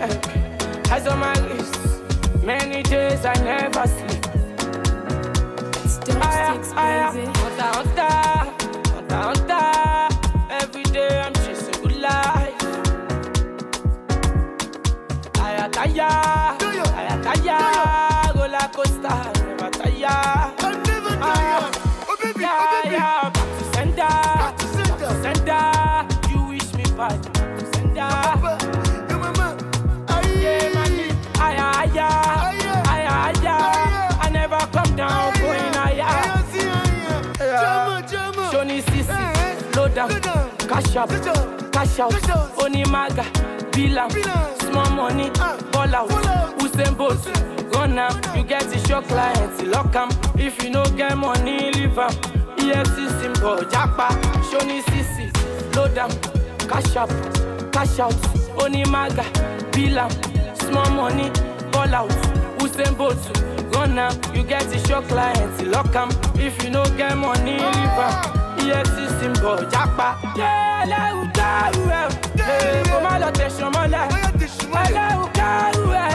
neck, eyes on my wrist. Many days I never sleep. Step Aya, sticks, aya, baby. hunter, hunter, hunter, hunter. Every day I'm chasing good life. Aya, taya, aya, taya, roller coaster, never tire. I'm never tired. Oh baby, oh, Yeah, oh baby. yeah, back to sender, Back to center. sender. You wish me bad, back to sender. Man, aya, aya, Aya. aya, aya. Aya. I never come down, going higher. Aye, see. Jama, jama. Shoni Sisi, low down, cash up, Cash out. cash out, Cash out. Onimaga, Bilam, small money, Ah. ball out. Usain Bolt, run am, you get it, your clients, lock am, if you no get money, leave am, EFC symbol, Japa, Shoni Sisi, low down, cash up, cash out, Onimaga, Bilam, small money, ball out, Usain Bolt, run am, you get it, your clients, lock am, if you no get money, leave am. EFC symbol japa. Ẹlẹ́rù kárù ẹ̀ kò má lọ tẹ̀sán mọ́lẹ̀. Ẹlẹ́rù kárù ẹ̀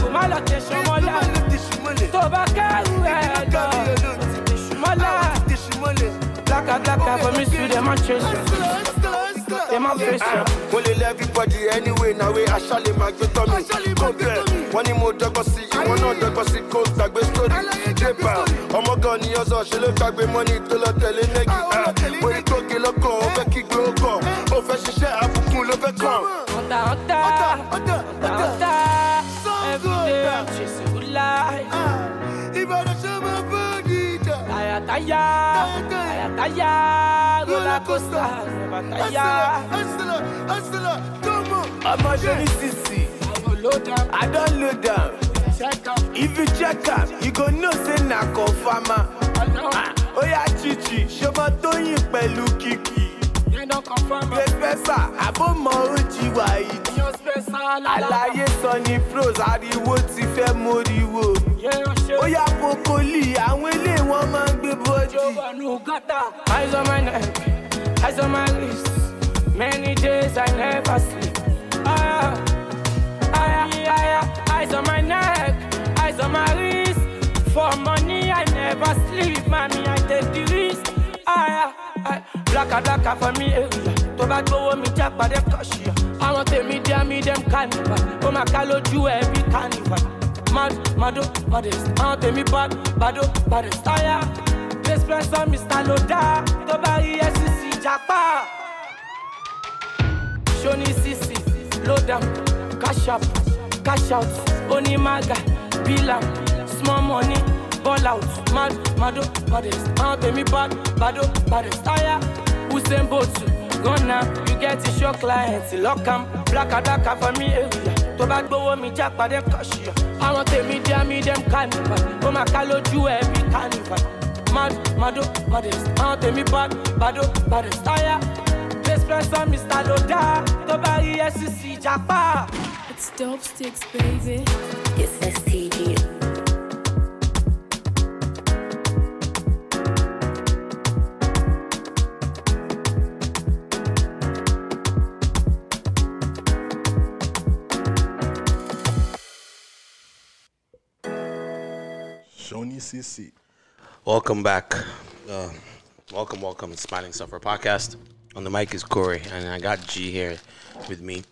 kò má lọ tẹ̀sán mọ́lẹ̀. Má lọ tẹ̀sùmọ́lẹ̀. Tó bá kárù ẹ̀ lọ, Kárí ẹ̀ lọ. ó ti tẹ̀sán mọ́lẹ̀. Ah, tẹ̀sùmọ́lẹ̀. Blaka blaka for me to dem dem a face you. mo lè lé everybody anyway na wey aṣálẹ̀ máa gbé tọ́ mi Aṣálẹ̀ kò máa gbé bẹ́ẹ̀ tọ́ mi. wọ́n ní mo dọ́gbọ́n sí ìwọ náà dọ́gbọ́n sí kó gbàgbé story Aláyé gbàgbé jébà story. ọmọ gan ni ọ̀sán ṣe ló gbàgbé mọ́ni tó lọ tẹ̀lé nẹ́gì ah, ó lọ ah, tẹ̀lé mo ní nẹ́gì. tóge lọ́kàn ó eh. fẹ́ kígbe ó kàn eh. ó fẹ́ ṣiṣẹ́ àbùkún ló fẹ́ kàn. Hunter, hunter, Hunter, hunter, hunter, hunter. hunter. So Every good, day man. I'm chasing good life. Ah, Ìbàdàn ṣe máa bọ́ọ̀dì ìjà. Taya taya, taya taya, roller coaster, never tire. Hustler, hustler, hustler. Come on. Ọmọ Ṣoni Sisi, I don load am. If you check am, you go know say na confirmer. Ah, Oya chichi, ṣọmọ Tóyìn pẹ̀lú Kìkì. Gbẹ̀spẹ̀sà, àbọ̀mọ̀ ojì wàyí. Àlàyé sọ ni pros, ariwo ti fẹ́ móríwó. Oya Pokoli, àwọn ilé wọn máa ń gbé bọ́dì. Eyes on my neck, eyes on my wrist. Many days I never sleep. Aya, aya, aya, eyes on my neck, eyes on my wrist. For money I never sleep, mommy I take the risk. Aya, aya, blacka blacka for me area. Tó bá gbówó mi já padà kọ̀ṣìyà. Àwọn tèmi dé àmì dem carnival. Ó máa ká lójú ẹbí carnival. Mad, mado, oh, modest. Àwọn tèmi bad, bado, baddest. Aya, Espresso Mr. Loda. Tó bá rí SCC japa. Shoni Sisi, load am, cash up, cash out, Onimaga, Bilam, small money, ball out, mad, mado, modest, àwọn tèmi bad, bado, baddest, ah, aya, Usain Bolt, run am, you get it, your clients, lock am, blacka blacka for me area, tó bá gbówó mi já padà kọ̀ṣìyà, àwọn tèmi dé àmì dem carnival, ó máa ká lójú ẹbí carnival, mad, mado, modest, àwọn tèmi bad, bado, baddest, aya. Espresso Mr. Loda, tó bá rí SCC japa. It's dope sticks, baby. It's STG. Shoni CC. Welcome back. Uh, welcome, welcome. Smiling Sufferer podcast. On the mic is Corey, and I got G here with me.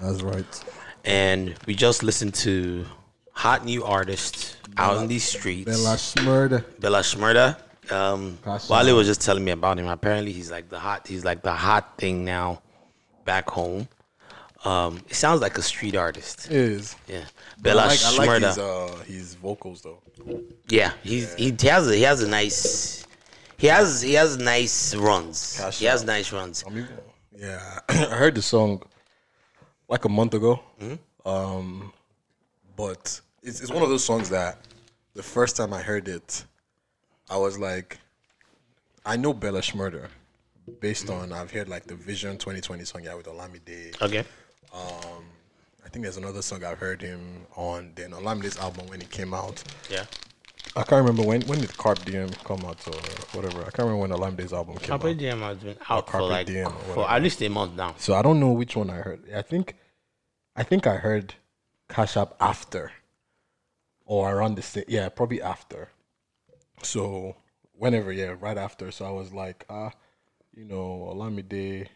That's right. And we just listened to hot new artist out in these streets, Bella Shmurda. Bella Shmurda. Um. Wale was just telling me about him. Apparently, he's like the hot. He's like the hot thing now, back home. Um, it sounds like a street artist. Is. Yeah, I Bella like, I like his, uh, his vocals though. Yeah, he's he has a, he has a nice he has he has nice runs. Cash he has nice runs. I mean, yeah, I heard the song like a month ago. Mm-hmm. Um, but it's, it's one of those songs that the first time I heard it, I was like, I know Bella Shmurda based Mm-hmm. on I've heard like the Vision 2020 song yeah with Olamide. Okay. I think there's another song I've heard him on then Olamide's album when it came out. Yeah. I can't remember when when did Carpe Diem come out or whatever. I can't remember when Olamide's album came Carpe out. Diem has been out for Carpe like Diem or for at least a month now. So I don't know which one I heard. I think I think I heard Cash App after, or around the same. Yeah, probably after. So whenever, yeah, right after. So I was like, ah, you know, Olamide,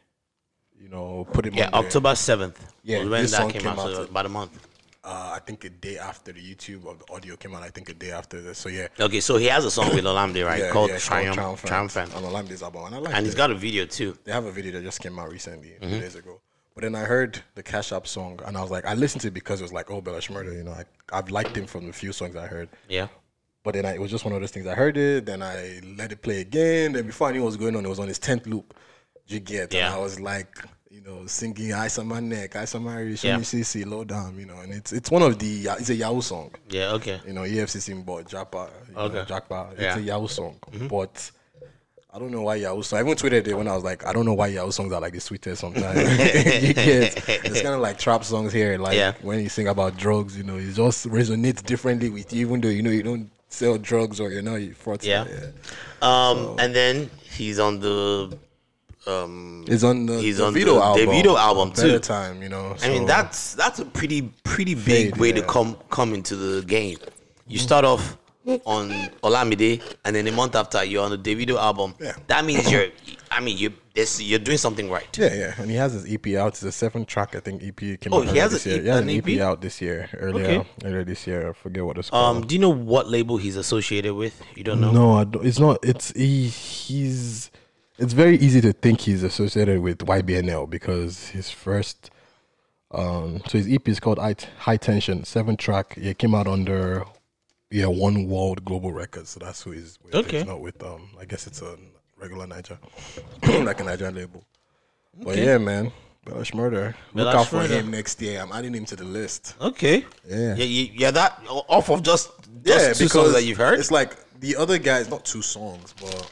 you know, put him. Yeah, on. October seventh. Yeah, was when that came, out. So it was about a month. Uh, I think a day after the YouTube of the audio came out. I think a day after this. So yeah, Okay, so he has a song with Olamide, right? yeah, called yeah, Triumph, Triumphant Triumphant, on Olamide's album, and I like and he's it. got a video too. They have a video that just came out recently, Mm-hmm. few days ago. But then I heard the Cash App song, and I was like, I listened to it because it was like, oh, Bella Murder. You know, I, I've liked him from the few songs I heard. Yeah. But then I, it was just one of those things. I heard it, then I let it play again. Then before I knew what was going on, it was on his tenth loop. You get? Yeah. And I was like, you know, singing "Ice on my neck, ice on my wrist, Yeah. me CC, low down." You know, and it's it's one of the it's a Yahoo song. Yeah. Okay. You know, EFCC bought Japa. Okay. Know, Jackpa. It's Yeah. Mm-hmm. a Yahoo song, but. I don't know why Yahoo song. I even tweeted it when I was like, I don't know why Yahoo songs are like the sweetest sometimes. you get, it's kind of like trap songs here. Like Yeah. when you sing about drugs, you know, it just resonates differently with you, even though you know you don't sell drugs or you know you fraud. Yeah. yeah. Um, and then he's on the. Um, It's on the, He's the on Vito the album. Davido album, Better too. time, you know. I mean, that's that's a pretty pretty big Fade, way to come come into the game. You start off on Olamide, and then a month after you're on the Davido album. Yeah. That means you're. I mean, you this you're doing something right. Yeah, yeah, and he has his EP out. It's a seven track, I think. EP came Oh, out he has this a- year. He has an an EP? EP out this year, earlier, Okay. earlier this year. I forget what it's called. Um, do you know what label he's associated with? You don't know. No, I don't, it's not. It's he. He's. It's very easy to think he's associated with YBNL because his first. Um, so his EP is called High, High Tension, seven track. It came out under, yeah, One World Global Records. So that's who he's with. Okay. It's not with um. I guess it's a regular Niger, like a Nigerian label. Okay. But yeah, man, Bella Shmurda. Look out for Murder. him next year. I'm adding him to the list. Okay. Yeah. Yeah. You, yeah. That off of just, just yeah, two because songs that you've heard. It's like the other guys, not two songs, but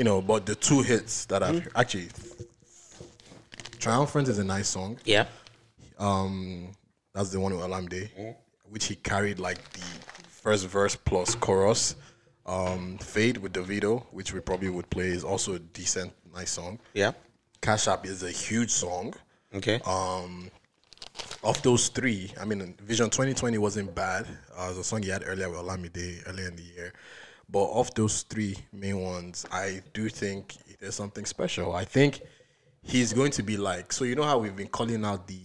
you know, but the two hits that I've Mm-hmm. actually. Triumphant is a nice song. Yeah. Um, that's the one with Olamide, Mm. which he carried like the first verse plus chorus. Um, Fade with Davido, which we probably would play, is also a decent, nice song. Yeah. Cash App is a huge song. Okay. Um, of those three, I mean, Vision 2020 wasn't bad. Uh, it was a song he had earlier with Olamide earlier in the year. But of those three main ones, I do think there's something special. I think he's going to be like, so you know how we've been calling out the,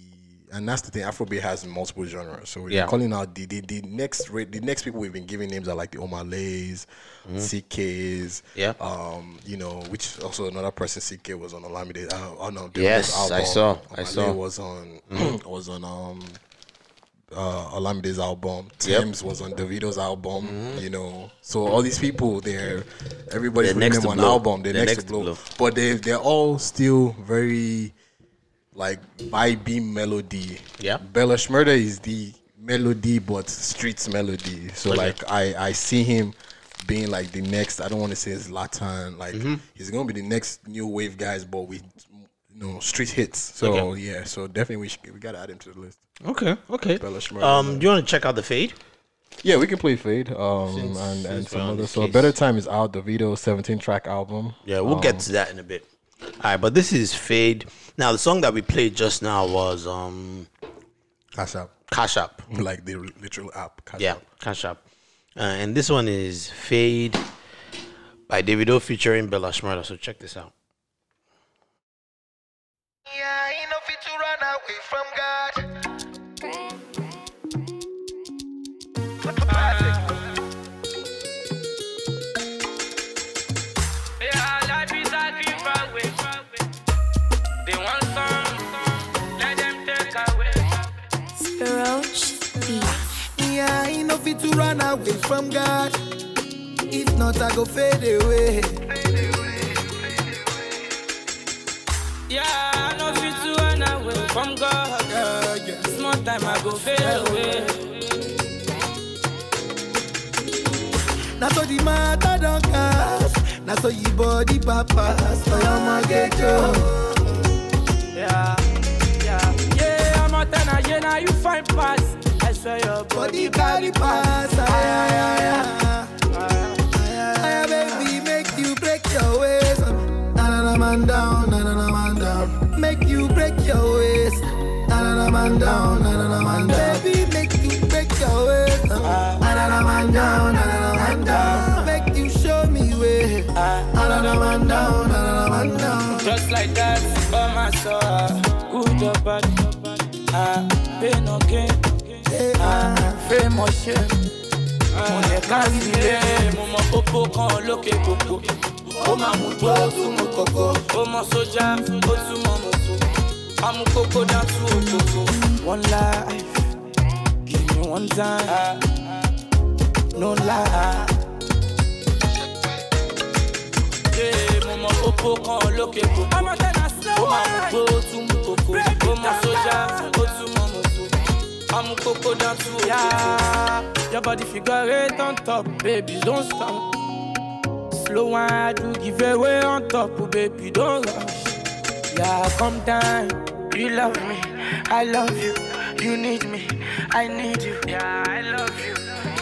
and that's the thing, Afrobeat has multiple genres. So we've Yeah. calling out the, the, the next the next people we've been giving names are like the Omalays, CKays, Mm-hmm. Yeah. um, you know, which also another person CKay was on Olamide. Uh, oh no, Yes, I saw, I saw. was on was on um uh Olamide's album. Tems was on Davido's album. You know, so all these people, they're everybody's They're putting next them on blow. album. They're, They're next, next to to blow. blow. but they they're all still very like vibey melody. Yeah. Bella Shmurda is the melody, but streets melody. So Okay. like I I see him being like the next. I don't want to say it's Latin. Like Mm-hmm. he's gonna be the next new wave guys, but with you know street hits. So Okay. yeah, so definitely we should, we gotta add him to the list. Okay. Okay. Bella Shmurda. Um, do you want to check out the fade? Yeah, we can play Fade. Um, Since- and, and since we're some other. So case. Better Time is out. Davido 17 track album. Yeah, we'll get to that in a bit. All right, but this is fade. Now the song that we played just now was um Cash App, Cash App. like the literal app. Cash Yeah, App. Cash App. Uh, and this one is Fade by Davido featuring Bella Shmurda. So check this out. Yeah, ain't no fit to run away from God. Yeah, life is a giveaway. They want some, let them take away. Roach Beat. Yeah, ain't no fit to run away from God. If not, I go fade away. Yeah, I know fit to run away from God. Yeah, yeah. Small time I go fade away. Now so the matter don't cast. Now so your body papas. So your man get you. Yeah, yeah, yeah. I'm a ten again, now you find pass. I swear your Body carry pass. Ay, ay, ay, ay. Ay, man down, na man down. Make you break your waist. Na man down, na man down. Baby, make you break your waist, na man down, na man down. Make you show me way, na man down, na man down. Just like that, oh my soul. Good or bad, ah, pain or gain, ah, fame or shame. Mo lè kárí ilé, mo mọ pópó kan lókè gbogbo. Ó máa mú tó ó tún mú kókó. Ó mọ sójà, ó tún mọ mọ́tò. Amú kókó dá tú. One life, give me one time, no lie. Yeah, mo mọ pópó kan lókè gbogbo. Ó máa mú tó ó tún mú kókó. Ó mọ sójà, ó tún mọ mọ́tò. Amú kókó dá tú. Your body figure eight on top, baby, don't stop. Slow wine, do give away on top, oh, baby, don't rush. Yeah, come down. You love me, I love you. You need me, I need you. Yeah, I love you,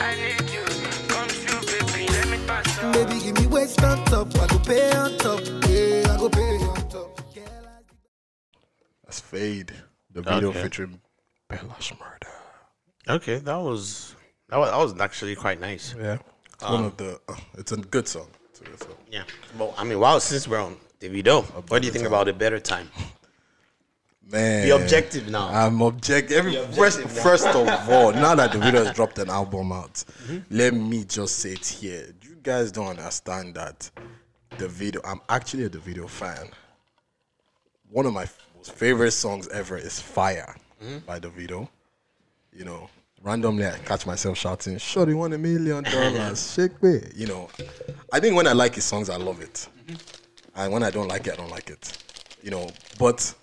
I need you. Come true, baby, let me pass on. Baby, give me waist on top, I go pay on top, yeah, I go pay on top. That's Fade, Davido Okay. featuring Bella Shmurda. Okay, that was that was that was actually quite nice. Yeah, it's one of the. Uh, it's a good song. It's a good. Yeah. Well, I mean, wow, since we're on Davido, what do you think about a better time? Man, Be objective now. I'm object. Every first, objective now. first of all, now that Davido has dropped an album out, mm-hmm. let me just say it here. You guys don't understand that Davido. I'm actually a Davido fan. One of my most favorite songs ever is "Fire" mm-hmm. by Davido. You know, randomly I catch myself shouting, "Sure, "Shorty want a million dollars, shake me." You know, I think when I like his songs, I love it, mm-hmm. and when I don't like it, I don't like it. You know, but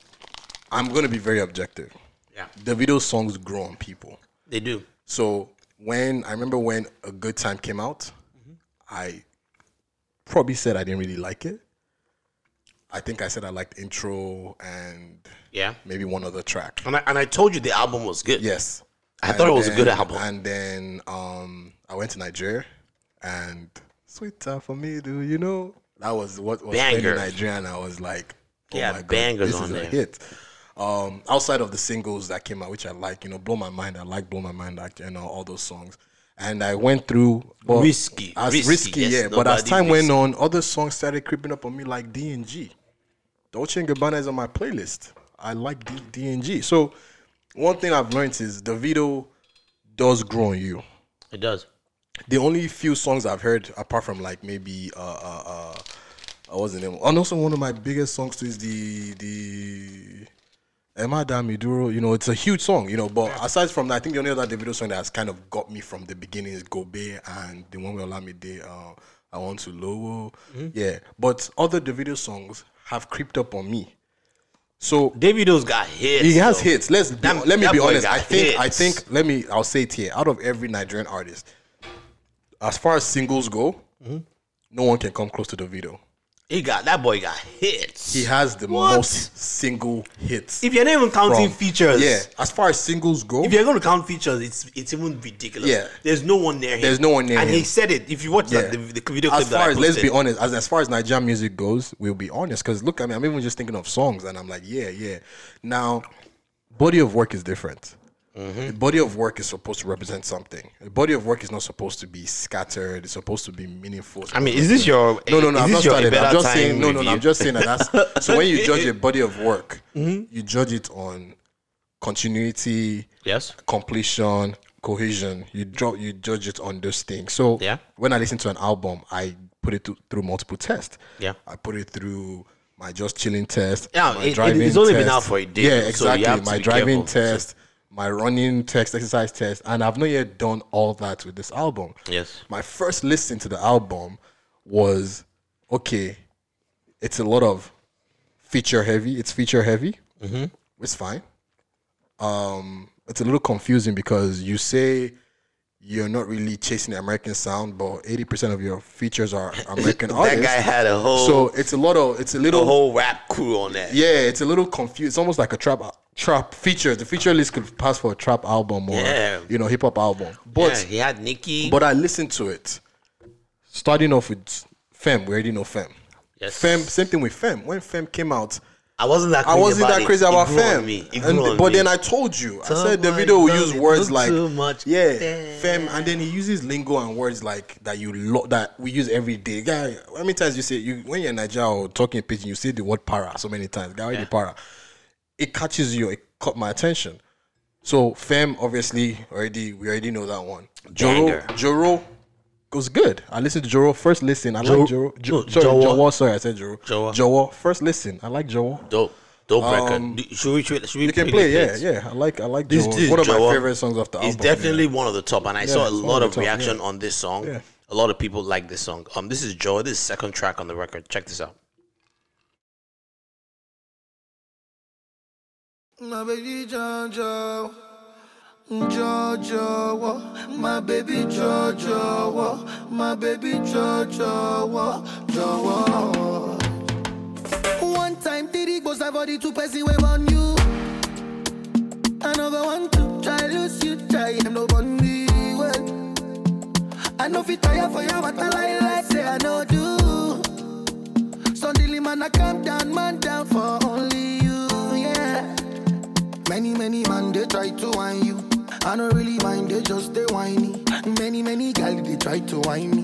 I'm gonna be very objective. Yeah. Davido songs grow on people. They do. So when I remember when a good time came out, mm-hmm. I probably said I didn't really like it. I think I said I liked intro and Yeah. maybe one other track. And I, and I told you the album was good. Yes. I thought it was a good album. And then um, I went to Nigeria and sweeter for me, do you know? That was what was in Nigeria, and I was like, oh Yeah, my God, bangers this on is a there. hit. Um, outside of the singles that came out, which I like, you know, blow my mind. I like blow my mind, like you know, all those songs. And I went through but Risky, as risky, risky, yes, yeah. But as time went on, other songs started creeping up on me, like D and G. Dolce and Gabbana is on my playlist. I like D and G. So one thing I've learned is Davido does grow on you. It does. The only few songs I've heard, apart from like maybe uh uh uh, uh what's the name? And also one of my biggest songs too is the the Emma Damiduro. You know, it's a huge song. You know, but aside from that, I think the only other Davido song that has kind of got me from the beginning is Gobe and the one with Olamide. Uh, I want to lower. Yeah, but other Davido songs have creeped up on me. So Davido's got hits. he has though. hits. Let's be, That- let me be honest. I think I think let me I'll say it here. Out of every Nigerian artist, as far as singles go, Mm-hmm. no one can come close to Davido. He got that boy got hits. He has the What? most single hits. If you're not even counting from- features, yeah. As far as singles go, If you're going to count features, it's it's even ridiculous. Yeah. There's no one near him. There's no one near and him. he said it. If you watch yeah. that, the, the video clip as that far I as let's be honest, as, as far as Nigerian music goes, we'll be honest. Because look, I mean, I'm even just thinking of songs, and I'm like, yeah, yeah. Now, body of work is different. Mm-hmm. The body of work is supposed to represent something. The body of work is not supposed to be scattered. It's supposed to be meaningful. I mean, is this your No, no, no. I'm not your started. better I'm just saying. No, no, no. I'm just saying that. That's so when you judge a body of work, Mm-hmm. you judge it on continuity, Yes. completion, cohesion. You draw, you judge it on those things. So Yeah. when I listen to an album, I put it through, through multiple tests. Yeah. I put it through my just chilling test. Yeah, my it- it- driving it's only been out for a day, Yeah, so you exactly. have to my be driving careful. test, my running text exercise test, and I've not yet done all that with this album. Yes. My first listen to the album was okay. It's a lot of feature heavy. It's feature heavy. Mm-hmm. It's fine. Um, it's a little confusing because you say you're not really chasing the American sound, but eighty percent of your features are American That artists. guy had a whole so it's a lot of it's a a little whole rap crew on that. yeah, it's a little confused. It's almost like a trap trap feature. The feature list could pass for a trap album or Yeah. you know hip hop album. But yeah, he had Nicki. but I listened to it. Starting off with Fem, we already know Fem. Yes. Fem, same thing with Fem. When Fem came out, I wasn't that. I Crazy wasn't about that crazy It about fam. And- but me. then I told you, I said the video will use words like too much. yeah, Damn. fam, and then he uses lingo and words like that you lo- that we use every day. Guy, how many times you say you when you're in Nigeria or talking pidgin, you say the word para so many times. Guy, the para, it catches you. It caught my attention. So fam, obviously, already we already know that one. Joro, Banger. Joro was good. I listened to Joro first listen. I Jo- like Joro. Jo- no, sorry, Jowo. Jowo. Sorry, I said Joro. Jowo. Jowo. First listen. I like Jowo. Dope, dope Um, record. Do- Should we? Should we You can the play, yeah, plates? yeah. I like, I like This, Jowo. this One of Jowo my favorite songs off the album. It's definitely one of the top, and I saw a lot of of top, reaction yeah. on this song. Yeah. A lot of people like this song. Um, this is Joe. This is second track on the record. Check this out. My baby Jojo, Jojo, my baby Jojo, my baby Jojo. Jojo. One time did it goes body to person wave on you. I go want to try lose you, try him no me well. I know fit tire for you, but I like like say I know do. Suddenly man I calm down, man down for. Many, many man, they try to whine you. I don't really mind, they just they whiny. Many, many gal, they try to whine me.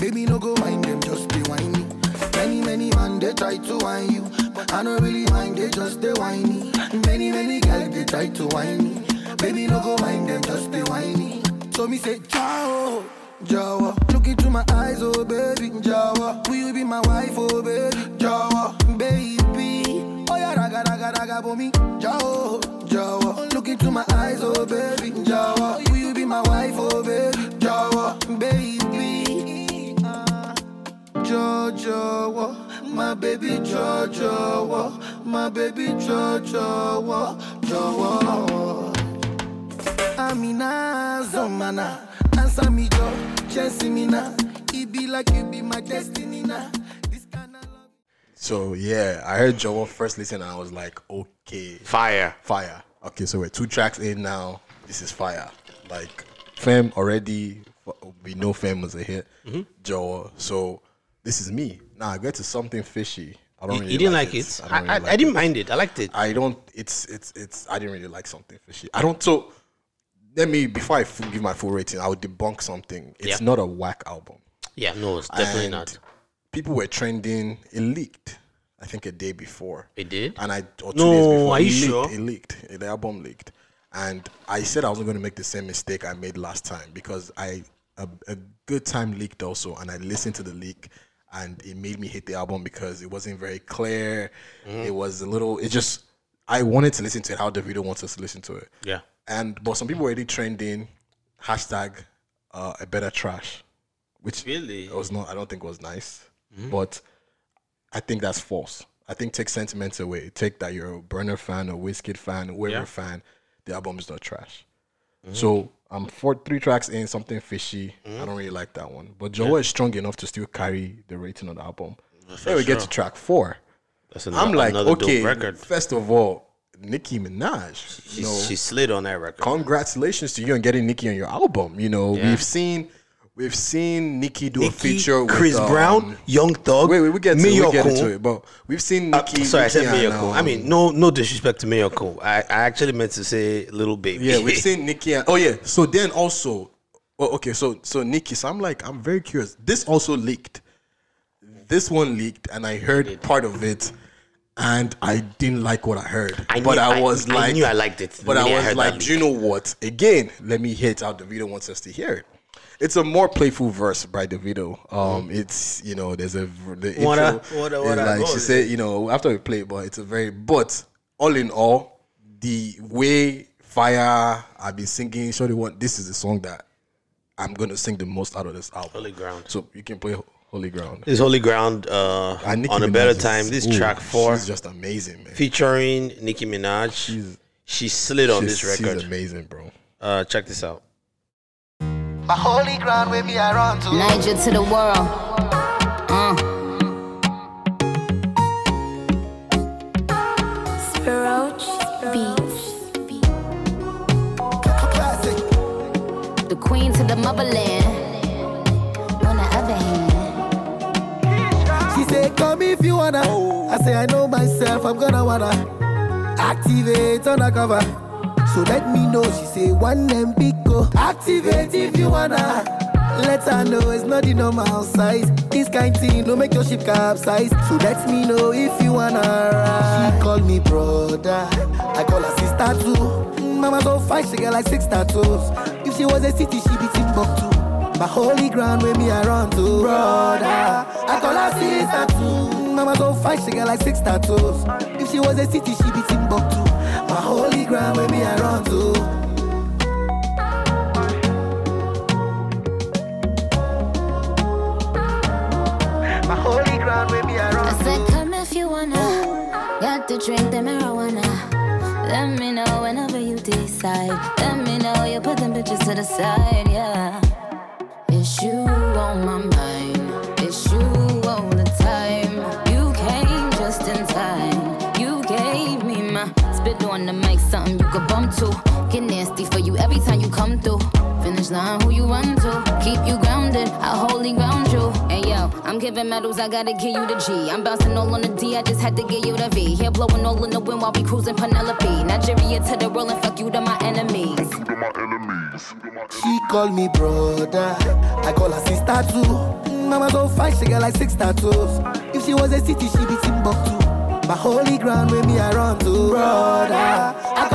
Baby, no go mind them, just they whiny. Many, many man, they try to whine you. But I don't really mind, they just they whiny. Many, many gal, they try to whine me. Baby, no go mind them, just they whiny. So me say, ciao. Jawa, look into my eyes, oh baby, Jawa, will you be my wife, oh baby, Jawa, baby, oh yeah, raga, raga, raga, for me, Jawa, Jawa, look into my eyes, oh baby, Jawa, will you be my wife, oh baby, Jawa, baby, uh, Jojo, my baby Jojo, my baby Jojo, Jojo. Amina Zomana, answer me Joe, chasing me now. It be like you be my destiny now. So yeah, I heard Jowo first listen and I was like, okay, Fire. fire. Okay, so we're two tracks in now. This is fire. Like Fam already, we know Fam was a hit. Mm-hmm. So this is me. Now I get to something fishy. I don't You, really you didn't like it? don't I, really I, like I didn't it. mind it. I liked it. I don't. It's it's it's. I didn't really like something fishy. I don't. So let me before I give my full rating, I would debunk something. It's Yeah. not a whack album. yeah, no, it's definitely And not. People were trending. It leaked. I think a day before. It did? And I or two No, days before. are it you leaked, sure? It leaked. The album leaked, and I said I wasn't going to make the same mistake I made last time because I a, a good time leaked also, and I listened to the leak. And it made me hate the album because it wasn't very clear. Mm-hmm. It was a little. It just. I wanted to listen to it how Davido wants us to listen to it. Yeah. And but some people were already trending hashtag uh, a better trash, which Really? it was not. I don't think was nice, Mm-hmm. but I think that's false. I think take sentiments away. Take that you're a Burna fan, a Wizkid fan, whoever Yeah. fan. The album is not trash. Mm-hmm. So I'm four three tracks in, something fishy. I mm-hmm. don't really like that one. But Joe is strong enough to still carry the rating on the album. Then we get to track four. That's I'm another, like, another okay, dope record. first of all, Nicki Minaj. She, you know, she slid on that record. congratulations to you on getting Nicki on your album. You know, Yeah. we've seen we've seen Nicki do a Nicki, feature with Chris um, Brown, Young Thug. Wait, wait, we get to we get into it, but we've seen Uh, Nicki. sorry, I said and, Miyoko. I um, mean, no, no disrespect to Miyoko. I, I actually meant to say Lil Baby. yeah, we've seen Nicki. And, oh yeah, so then also, well, okay, so so Nicki. So I'm like, I'm very curious. This also leaked. This one leaked, and I heard part of it, and I didn't like what I heard. I but knew- I I- was I like, knew I liked it But I minute I was like, do you know what? Again, let me hear it Davido wants us to hear it. It's a more playful verse by Davido. Um, it's you know, there's a the. What a- intro what a- is what like she said, you know, after we play, it, but it's a very but all in all, the way Fire I've been singing, Shorty want this is the song that I'm gonna sing the most out of this album. Holy Ground. So you can play Holy Ground. This Holy Ground uh, And Nicki on a Minaj better is- time. This ooh, track four, She's just amazing, man. featuring Nicki Minaj. She's- she slid on She's, this she's record. amazing, bro. Uh, check this out. My holy ground where me I run to. Niger to the world. Uh. Spiroach Beats. The queen to the motherland. On the other hand, She said, come if you wanna. I say I know myself, I'm gonna wanna activate undercover. So let me know. She say one name big. Activate if you wanna. Let her know it's not the normal size. This kind thing no make your ship capsize. So let me know if you wanna ride. She call me brother. I call her sister too. Mama so fine, she got like six tattoos. If she was a city, she be Timbuktu. My holy ground where me I run to, brother. I call her sister too. Mama so fine, she got like six tattoos. If she was a city, she be Timbuktu. My holy ground where me I run to. My holy ground where me I I run said, come if you wanna. Got to drink the marijuana. Let me know whenever you decide. Let me know you put them bitches to the side, yeah. It's you on my mind. To. Get nasty for you every time you come through. Finish line, who you run to? Keep you grounded, I wholly ground you. Hey yo, I'm giving medals, I gotta give you the G. I'm bouncing all on the D, I just had to give you the V. Here blowing all in the wind while we cruising Penelope. Nigeria to the world and fuck you to my enemies. She call me brother. I call her sister too. Mama so fine, she got like six tattoos. If she was a city, she'd be Timbuktu. My holy ground where me I run to, brother. I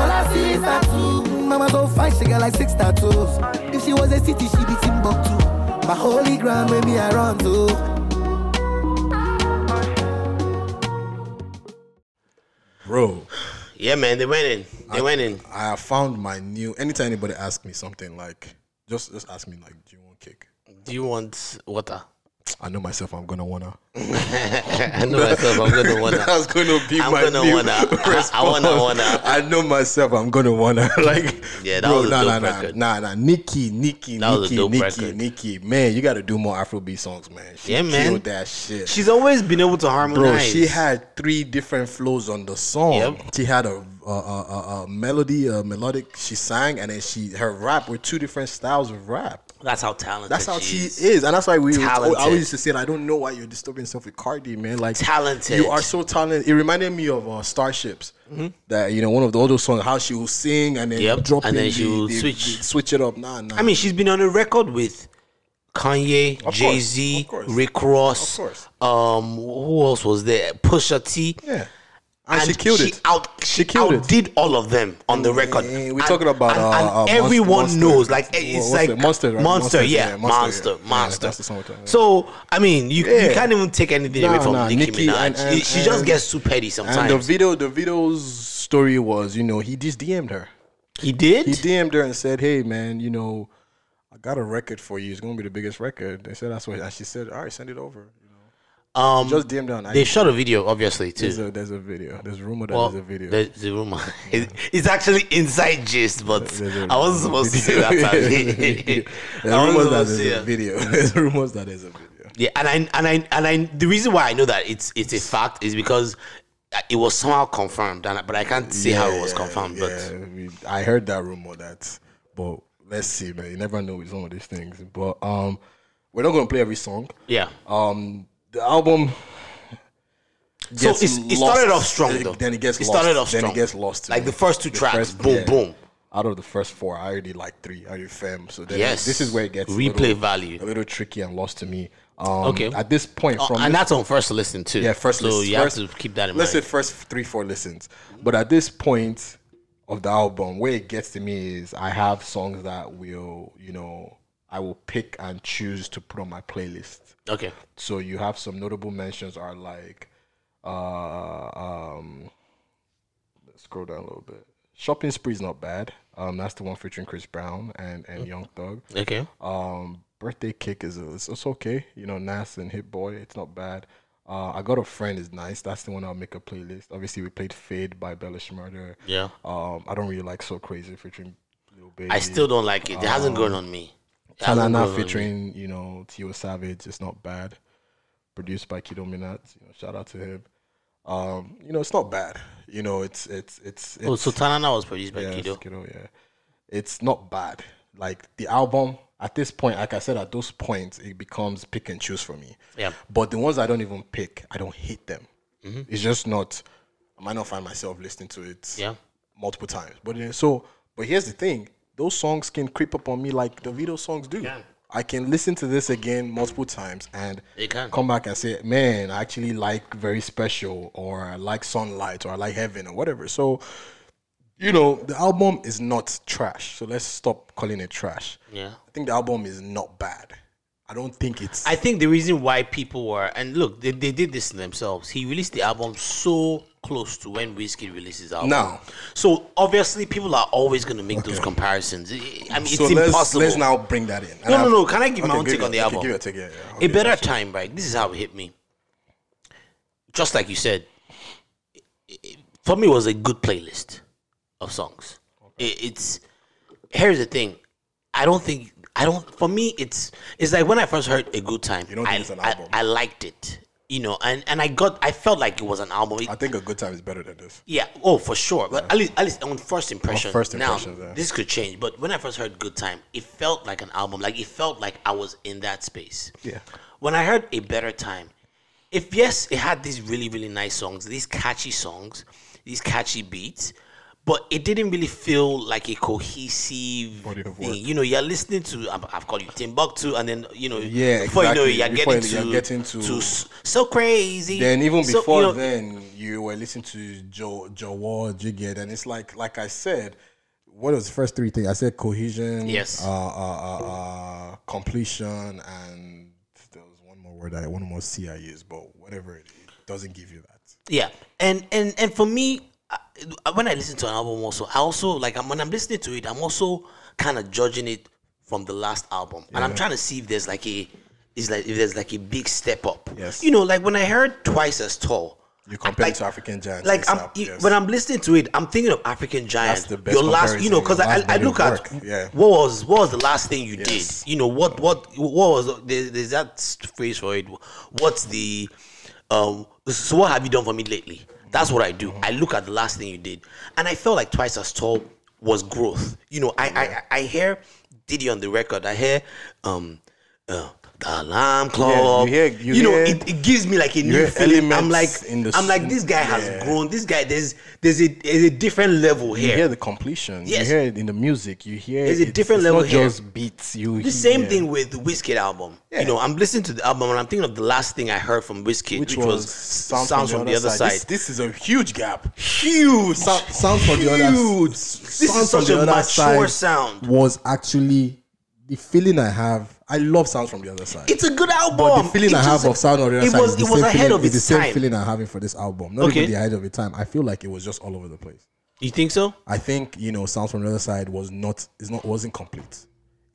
call her sister too. Mm, Mama so fine, she got like six tattoos. If she was a city, she be Timbuktu. My holy ground where me I run to. Bro, Yeah, man, they went in. They went in. I have found my new. Anytime anybody asks me something like, just just ask me like, do you want cake? Do you want water? I know myself. I'm gonna wanna. I know myself. I'm gonna wanna. That's gonna be I'm my gonna new wanna. I- I wanna wanna. I know myself. I'm gonna wanna. like, Yeah, that bro, was a nah, dope nah, nah, record. nah, nah. Nicki, Nicki, That Nicki, Nicki, record. Nicki. Man, you got to do more Afrobeat songs, man. She Yeah, man. killed that shit. She's always been able to harmonize. Bro, she had three different flows on the song. Yep. She had a, a, melody, a melodic. She sang, and then she her rap were two different styles of rap. That's how talented. That's how she she is. and that's why we. Talented. I always used to say, I don't know why you're disturbing yourself with Cardi, man. Like Talented. You are so talented. It reminded me of uh, Starships. Mm-hmm. That you know, one of the all songs, how she will sing and then Yep, drop and then she will switch. switch it up. Nah, nah. I mean, she's been on a record with Kanye, Jay Z. Rick Ross. Of course. Um, who else was there? Pusha T. yeah, and, she killed it. Out, she, killed it. outdid all of them on the record. Eh, we're talking about, and, uh, and uh, everyone Monster. knows. Like it's what's like it? Monster, right? monster, Monster, yeah, yeah, monster, Monster, monster, yeah. Yeah, that's the song we're talking about. So I mean, you, you can't even take anything Nah, away from nah, Nicki, Nicki Minaj. and- and- she just and- gets too petty sometimes. And the video, Davido's story was, you know, he just DM'd her. he did. He DM'd her and said, "Hey, man, you know, I got a record for you. It's gonna be the biggest record." They said that's what, and she said, "All right, send it over." Um, just DM'd her. they shot a video, obviously There's too. a there's a video. There's a rumor that Well, there's a video. There's a rumor. It- It's actually inside gist, but There's I wasn't supposed to say that. There's I rumors that there's a video. There's rumors that there's a video. Yeah, and I and I and I the reason why I know that it's it's a fact is because it was somehow confirmed, and but I can't say how it was Yeah, confirmed. yeah, we- I heard that rumor. That, but let's see, man. You never know with some of these things. But um, we're not gonna play every song. Yeah, Um, the album. so it's, it started off strong Then- though. Then it gets it lost. started off Then it gets lost. Like me. the first two tracks, first- boom, yeah. boom. Out of the first four, I already like three. Are you fam? So then Yes. this is where it gets a Replay little- value. a little tricky and lost to me. Um, Okay. At this point, Oh, from and this- that's on first listen too. yeah, first so listen. you first, have to keep that in let's mind. say first three, four listens. But at this point of the album, where it gets to me is I have songs that will, you know, I will pick and choose to put on my playlist. Okay, So you have some notable mentions are like, uh, um, let's scroll down a little bit. Shopping Spree is not bad. Um, that's the one featuring Chris Brown and and Young Thug. okay. Um, Birthday Kick is it's, it's okay. You know, Nas and Hit Boy, it's not bad. Uh, I got a friend is nice. That's the one I'll make a playlist. Obviously, we played Fade by Bella Shmurda. Yeah. Um, I don't really like So Crazy featuring Lil Baby. I still don't like it. It hasn't grown on me. It hasn't Tanana grown on featuring you know Tiwa Savage. It's not bad. Produced by Kido Minat. You know, shout out to him. Um, you know, it's not bad. You know, it's it's it's. it's Oh, so Tanana was produced by yeah, Kido. it's yeah. It's not bad. Like the album, at this point, like I said, at those points, it becomes pick and choose for me. Yeah. But the ones I don't even pick, I don't hate them. It's just not. I might not find myself listening to it Yeah. multiple times. But then, so, but here's the thing: those songs can creep up on me like Davido songs do. I can listen to this again multiple times and come back and say, "Man, I actually like Very Special," or "I like Sunlight," or "I like Heaven," or whatever. So, you know, the album is not trash. So let's stop calling it trash. Yeah. I think the album is not bad. I don't think it's. I think the reason why people were and look, they, they did this to themselves. He released the album so close to when Wizkid releases album. Now. so obviously people are always going to make those comparisons. I mean, it's so let's, impossible. let's now bring that in. And No, no, no. Can I give my own take it- on the okay, album? Give a take, yeah, yeah. a better time, right? This is how it hit me. Just like you said, it- it- for me, it was a good playlist of songs. It, it's here's the thing. I don't think I don't. For me, it's it's like when I first heard a good time. You don't think I, it's an album? I, liked it, you know, and and I got I felt like it was an album. It- I think a good time is better than this. yeah, oh for sure. But at least at least on first impression. first now yeah. this could change. But when I first heard Good Time, it felt like an album. Like it felt like I was in that space. Yeah. When I heard A Better Time, if yes, it had these really, really nice songs, these catchy songs, these catchy beats, but it didn't really feel like a cohesive thing. You know, you're listening to I've, I've called you Timbuktu, and then you know, Yeah, before you know, you're Before getting you're to, getting to- s- so crazy. Then even So, before you know, then, you were listening to Joe Joe Wall, Jigget, and it's like like I said, what was the first three things? I said cohesion, Yes. uh, uh, uh, uh, completion, and there was one more word I one more C I used, but whatever it, it doesn't give you that. Yeah, and and and for me, when I listen to an album, also I also like I'm, when I'm listening to it, I'm also kind of judging it from the last album, and I'm trying to see if there's like a is like if there's like a big step up. Yes. you know, like when I heard Twice as Tall. You compare like- to African Giants. Like I'm, yes. when I'm listening to it, I'm thinking of African Giants. the best Your last, you know, because I, I look at body of work, yeah. what was what was the last thing you Yes. did. You know what what what was there's that phrase for it. What's the um? So what have you done for me lately? That's what I do. I look at the last thing you did, and I felt like twice as tall was growth. You know, I I, I hear Diddy on the record. I hear um. Uh, the alarm clock. you hear- you know, hear- it, it gives me like a new hear feeling. I'm like, I'm like, this guy has yeah. grown. This guy, there's, there's a, there's a different level you hear the completion. Yes. You hear it in the music. You hear There's a different level not here. just beats. You The same thing with the Wizkid album. You know, I'm listening to the album and I'm thinking of the last thing I heard from Wizkid, which, which, was, Sounds, from, the other side. This, this is a huge gap. huge. Sound, sounds from the other side. Huge. This This is such a mature sound. Was actually the feeling I have. I love sounds from the other side. It's a good album. but the feeling It I have of sound on the other it side was, is the it was same ahead feeling, of is the same feeling I'm having for this album. Not Okay. even the ahead of its time. I feel like it was just all over the place. You think so? I think you know, sounds from the other side was not is not wasn't complete.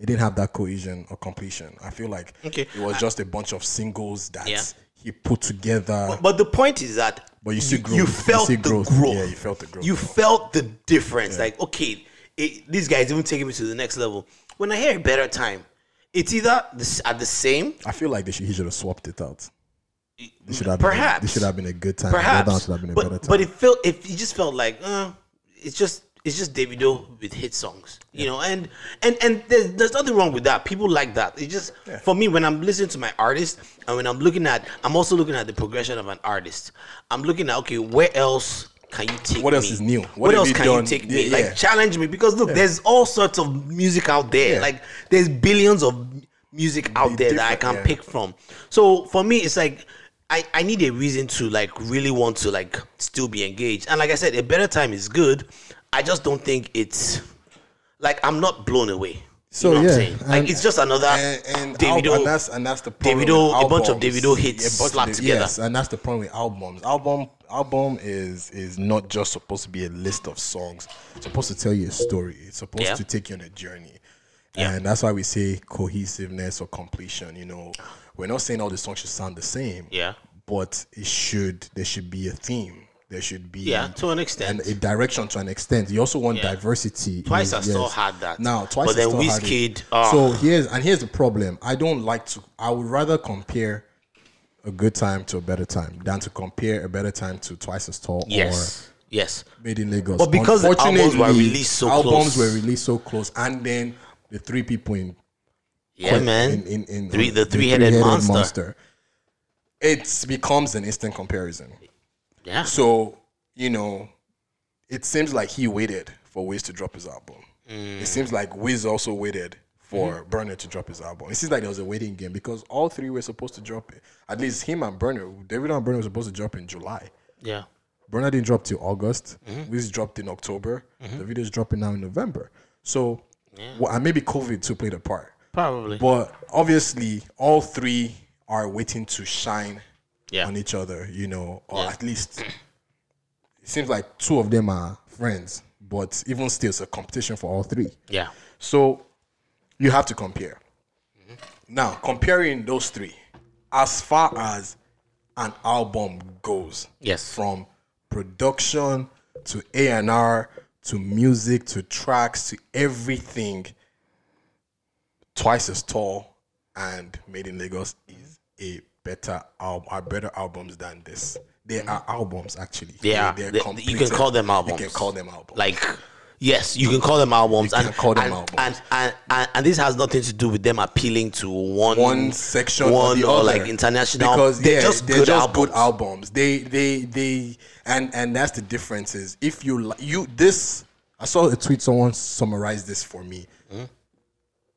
It didn't have that cohesion or completion. I feel like Okay. it was just a bunch of singles that Yeah. he put together. But the point is that But you see growth. You You felt see the growth. growth. Yeah, you felt the growth. You felt the difference. Like, okay, it, this guy's even taking me to the next level. When I hear a better time, it's either this, at the same, I feel like they should, he should have swapped it out. This should have been a, perhaps. this should have been a good time. Perhaps, down should have been a but, better time. but it felt, if it just felt like, uh, it's just, it's just Davido with hit songs, you know, and and and there's, there's nothing wrong with that. People like that. It just for me when I'm listening to my artist and when I'm looking at, I'm also looking at the progression of an artist. I'm looking at okay, where else can you take What else me? is new? What What, else can done? you take Yeah, me? Like yeah. challenge me because look, there's all sorts of music out there. Yeah. Like there's billions of music out there that I can yeah. pick from. So for me, it's like I, I need a reason to like really want to like still be engaged. And like I said, a better time is good. I just don't think it's like I'm not blown away. So, you know what yeah, I'm saying? Like and- it's just another and, and, Davido. al- and that's and that's the problem Davido- a bunch of. Davido hits bunch of slapped together. Yes, and that's the problem with albums. Album album is is not just supposed to be a list of songs. It's supposed to tell you a story. It's supposed Yeah. to take you on a journey. Yeah. And that's why we say cohesiveness or completion. You know, we're not saying all the songs should sound the same. Yeah. But it should there should be a theme. There should be Yeah, to an extent. and a direction to an extent. You also want Yeah. diversity. Twice in- I still had that. Now, twice But then still had it. Wizkid, ah. So here's and here's the problem. I don't like to. I would rather compare a good time to a better time than to compare a better time to twice as tall Yes. Yes. made in Lagos. But because albums were released so albums close. were released so close, and then the three people in Yeah, quite- man. In, in, in Three- the three-headed monster. It becomes an instant comparison. Yeah. So, you know, it seems like he waited for Wiz to drop his album. Mm. It seems like Wiz also waited for Mm-hmm. Burna to drop his album. It seems like there was a waiting game because all three were supposed to drop it. At least him and Burna, David and Burna were supposed to drop in July. Yeah. Burna didn't drop till August. Mm-hmm. Wiz dropped in October. The video's dropping now in November. So, well, and maybe COVID too played a part. Probably. But obviously, all three are waiting to shine Yeah. on each other, you know, or Yeah. at least it seems like two of them are friends, but even still, it's a competition for all three. Yeah. So you have to compare. Now, comparing those three, as far as an album goes, Yes. from production to A and R to music to tracks to everything, twice as tall and Made in Lagos is a better album, are better albums than this. They mm. are albums actually. Yeah. They're They- you can call them albums. You can call them albums. Like, yes, you can call them albums. You and, call them and, albums. And, and, and, and this has nothing to do with them appealing to one one section one or the or like international. because they're yeah, just they're good just albums. good albums. They they they and and that's the difference is if you you this I saw a tweet someone summarized this for me.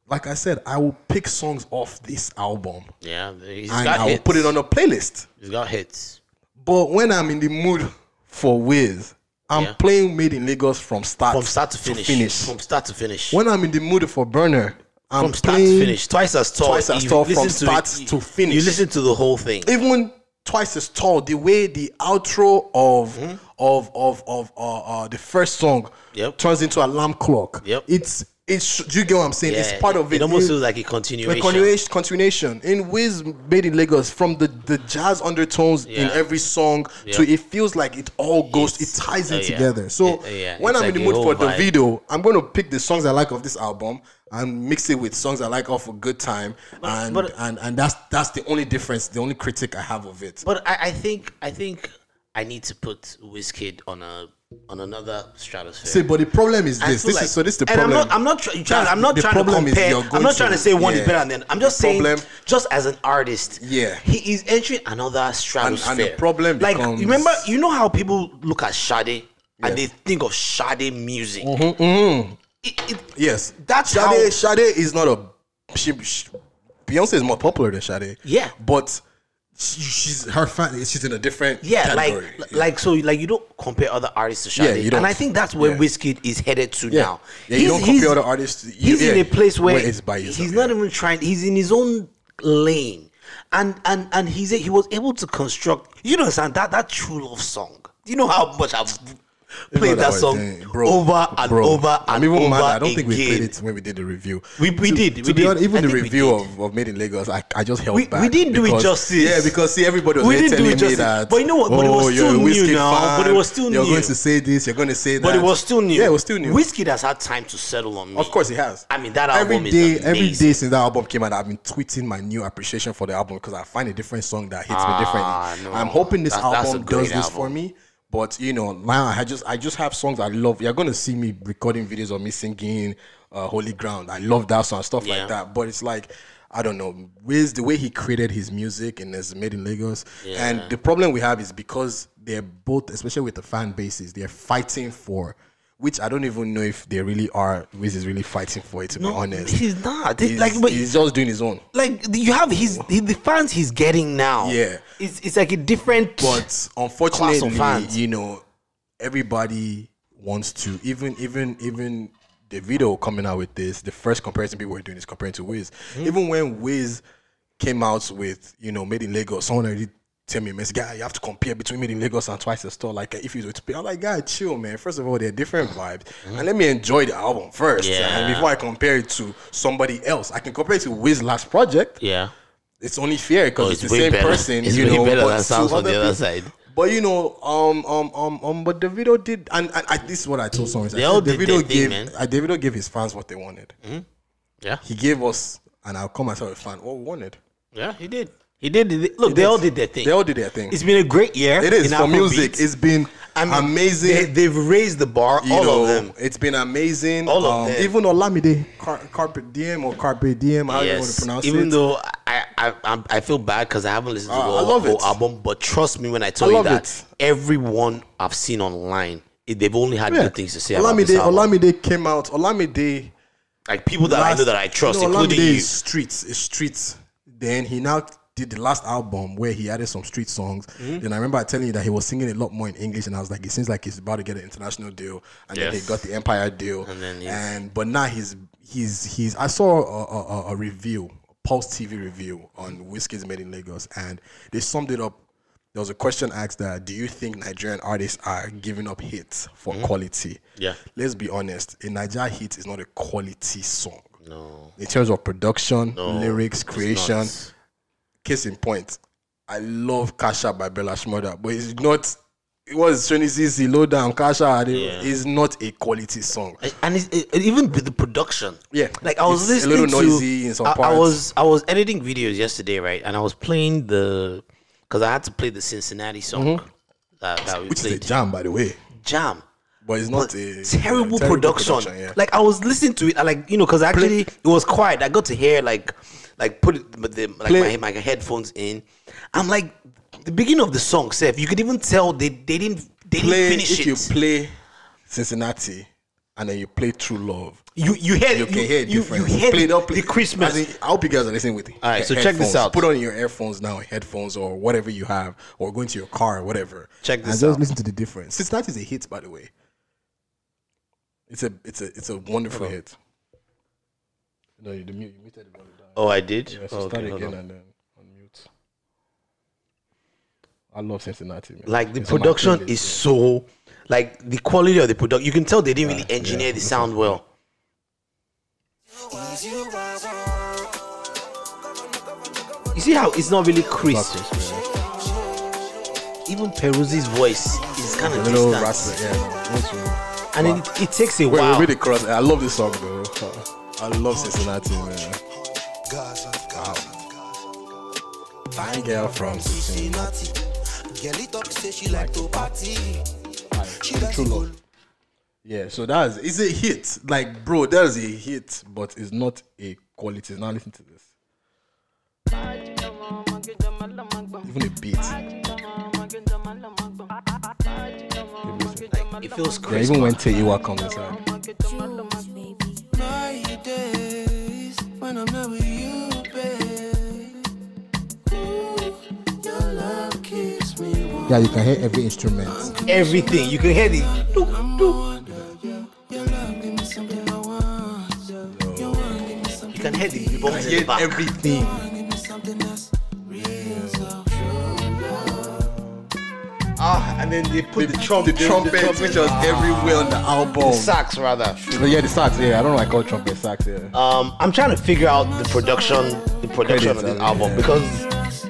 Like I said, I will pick songs off this album Yeah, he's and got I will hits. put it on a playlist. He's got hits. But when I'm in the mood for Wiz, I'm Yeah. playing Made in Lagos from start From start to finish. From start to finish. When I'm in the mood for Burna, I'm from start playing to finish. Twice as tall. Twice as tall from start to finish. You listen to the whole thing. even twice as tall. The way the outro of Mm-hmm. of of of uh, uh, the first song Yep. turns into alarm clock. Yep. It's it's. Do you get what I'm saying? it's part of it. It almost feels like a continuation. continuation, continuation in Wiz made in Lagos from the, the jazz undertones in every song to it feels like it all goes It's- it ties in uh, yeah. together. So Uh, yeah. when It's I'm like in the mood for Davido, I'm going to pick the songs I like of this album and mix it with songs I like off a good time, and but- and and that's that's the only difference, the only critic I have of it. But I, I think I think I need to put Wizkid on a on another stratosphere. See, but the problem is this. This like- is so. This is the and problem. I'm not. I'm not try- trying. I'm not trying to compare. I'm not trying to say one yeah. is better than. I'm just The saying, problem- just as an artist, Yeah. he is entering another stratosphere. And, and the problem like, becomes- remember, you know how people look at Sade and Yes. they think of Sade music. Mm-hmm, It- it- Yes, That's Sade. how- Sade is not a. She, she, Beyonce is more popular than Sade. Yeah. but she's her fan. She's in a different yeah, category. like, like so, like you don't compare other artists to Sade, Yeah, you don't. and I think that's where Yeah. Wizkid is headed to yeah, now. yeah. You don't compare other artists. You, he's in a place where, it's by yourself, he's yeah. not even trying he's in his own lane and and and he's he was able to construct you know that that true love song you know how much i've played that song bro, over and bro. over and I'm even over mad. I don't think we played it when we did the review. We- we To- did, To we be did. honest, even I the review of, of Made in Lagos, I, I just held We- back. we didn't do it because- justice. Yeah, because see, everybody was We didn't do telling it me that. But you know what? But it was oh, you're a still new now, but it was still You're new. going to say this. You're going to say that. but it was still new Yeah, it was still new. Wizkid has had time to settle on me Of course, he has. I mean, that every album is day, every day since that album came out, I've been tweeting my new appreciation for the album because I find a different song that hits Ah, me differently. I'm hoping this That- that's a album does this for me. But you know, now I just I just have songs I love. You're gonna see me recording videos of me singing uh, "Holy Ground." I love that song, stuff Yeah. like that. But it's like I don't know, Wiz the way he created his music and it's made in Lagos. And the problem we have is because they're both, especially with the fan bases, they're fighting for. Which I don't even know if they really are. Wiz is really fighting for it. To no be honest, he's not He's, like but he's just doing his own. like you have his he, the fans he's getting now Yeah. it's, it's like a different But unfortunately, you know, everybody wants to even even even Davido coming out with this, the first comparison people were doing is comparing to Wiz. Hmm. Even when Wiz came out with, you know, Made in Lagos, someone already tell me, man, guy, you have to compare between Made in Lagos and Twice the Store. Like, if you were to pay, I'm like, guy, chill, man. First of all, they're different vibes. And let me enjoy the album first. Yeah. And before I compare it to somebody else, I can compare it to Wiz's last project yeah it's only fair because Oh, it's, it's the same better. person. It's you know, better but than sounds on the other people- side. But you know, um, um, um, um, but Davido did, and, and I, this is what I told someone. They I all said did video thing, gave, man. uh, Davido gave his fans what they wanted. yeah He gave us, and I'll call myself a fan, what we wanted. yeah he did He did. the- Look, they all did their thing. They all did their thing. It's been a great year. It is in for Afrobeat. music. It's been I mean, amazing. They, have raised the bar. you all know, of them. It's been amazing. All of um, them. Even Olamide, Car- Carpe Diem or Carpe Diem, how you want to Yes. pronounce Even it. though I I I'm, feel bad because I haven't listened to Ah, the I whole, love whole it. album, but trust me when I tell I you that it. everyone I've seen online, they've only had yeah. good things to say about Olamide, this album. Olamide came out. Olamide. like people that I know that I trust, you know, including Olamide you. is streets. Is streets. Then he now did the last album where he added some street songs. Mm-hmm. Then I remember telling you that he was singing a lot more in English, and I was like, it seems like he's about to get an international deal, and then he got the Empire deal, And then and but now he's he's he's. I saw a, a, a- a review, Pulse TV review on Wizkid's Made in Lagos, and they summed it up. There was a question asked that do you think Nigerian artists are giving up hits for quality? Mm-hmm. Yeah. Let's be honest, a Nigeria hit is not a quality song. No, In terms of production, lyrics, it's creation. Case in point, I love Cash App by Bella Shmurda, but it's not. It was Tony CC, Low Down, Kasha. Yeah. is not a quality song. and it's, it, even with the production. Yeah. like I was It's a listening little to. noisy in some I, I was I was editing videos yesterday, right? And I was playing the because I had to play the Cincinnati song that, that we Mm-hmm. Which is a jam, by the way. Jam. But it's not a terrible, yeah, production. yeah. Like I was listening to it, I like you know, because actually it was quiet. I got to hear like, like put it, but the like my, my headphones in. I'm like, the beginning of the song, Seth. You could even tell they they didn't they play, didn't finish if it. you play Cincinnati and then you play True Love, you you hear you you, can hear it you, different. you hear play, the, play, the Christmas. In, I hope you guys are listening with it. All right, so check this out. Put on your earphones now, headphones or whatever you have, or go into your car or whatever. Check this out. and just listen to the difference. Cincinnati is a hit, by the way. It's a it's a it's a wonderful hit. No, you, the mute, you muted the. Oh, I did. Yeah, so Oh, start okay, again and then unmute. I love Cincinnati. Man. Like the It's production is yeah. so, like the quality of the product. You can tell they didn't really engineer yeah, the sound well. You see how it's not really crisp. Even Peruzzi's voice is kind of distant, raspy, yeah. no, really- and it, it takes a Wait, while. wait, the cross. I love this song though. I love Cincinnati, man. Fine girl from Cincinnati. Like to party. Alright, True love. Yeah, so that's it's a hit. Like, bro, that's a hit, but it's not a quality. Now listen to this. Even the beat. It feels Yeah, even when Tay Iwar comes inside. Jules, baby. My days when I'm not with you, Yeah, you can hear every instrument. Everything you can hear the. I'm wonder, your love give me something I want. Your one give me something, You can hear the bumps in the back. everything. give me something that's real so true. Ah, and then they put the, trumpet, the trumpet, which was everywhere on the album. The sax rather. But yeah, the sax. Yeah, I don't know. I call it trumpet sax. Yeah. Um, I'm trying to figure out the production, the production of Credits, this uh, album yeah. because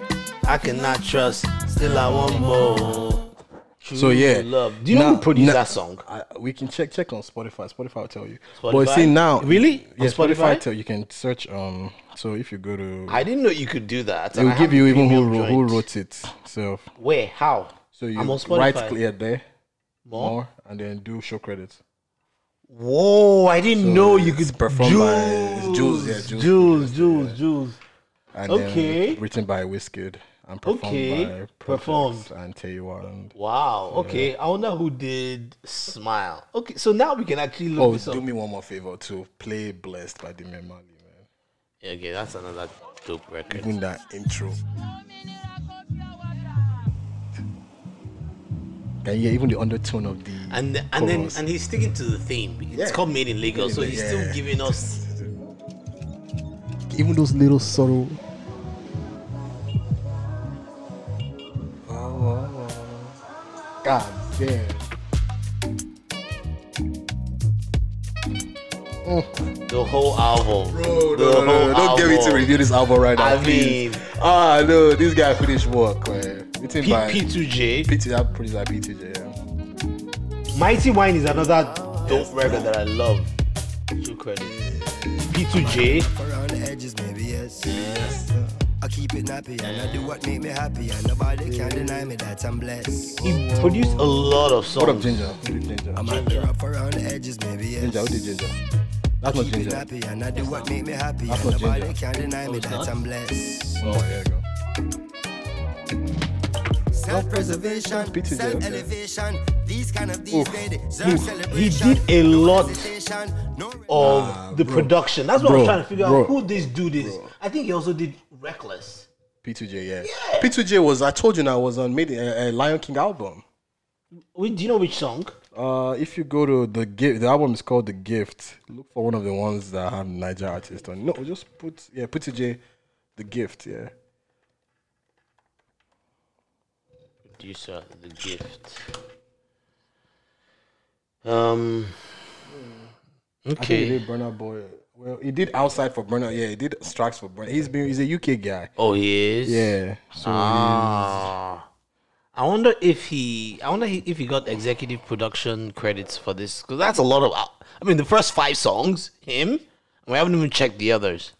I cannot trust. Still, I want more. So yeah, love. Do you know Now- who produced now- that song? I, we can check check on Spotify. Spotify will tell you. But Spotify? see now, Really? Yeah, Spotify? Spotify? tell you can search. Um, so if you go to, I didn't know you could do that. it will give you even who who wrote it. So Where? How? so you I'm on Spotify. right click there More? more and then do show credits. Whoa! I didn't know you could performed by- it's Jules, yeah, Jules Jules, Jules, Jules. And Okay. written by Wizkid and performed Okay, by performed. And and Wow. Okay. I wonder who did "Smile." Okay. So now we can actually look oh, this up. do me one more favor to play "Blessed" by Damian Marley, man. Yeah, okay, that's another dope record. Even that intro. You hear even the undertone of the And and then and he's sticking to the theme. It's Yeah. called Made in Lagos, so he's still giving us. Even those little subtle. God damn. The whole album. Bro, the no, no, whole no, no, don't get me to review this album right now. I please. mean, ah, no, this guy finished work, man. Written P- by P2J. P2J, that produced by P2J, yeah. Mighty Wine is another dope record that I love. True credit. P2J. Keep it nappy and I do what make me happy and nobody can deny me that I'm blessed. He produced a lot of songs. What up, Ginger? Who did Ginger? I might be rough around the edges, maybe yes. Ginger, who did Ginger? That's not Keep it Ginger. nappy and I do what make me happy That's and not nobody ginger. can deny me that I'm blessed. Oh, there you go. Self-preservation, P2J, okay. self-elevation, these kind of these days He deserve celebration. did a lot no of the production. That's what I'm trying to figure bro, out who this dude is. I think he also did Reckless. P2J, yeah. P2J was, I told you now, was on made a, a Lion King album. Wait, do you know which song? Uh, if you go to the gift, the album is called The Gift. Look for one of the ones that have Niger artist on. No, just put yeah, P2J, The Gift, yeah. Producer, The Gift. Um. I think Okay. Burna Boy. Well, he did outside for Burna. Yeah, he did Strikes for Burna. He's been he's a UK guy. Oh, he is. Yeah. So Ah. I wonder if he. I wonder if he got executive production credits for this because that's a lot of. I mean, the first five songs, him. We haven't even checked the others.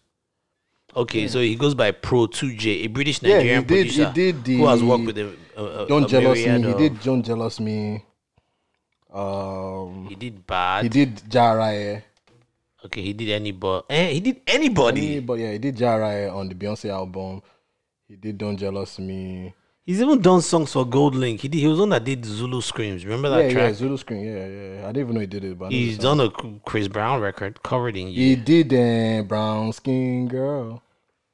Okay, so he goes by Pro 2J, a British Yeah, he Nigerian did- he producer did the who has worked with a, a, Don't a jealous me. He did Don't jealous me. Um, He did bad. he did Jarae. Okay, he did anybody. Eh, he did anybody. But yeah, he did Jarae on the Beyonce album. He did Don't jealous me. He's even done songs for GoldLink. He did. He was on that did Zulu Screams. Remember that yeah, yeah. Zulu Screen. Yeah, yeah. I didn't even know he did it, but He's done a Chris Brown record covered in He did uh, Brown Skin Girl.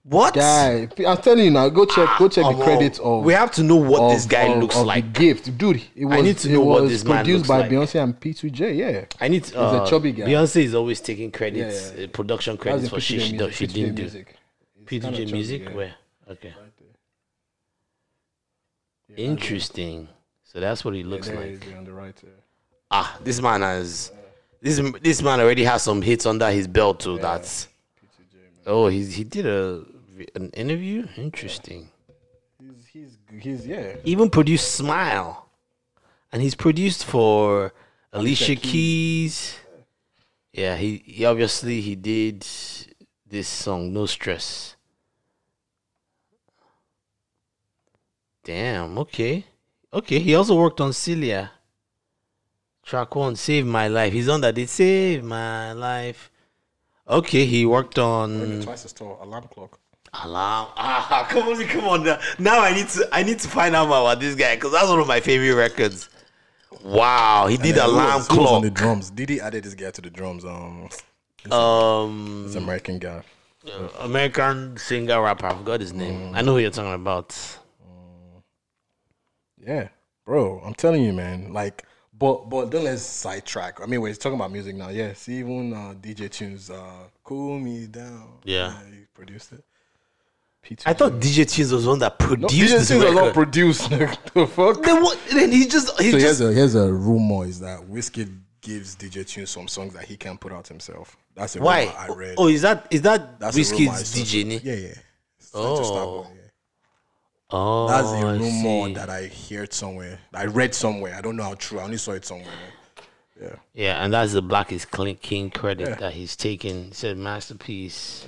What? Guy, I'm telling you now. Go check. Go check the credits of. We have to know what of- this guy of- looks of like. gift, dude. It was. I need to know what this man looks like. produced by. Beyonce and P2J. Yeah. I need to. He's a Uh, chubby guy. Beyonce is always taking credits, Yeah, yeah. uh, production credits for shit P2J she, music, do- she P2J didn't do. music. It's P2J kinda chubby, music, yeah. where? Okay. Interesting. So that's what he looks like. yeah, on the right. Yeah. Ah, this man has. This this man already has some hits under his belt too. That's. Oh, he he did a an interview. Interesting. He's he's he's yeah. Even produced Smile, and he's produced for Alicia Keys. Yeah, he, he obviously he did this song No Stress. Damn. Okay. Okay. He also worked on Celia. Track one, Save My Life. He's on that. Did Save My Life. Okay, he worked on Twice as tall. Alarm clock. Alarm. Ah, come on, come on. Now, now I need to I need to find out more about this guy because that's one of my favorite records. Wow, he did then alarm was- was on the clock. drums. Didi added this guy to the drums. Um, Um, this American guy. uh, American singer rapper. I forgot his name. I know who you're talking about. Yeah, bro. I'm telling you, man. Like, but but don't let's sidetrack. I mean, we're talking about music now. Yeah, see, even uh, DJ Tunez, uh, "Cool Me Down." Yeah. he produced it. P2J. I thought DJ Tunez was the one that no, produced DJ this Tunez was not record. produced. the fuck. then what? Then he just he So just here's a here's a rumor is that Wizkid gives DJ Tunez some songs that he can't put out himself. That's a why? rumor I read. Oh, is that is that That's a Wizkid's. DJ? ni? Yeah, yeah. It's Oh. just that oh. one, yeah. Oh, That's a I rumor see. that I heard somewhere. I read somewhere. I don't know how true. I only saw it somewhere. Yeah. Yeah, and that's the Black is King credit Yeah. that he's taken. He said masterpiece.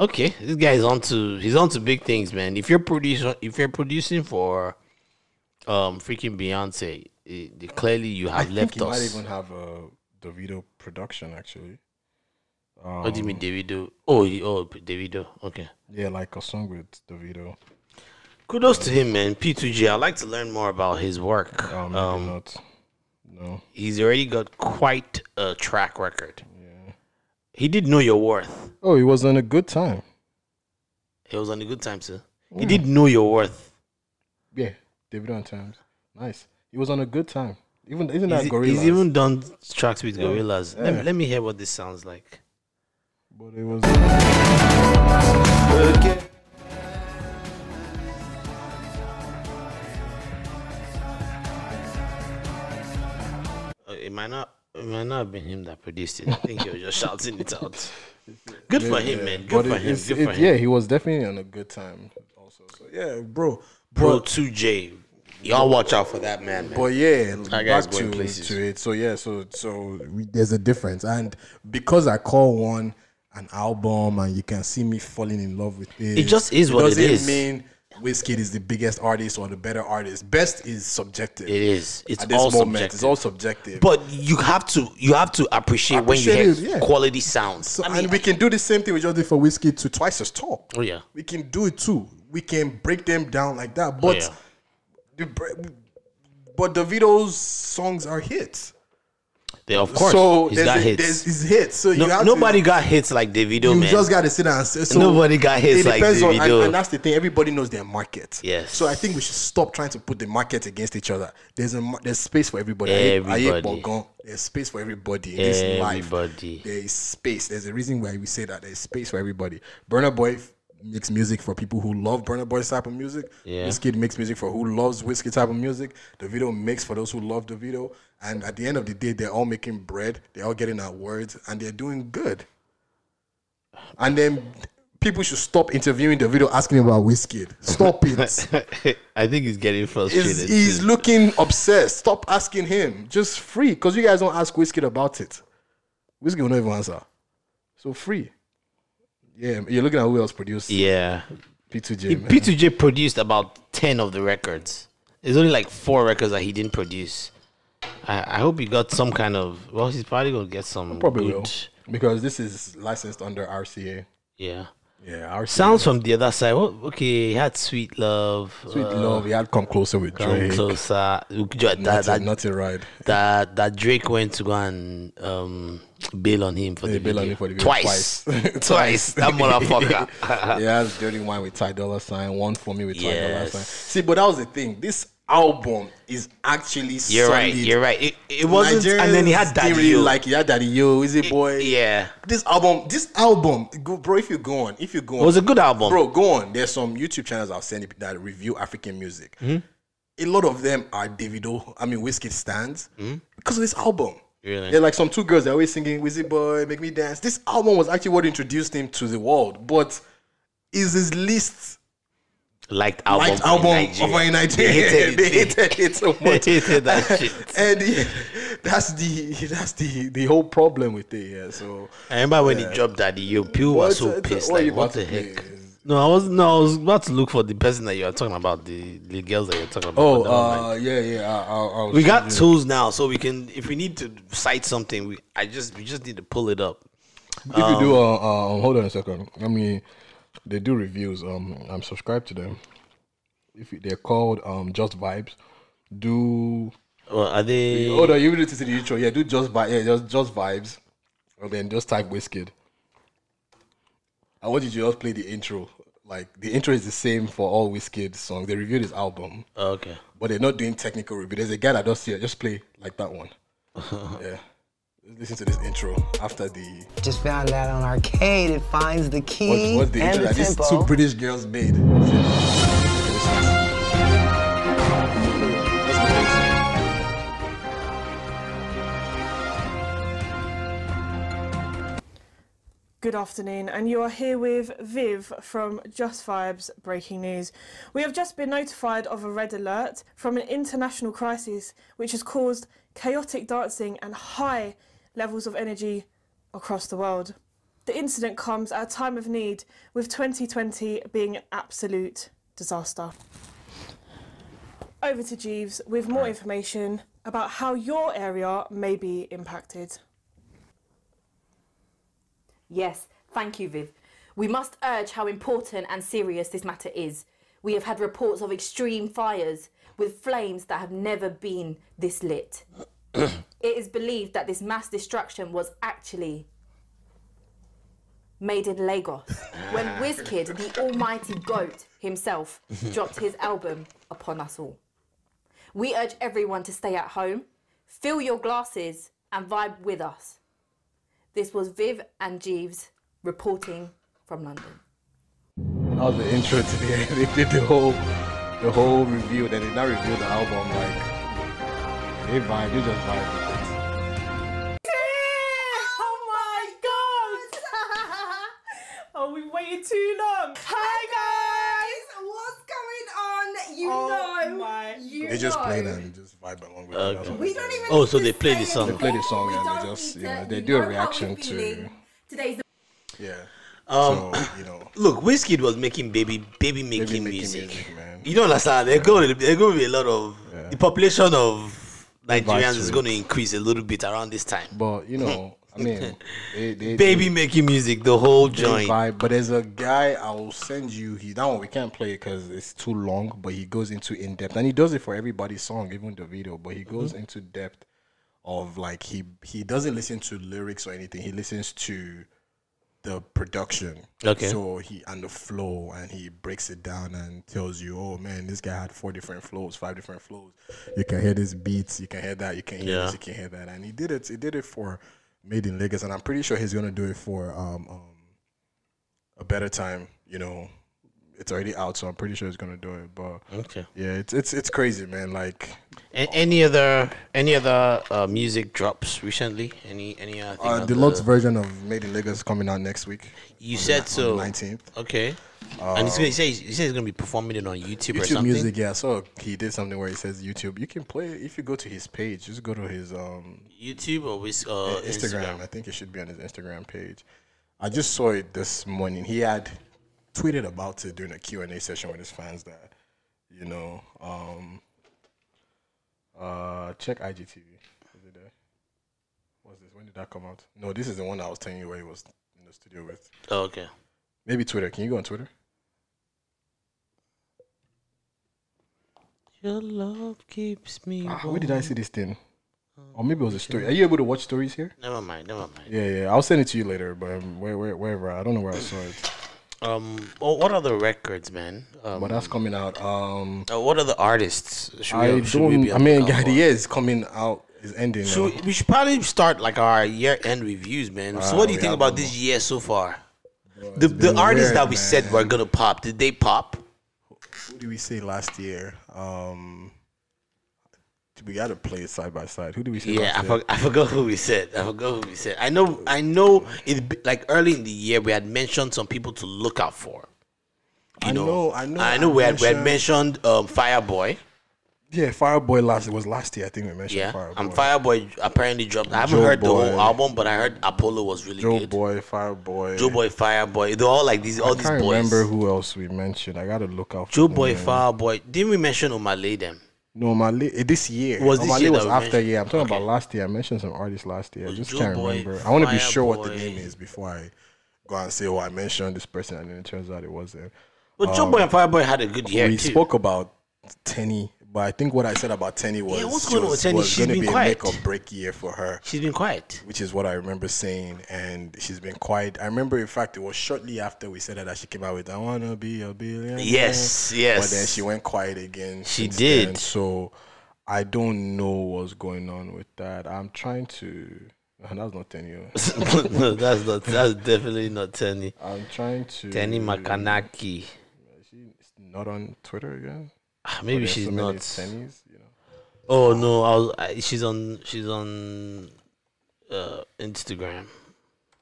Okay, this guy is on to he's on to big things, man. If you're producing if you're producing for um freaking Beyonce, it, clearly you I have think left he might us. even have a Davido production actually. what do you mean, Davido? Oh, he- oh, Davido. Okay. Yeah, like a song with Davido. Kudos to him, man. P2J. I'd like to learn more about his work. Oh, maybe Um, not. No. he's already got quite a track record. He did know your worth. Oh, he was on a good time. He was on a good time, sir. He did know your worth. Yeah, Davido on times. Nice. He was on a good time. Even isn't He's, that Gorilla? he's even done tracks with Gorillaz. Let, me, Yeah. let me hear what this sounds like. But it was. Uh, it might not. It might not have been him that produced it. I think he was just shouting it out. Good for him, man. Good for him. Good for him. Yeah, he was definitely on a good time. Also, so yeah, bro. bro, 2J. Y'all watch out for that man, man. but yeah, That guy's back going to, places. to it. So yeah, so so we, there's a difference, and because I call one an album and you can see me falling in love with it. It just is what it doesn't is. mean Wizkid is the biggest artist or the better artist. Best is subjective. It is. It's At this all moment, subjective. it's all subjective. But you have to you have to appreciate, when you hear yeah. quality sounds. So, I mean, and we can do the same thing we just did for Wizkid to twice as tall. Oh, yeah. we can do it too. We can break them down like that. But oh, yeah. the but Davido's songs are hits. They, of course, so he's there's got hits. His hits. So No- you have nobody to, got hits like Davido, You man. just got to sit down. And say, so Nobody got hits it like depends on- and, Davido. and that's the thing. Everybody knows their market. Yes. So I think we should stop trying to put the market against each other. There's a there's space for everybody. Everybody. There's space for everybody in this life. Everybody. There is space. There's a reason why we say that there's space for everybody. Burna Boy makes music for people who love Burna Boy's type of music. Yeah. Wizkid makes music for who loves Wizkid type of music. Davido makes for those who love Davido. And at the end of the day, they're all making bread. They're all getting awards, and they're doing good. And then people should stop interviewing Davido asking about Wizkid. Stop it. I think he's getting frustrated. he's, he's looking obsessed. Stop asking him. Just free. Because you guys don't ask Wizkid about it. Wizkid will not even answer. So free. Yeah, you're looking at who else produced yeah. P2J. man. P2J produced about 10 of the records. There's only like four records that he didn't produce. I, I hope he got some kind of. Well, he's probably going to get some. Probably good, will. Because this is licensed under RCA. Yeah. Yeah, RCA. Sounds from the other side. Well, okay, he had Sweet Love. Sweet uh, Love. He had Come Closer with Come Drake. Closer. That, Nothing, that, nothing right. that, that Drake went to go and um, bail on him for They the bail video. on him for the video Twice. twice. Twice. That motherfucker. he has Dirty Wine with Ty Dolla Sign, One for Me with Ty Dolla Sign. See, but that was the thing. This album is actually You're solid. right. You're right. It, it wasn't. and then he had Nigerians Daddy really Yo. like he had Daddy Yo, it Boy. Yeah. This album, this album, go, bro. If you go on, if you go on, It was a good album. bro. Go on. There's some YouTube channels I'll send you that review African music. Hmm? A lot of them are Davido. I mean, Wizkid stands because of this album. Really? They're like some two girls. They're always singing "Wizzy Boy, Make Me Dance." This album was actually what introduced him to the world, but is his least Liked album. liked album Nigeria. over in Nigeria. They hated it. They hated it so much. They hated that shit. and yeah, that's the that's the the whole problem with it. Yeah. So I remember when he dropped that, Yo, people were so what- pissed. Like, what the heck? play? No, I was no, I was about to look for the person that you are talking about, the the girls that you're talking about. Oh, uh, yeah, yeah. I, I, I was we got tools now, so we can if we need to cite something, we I just we just need to pull it up. If you do, uh, uh, hold on a second. I mean, they do reviews. Um, I'm subscribed to them. If they're called um Just Vibes, do Well, are they? hold on. You need to see the intro. Yeah, do Just Vibes. Yeah, just Just Vibes, and then just type Wizkid. I want you to just play the intro. Like the intro is the same for all Wizkid songs. They reviewed his album, Oh, okay. but they're not doing technical review. There's a guy that does here. Just play like that one. yeah. Listen to this intro after the Just found that on arcade it finds the key What, what's the and intro the that these two British girls made? Good afternoon, and you are here with Viv from Just Vibes Breaking News. We have just been notified of a red alert from an international crisis which has caused chaotic dancing and high levels of energy across the world. The incident comes at a time of need, with 2020 being an absolute disaster. Over to Jeeves with more information about how your area may be impacted. Yes, thank you, Viv. We must urge how important and serious this matter is. We have had reports of extreme fires with flames that have never been this lit. it is believed that this mass destruction was actually made in Lagos when Wizkid, the almighty goat himself, dropped his album upon us all. We urge everyone to stay at home, fill your glasses, and vibe with us. This was Viv and Jeeves reporting from London. That was the intro to the They did the whole the whole review. They did not review the album like they vibe, they just vibe They just play played and just vibe along with it. Okay. That's what We don't even. Oh, so they play the song. They play the song and they just you know they do a reaction to feeling. Today's Yeah. Um, so you know, Look, Wizkid was making baby baby making making music. music, man. You don't understand. There's going to there's going to be a lot of the population of Nigerians is going to increase a little bit around this time. but you know, I mean, they, they, Baby they- making music, the whole joint. vibe. But there's a guy I will send you. He that one we can't play it because it's too long. But he goes into in depth, and he does it for everybody's song, even Davido. But he goes Mm-hmm. into depth of like he he doesn't listen to lyrics or anything. He listens to the production. Okay. So he and the flow, and he breaks it down and tells you, oh man, this guy had four different flows, five different flows. You can hear this beats, you can hear that, you can hear Yeah. this, you can hear that, and he did it. He did it for Made in Lagos, and I'm pretty sure he's gonna do it for um, um a better time. You know, it's already out, so I'm pretty sure he's gonna do it. But Okay. yeah, it's it's it's crazy, man. Like A- any other any other uh, music drops recently? Any any uh, on deluxe version of Made in Lagos coming out next week. You said the- so. Nineteenth. the 19th. And he's gonna, he says he says he's gonna be performing it on YouTube, or YouTube something. music, yeah. So he did something where he says YouTube. You can play it if you go to his page. Just go to his um YouTube or with uh, uh, Instagram. I think it should be on his Instagram page. I just saw it this morning. He had tweeted about it during a Q&A session with his fans that, you know, um, uh, check IGTV. Is it there? What's this? When did that come out? No, this is the one I was telling you where he was in the studio with. Oh, okay. Maybe Twitter. Can you go on Twitter? Your love keeps me. Ah, where did I see this thing? Or maybe it was a story. Are you able to watch stories here? Never mind. Never mind. Yeah, yeah. I'll send it to you later, but um, where, where, wherever. I don't know where I saw it. Um. Well, what are the records, man? Um, But that's coming out. Um, uh, what are the artists? Should I we, should we don't. be I mean, yeah, the year is coming out. Is ending. So now. we should probably start like our year-end reviews, man. so Ah, what do you think about them. this year so far? The the artists weird, that we said were gonna pop, did they pop? Who did we say last year? Um, we got to play it side by side. Who did we say? Yeah, last I, year? for, I forgot who we said. I forgot who we said. I know. I know. It like early in the year we had mentioned some people to look out for. You I know, I know, I know. I we had we had mentioned- mentioned um, Fireboy. Yeah, Fireboy last. It was last year. I think we mentioned Yeah, Fireboy. and Fireboy apparently dropped. I haven't Joe heard the whole album, but I heard Apollo was really Joe good. Boy, Fireboy. Joeboy, Fireboy. They're all like these. All I these can't boys. remember who else we mentioned. I gotta look out. Joe them, Boy, man. Fireboy. Didn't we mention Omah Lay them? No, Mali eh, this year. Was this Omah Lay year was after mentioned? year. I'm talking Okay. about last year. I mentioned some artists last year. I just Joe can't Boy, remember. I want to be sure what the name is before I go and say, "Oh, I mentioned this person," and then it turns out it wasn't. But Joe Um, Boy and Fireboy had a good year we too. spoke about Teni, but I think what I said about Teni was what's going on with Teni? was She's gonna been be quiet. a make or break year for her. She's been quiet. Which is what I remember saying, and she's been quiet. I remember, in fact, it was shortly after we said that, that she came out with "I Wanna Be a Billionaire." Yes, yes. But then she went quiet again. She did. then. So I don't know what's going on with that. I'm trying to. And that's not Teni. oh. no, that's not. That's definitely not Teni. I'm trying to. Teni Makanaki. She's not on Twitter again. Maybe she's so not. You know. Oh no, I was. I, she's on. She's on. Uh, Instagram.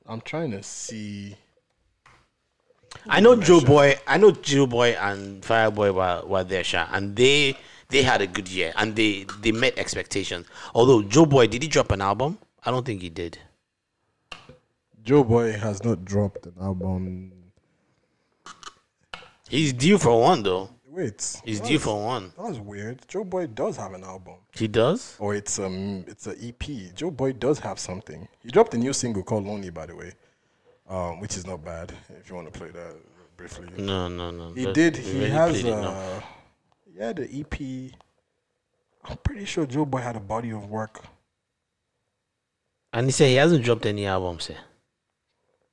I'm trying to see. I know Joeboy. I know Joeboy and Fireboy were, were there, Sha, and they they had a good year and they they met expectations. Although Joeboy did he drop an album? I don't think he did. Joeboy has not dropped an album. He's due for one though. Wait, He's due for one. That was weird. Joeboy does have an album, He does. or it's um, it's a EP. Joeboy does have something. He dropped a new single called "Lonely," by the way, um, which is not bad. If you want to play that briefly, No, no, no. he did. He already has now. uh, yeah, the EP. I'm pretty sure Joeboy had a body of work. And he said he hasn't dropped any albums.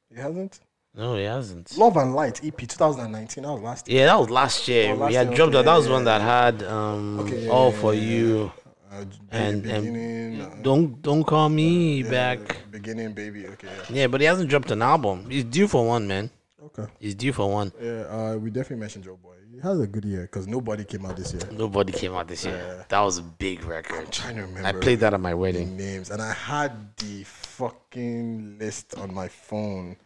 He hasn't. No, he hasn't. Love and Light EP 2019. That was last year. Yeah, that was last year. Oh, last we had year, dropped okay, that. That yeah, was yeah, one that had um Okay, yeah, all yeah, for yeah, you Uh, and and don't don't call me yeah, back. Beginning, baby. Okay. Yeah, but he hasn't dropped an album. He's due for one, man. Okay. He's due for one. Yeah, uh, we definitely mentioned Joeboy. He has a good year because nobody came out this year. Nobody came out this year. Yeah. That was a big record. I'm trying to remember. I played that at my wedding. names, and I had the fucking list on my phone.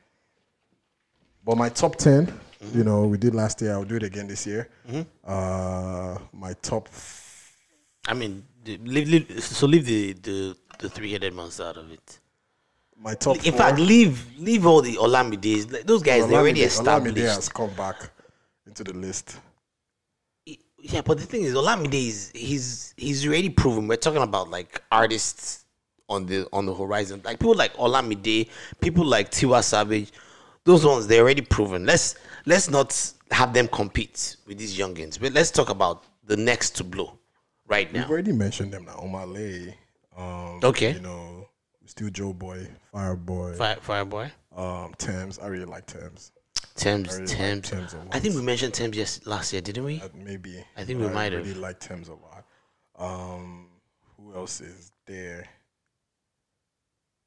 But my top 10 Mm-hmm. you know, we did last year. I'll do it again this year. Uh, my top. I mean, the- leave, leave, so leave the, the, the three headed monster out of it. My top In four. fact, leave leave all the Olamides. Like, Those guys, they're already established. Olamide has come back into the list. Yeah, but the thing is, Olamide is he's he's already proven. We're talking about like artists on the on the horizon, like people like Olamide, people like Tiwa Savage. Those ones they're already proven. Let's let's not have them compete with these youngins. But let's talk about the next to blow right now. We've already mentioned them now. Omah Lay. Um, Okay. You know, still Joeboy, Fireboy, Fire, Fireboy, um, Tems. I really like Tems. Tems, I really like Tems. Tems a lot. I think we mentioned Tems yes last year, didn't we? Uh, maybe. I think we might have. really like Tems a lot. Um, who else is there?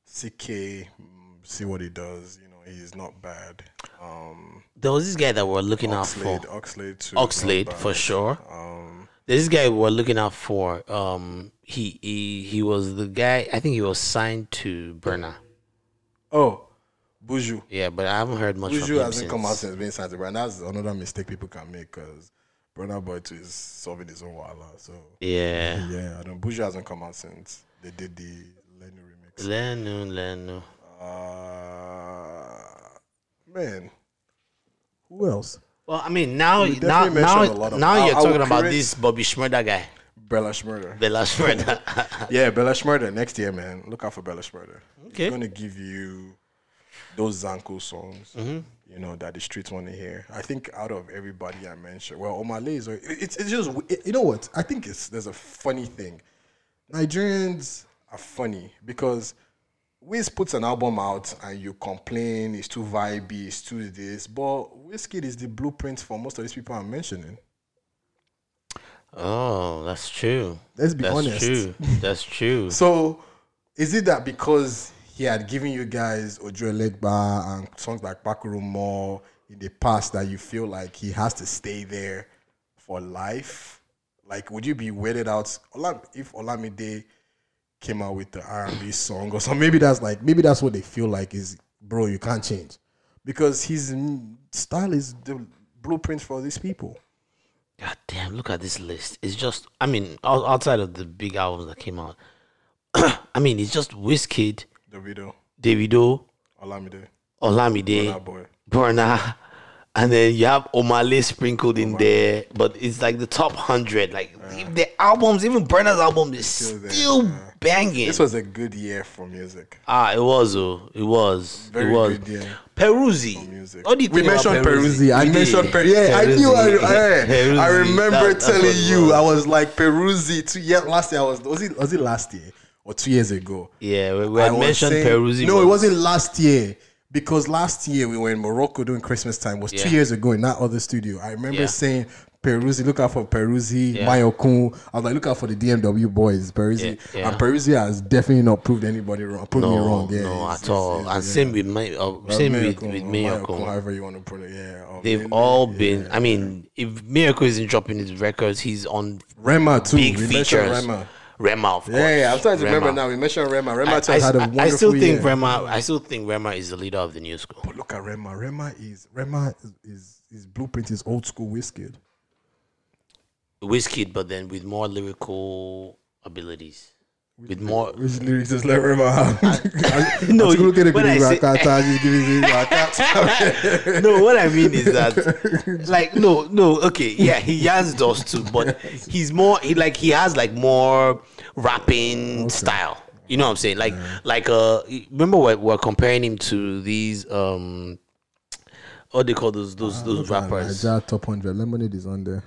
CKay. mm, See what he does. You he's not bad. Um, There was this guy that we're looking out for. Oxlade, Oxlade too. Oxlade for sure. Um, There's this guy we're looking out for. Um, he he he was the guy. I think he was signed to Burna. oh, Buju. Yeah, but I haven't heard much from Buju hasn't since. come out since being signed to Brand. That's another mistake people can make because Burna Boy too is solving his own wala. So Yeah. yeah. I don't. Buju hasn't come out since they did the Lenu remix. Lenu, Lenu. Uh, man, who else? Well, I mean, now We now definitely now, mentioned a lot of- now I- you're I talking about create- this Bobby Schmurda guy, Bella Shmurda. Bella Shmurda. Yeah, Bella Shmurda next year, man. Look out for Bella Shmurda. Okay. He's gonna give you those Zanku songs, Mhm. you know, that the streets want to hear. I think out of everybody I mentioned, well, Omah Lay is. It's it's just it- you know what? I think it's there's a funny thing. Nigerians are funny because Wiz puts an album out and you complain it's too vibey, it's too this, but Wizkid is the blueprint for most of these people I'm mentioning. oh, that's true. Let's be that's honest. True. That's true. So, is it that because he had given you guys Ojuelegba and songs like Bakuru more in the past that you feel like he has to stay there for life? Like, would you be weirded out if Olamide came out with the R&B song or so. Maybe that's like maybe that's what they feel like is, bro, you can't change because his style is the blueprint for these people. God damn, look at this list. It's just, I mean, outside of the big albums that came out, I mean, it's just Wizkid, Davido, Davido, Olamide, Olamide, Burna Boy. Burna, and then you have Omah Lay sprinkled in there. But it's like the top hundred. Like if the albums, even Burna's album is still, there, banging. This was a good year for music. ah, it was, oh, it was, Very it was. good year. Peruzzi. What do you We mentioned Peruzzi. I We mentioned. Peruzzi. Yeah, I knew. I, I, I remember That- telling you. I was like Peruzzi. Two years last year. I was. Was it? Was it last year or two years ago? Yeah, we, we had mentioned saying- Peruzzi. No, it wasn't last year because last year we were in Morocco during Christmas time. It was two years ago in that other studio. I remember Yeah. saying. Peruzzi, look out for Peruzzi, Yeah. Mayorkun. I was like, look out for the DMW boys, Peruzzi. Yeah, yeah. And Peruzzi has definitely not proved anybody wrong. Proved me no, wrong. Yeah, no, it's- at all. it's- and yeah. same with my, uh, Well, same with Miracle with Miracle. however you want to put it. Yeah, or They've Mele, all yeah. been. I mean, if Miracle isn't dropping his records, he's on Rema too. big We features. Rema. Rema, of course. Yeah, yeah, I'm starting to remember now. We mentioned Rema. Rema I, I, had a I- wonderful I still think year. Rema. I still think Rema is the leader of the new school. But look at Rema. Rema is Rema is, is his blueprint is old school Wizkid. Wizkid, but then with more lyrical abilities. With more. Which lyrics just let Rema have? No, look at it. when I say- no, what I mean is that, like, no, no, okay, yeah, he has those too, but he's more, he like, he has like more rapping style. You know what I'm saying? Like, like, uh, remember we're, we're comparing him to these, um, what they call those, those, those rappers. Naija top hundred. Lemonade is on there.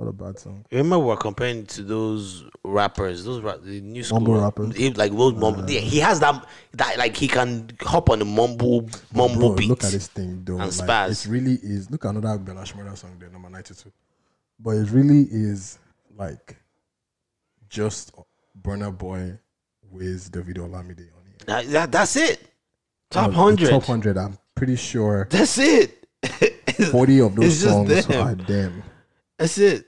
Not a bad song. You Remember, we're comparing to those rappers, those ra- the new school Mumble rappers? he- like those mumble. yeah, he has that that like he can hop on the mumble mumble Bro, beat. look at this thing though. and like. It really is. Look at another Bella Shmurda song there, number ninety-two. But it really is like just Burna Boy with Davido Olamide on it. That, that- that's it. Top hundred. Top hundred. I'm pretty sure That's it. forty of those songs them. are them. That's it.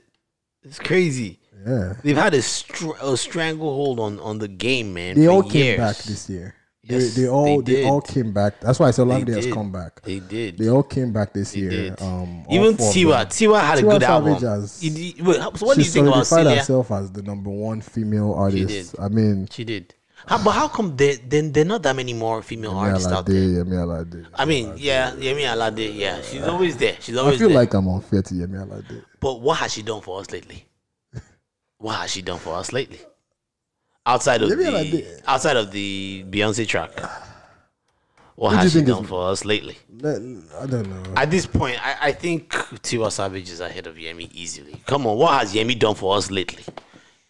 It's crazy. Yeah. They've had a, str- a stranglehold on, on the game, man. They for all came years. back this year. Yes, they, they all they they, all came back. That's why I said Olamide has come back. They did. They all came back this They year. Um, Even Tiwa. Tiwa had a good Savage album. has- did- wait, so what do she you think about Celia? herself as the number one female She artist. did. I mean, She did. How, but how come there then there are not that many more female artists out there? Yemi Alade. I mean, yeah, Yemi Alade, yeah, she's always there. She's always. I feel there. like I'm unfair to Yemi Alade. But what has she done for us lately? what has she done for us lately? Outside of Yemi the Alade- outside of the Beyonce track, what you has she done for us lately? I don't know. At this point, I, I think Tiwa Savage is ahead of Yemi easily. Come on, what has Yemi done for us lately?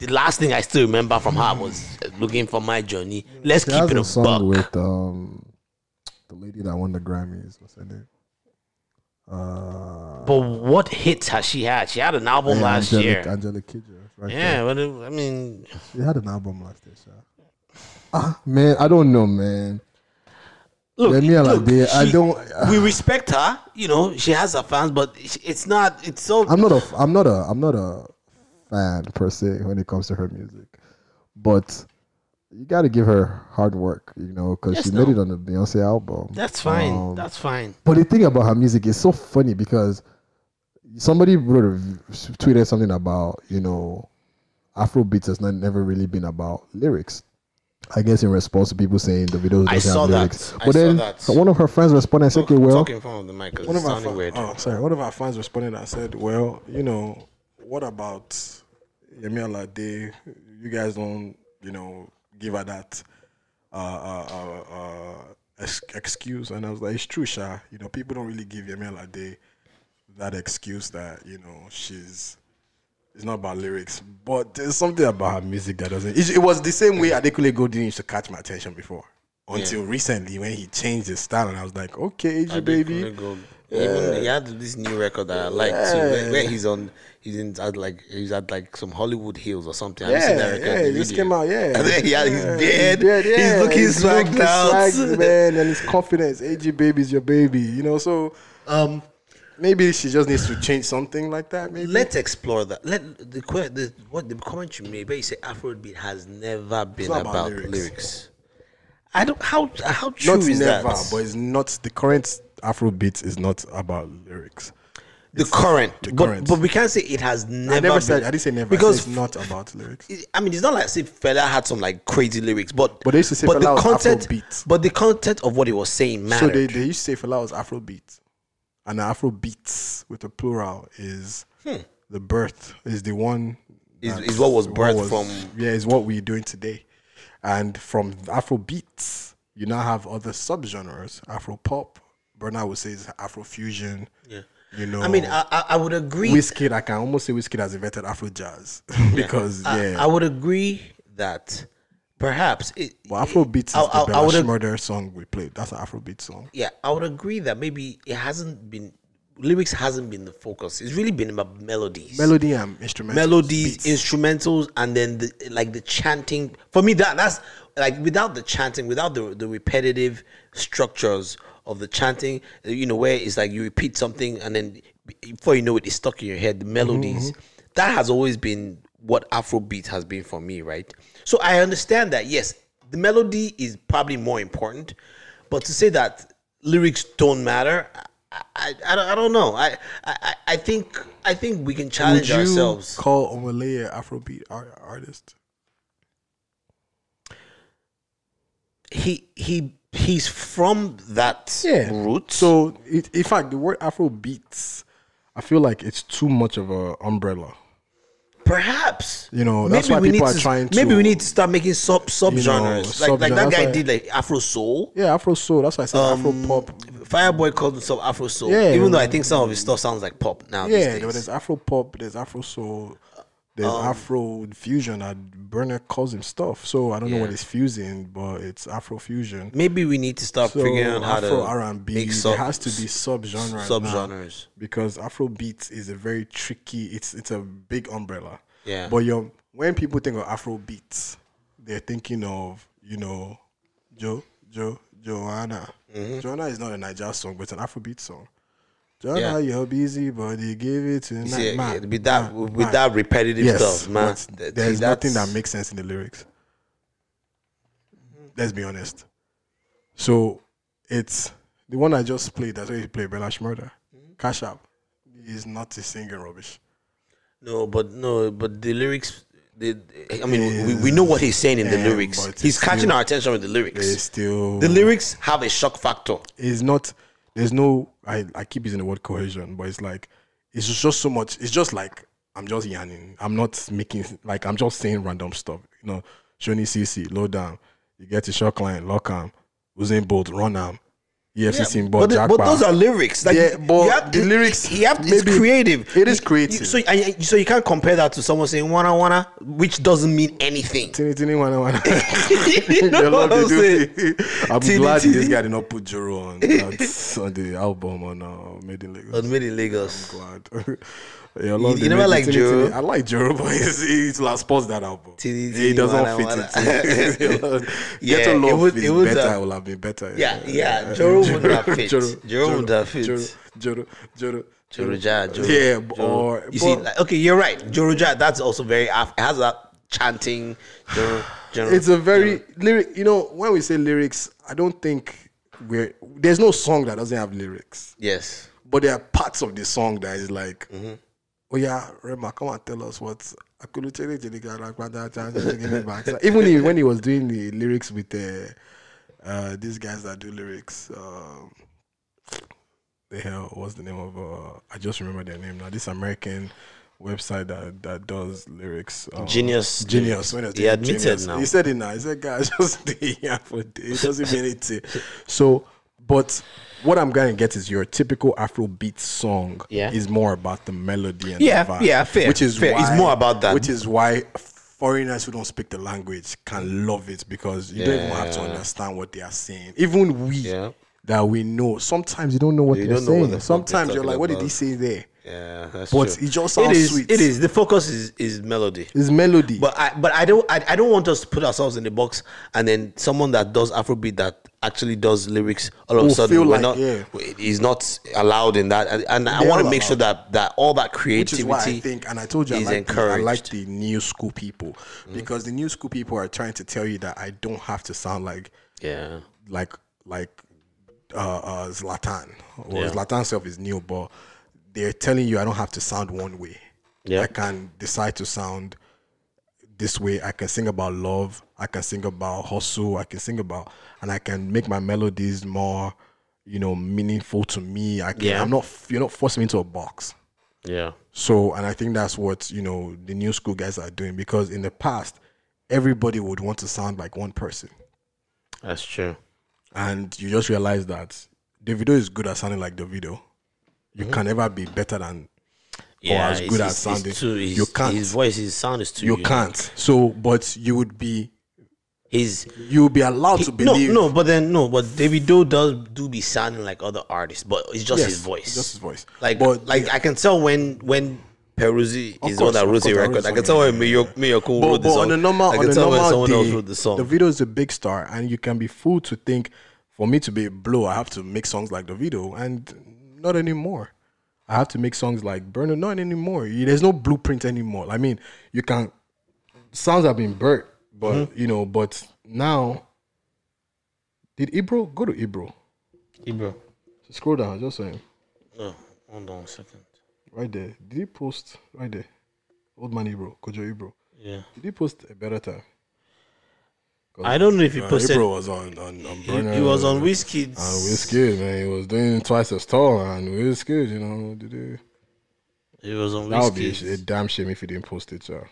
The last thing I still remember from her was looking for my journey. Let's She keep has it a a song buck. with um the lady that won the Grammys. What's her name? Uh, But what hits has she had? She had an album yeah, last Angelique, year. Angelique Kidjo. Right yeah, but I mean, She had an album last year. Ah, man, I don't know, man. Look, look, Alade, I don't. we respect her. You know, she has her fans, but it's not. It's so. I'm not a. I'm not a. I'm not a fan per se when it comes to her music, but you got to give her hard work, you know, because Yes, she no. made it on the Beyonce album. That's fine. Um, That's fine. But the thing about her music is so funny because somebody wrote a, v- tweeted something about you know Afrobeats has not never really been about lyrics. I guess in response to people saying the videos I doesn't saw have that. lyrics. I But saw then that. one of her friends responded and said, "Okay, well, Talk in front of the mic 'cause One it's of our sounding fa- weird. oh, sorry. One of our fans responded and said, "Well, you know, what about Yemi Alade? You guys don't, you know, give her that uh, uh, uh, uh, excuse." And I was like, "It's true, Sha. You know, people don't really give Yemi Alade that excuse that you know she's." It's not about lyrics, but there's something about her music that doesn't. It, it was the same way Adekunle Gold didn't used to catch my attention before, until recently when he changed his style, and I was like, okay, AG baby. Adekunle Gold. Even he had this new record that I like too, where, where he's on, he's in at like he's at like some Hollywood Hills or something. Have you seen that Yeah, record? yeah, The it just video? came out, yeah. And then he had his Yeah, beard, he's looking he's swagged looking out. swagged, man, and his confidence. AG baby's your baby, you know. So, um, maybe she just needs to change something like that. Maybe Let's explore that. Let the que- the what the comment you made, where you say Afrobeat has never been about, about lyrics. lyrics. I don't how how true not is never, that? but it's not the current Afrobeat is not about lyrics. the current, the but, current. but we can't say it has never. I never been, said I didn't say never because it's not about lyrics. I mean, it's not like say Fela had some like crazy lyrics, but But they used to say but Fela was content, Afrobeat. but the content of what he was saying man. So they, they used to say Fela was Afrobeat, and Afrobeats with a plural is hmm. the birth is the one Is- is what was birthed from- yeah is what we're doing today, and from Afrobeats you now have other subgenres Afro pop. Burna would say it's Afro fusion. Yeah. you know. I mean, I, I, I would agree. Whiskey, I can almost say Whiskey has invented Afro jazz because I- yeah, I, would agree that perhaps it, well, Afrobeats is I- the I- I Bella would ag- Shmurda song we played. That's an Afrobeat song. yeah, I would agree that maybe it hasn't been lyrics hasn't been the focus. It's really been about melodies. Melody and instrumentals. melodies, beats. instrumentals, and then the like the chanting. For me, that that's like without the chanting, without the the repetitive structures of the chanting, you know, where it's like you repeat something and then before you know it, it's stuck in your head. The melodies Mm-hmm. that has always been what Afrobeat has been for me, right? So I understand that yes, the melody is probably more important, but to say that lyrics don't matter. I, I, I, don't, I don't know. I, I I think I think we can challenge Would you ourselves. Call Omah Lay an Afrobeat art- artist. he he he's from that root. So, it, in fact, the word Afro beats, I feel like it's too much of a umbrella. Perhaps You know, that's why we people are to, trying to. Maybe we need to start making sub sub you know, genres like like that guy why- did like Afro soul. Yeah, Afro soul. That's why I said um, Afro pop. Fireboy called himself Afro soul. Yeah. even though I think some of his stuff sounds like pop now. Yeah, there's Afro pop, there's Afro soul, there's Um, Afro fusion. That Burna calls him stuff. So I don't know what Yeah. he's fusing, but it's Afro fusion. maybe we need to start So figuring out how Afro to R and B. make There sub- has to be subgenres. subgenres. now, because Afro beats is a very tricky. It's it's a big umbrella. Yeah. But you when people think of Afro beats, they're thinking of you know, Joe Joe Joanna. Mm-hmm. Joanna is not a Naija song, but it's an Afrobeat song. Joanna, Yeah. you're busy, but you give it to You see, man, with that man, with man. that repetitive Yes, stuff, man. There's nothing that makes sense in the lyrics. Let's be honest. So it's the one I just played. That's where he played Bella Shmurda. Mm-hmm. Cash App is not a singing rubbish. No, but no, but the lyrics the, I mean, we, we know what he's saying in the lyrics. He's catching still- our attention with the lyrics. Still The lyrics have a shock factor. It's not. There's no. I I keep using the word cohesion, but it's like it's just so much. It's just like I'm just yanning. I'm not making like I'm just saying random stuff. You know, Shoni CC, low down. You get to short line, lock arm, Usain Bolt, run arm, EFCC, Yeah, but, but, the- but those are lyrics. Like, yeah, but you have- the lyrics. you have, it's maybe- creative. It is creative. you- so, and, so you can't compare that to someone saying "wanna wanna," which doesn't mean anything. Tini tini wana wana. You know what I'm saying? I'm Tini, glad tini. this guy did not put Joro on, on the album on uh, Made in Lagos. On Made in Lagos. I'm glad. yeah, I love you never Made- liked Tini, I like Joro, but he's, he's like sports that album. Tini, he doesn't wana, fit wana. it. Yeah, Get a it love would- is it would, better. uh, will have been better. Yeah, yeah, Joro would have fit. Joro would have fit. Joro, Joro, Joro, Joro Ja, Joro, Yeah, b- or you see, like, okay, you're right. Joro Ja, that's also very. Af- it has that chanting. Joro, it's a very lyric. You know, when we say lyrics, I don't think we're there's no song that doesn't have lyrics. yes. But there are parts of the song that is like, Mm-hmm. Oh yeah, Rema, come and tell us what. Even he- when he was doing the lyrics with the uh, these guys that do lyrics, um, the hell, what's the name of? Uh, I just remember their name now. This American website that that does lyrics. um, Genius. Genius. When He admitted Genius, now. He said it now. He said, guys, just it here for day. It doesn't mean anything. So, but what I'm gonna get is your typical Afrobeat song Yeah. is more about the melody and Yeah, the vibe, yeah, fair, Which is fair. It's more about that. Which is why foreigners who don't speak the language can love it because you don't even have to understand what they are saying. Even we Yeah. that we know, sometimes you don't know what You they're don't know what saying. the sometimes you're talking like, what did he say there? Yeah, that's But true. it just sounds it is, sweet. It is. The focus is is melody. It's melody. But I but I don't I, I don't want us to put ourselves in the box and then someone that does Afrobeat that actually does lyrics all of Will a sudden feel we're like, not yeah. is not allowed in that and, and I want to make sure that that all that creativity Which creativity is why I think, and I told you, I like, the, I like the new school people Mm-hmm. because the new school people are trying to tell you that I don't have to sound like yeah like like uh, uh Zlatan. Well, Yeah. Zlatan self is new, but they're telling you I don't have to sound one way. Yeah. I can decide to sound this way. I can sing about love. I can sing about hustle. I can sing about, and I can make my melodies more, you know, meaningful to me. I can. Yeah. I'm not. You're not forcing me into a box. yeah So, and I think that's what you know the new school guys are doing because in the past, everybody would want to sound like one person, that's true and you just realize that Davido is good at sounding like Davido. You hmm? can never be better than or as good as sounding. too, you can't. his voice his sound is too you unique. can't. So, but you would be his you would be allowed to no believe. no no, but then no but Davido does do be sounding like other artists but it's just Yes, his voice just his voice. like But like I can tell when when Peruzzi is the course, that the course, I record. I can tell when Mayorkun, Mayorkun But, wrote the but song. on the normal, I on can the tell when normal someone else wrote the song. the video is a big star, and you can be fooled to think for me to be a blow, I have to make songs like Davido, and not anymore. I have to make songs like Burna, not anymore. There's no blueprint anymore. I mean, you can sounds have been burnt, but Mm-hmm. you know, but now did Ebro go to Ebro? Ebro. Scroll down, just saying. No, hold on a second. Right there. Did he post right there? Old man Ebro, Kojo Ebro. Yeah. Did he post a better time? I don't know if he uh, posted- Ebro was on on, on He- Burna. he was on Wizkid's- On Wizkid, man. He was doing twice as tall and Wizkid, you know. Did he? It was on That would be a, a damn shame if he didn't post it, so.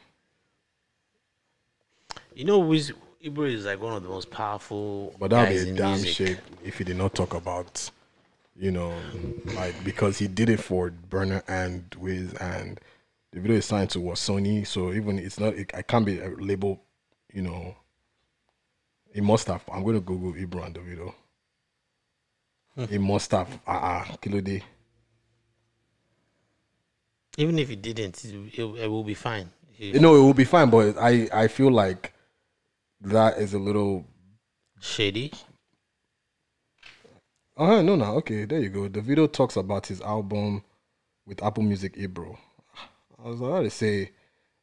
You know, Wiz, Ebro is like one of the most powerful. But that would be a damn music. shame if he did not talk about, you know, like because he did it for Burna and Wiz, and Davido is signed to what Sony. So even it's not, it, I can't be a label, you know. It must have. I'm going to Google Ebro and Davido. It must have. Ah, uh, Kilo Day. Even if he didn't, it, it, it will be fine. He- You know, it will be fine, but I I feel like that is a little. shady. Oh no, no, okay, there you go. Davido talks about his album with Apple Music Ebro. I was about to say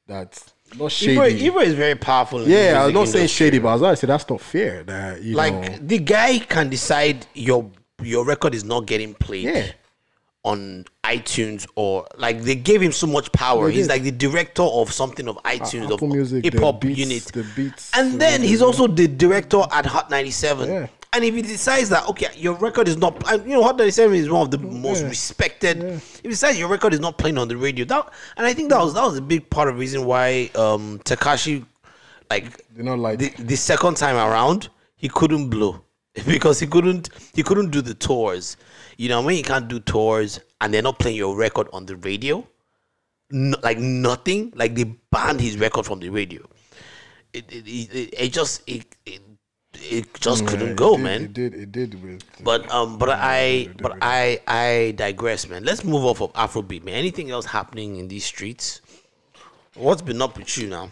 that not shady. Ebro, Ebro is very powerful. yeah, I was not saying shady, but I was about to say that's not fair. That you like know, the guy can decide your your record is not getting played Yeah. on iTunes or like they gave him so much power. He's like the director of something of ah, iTunes Apple of hip hop unit. the beats, And then he's also the director at Hot 97. Yeah. And if he decides that okay, your record is not, and, you know, Hot 97 is one of the most Yeah. respected. If he decides your record is not playing on the radio, that, and I think that was that was a big part of the reason why um Tekashi, like, They not like the, the second time around, he couldn't blow because he couldn't he couldn't do the tours. You know, when you can't do tours and they're not playing your record on the radio, no, like nothing, like they banned his record from the radio. It it, it, it just it, it it just Yeah, couldn't it go, did- man. It did. It did with. But um, but I but I I digress, man. Let's move off of Afrobeat, man. Anything else happening in these streets? What's been up with you now?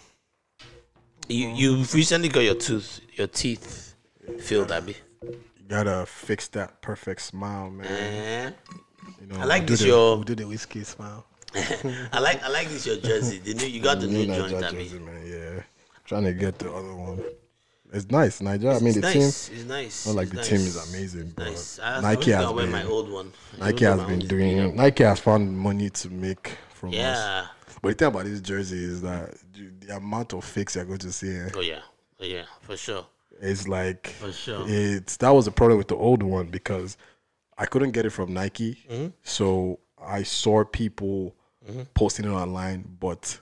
You you've recently got your tooth your teeth filled, Abby. You gotta fix that perfect smile, man. Eh? You know, I like this the, your- do the whiskey smile. I like I like this your jersey. The new you got the new joint, Abby. jersey, man. Yeah, trying to get the other one. It's nice, Niger. I mean, It's the nice. team. It's nice. Not like It's the team is amazing, but Nice. Nike has wear been. my old one. Nike has been own is bigger. doing. Nike has found money to make from Yeah. us. But the thing about this jersey is that the amount of fakes you're going to see. eh, Oh yeah. Oh yeah, for sure. It's like For sure. it's that was the problem with the old one because I couldn't get it from Nike, Mm-hmm. so I saw people posting it online, but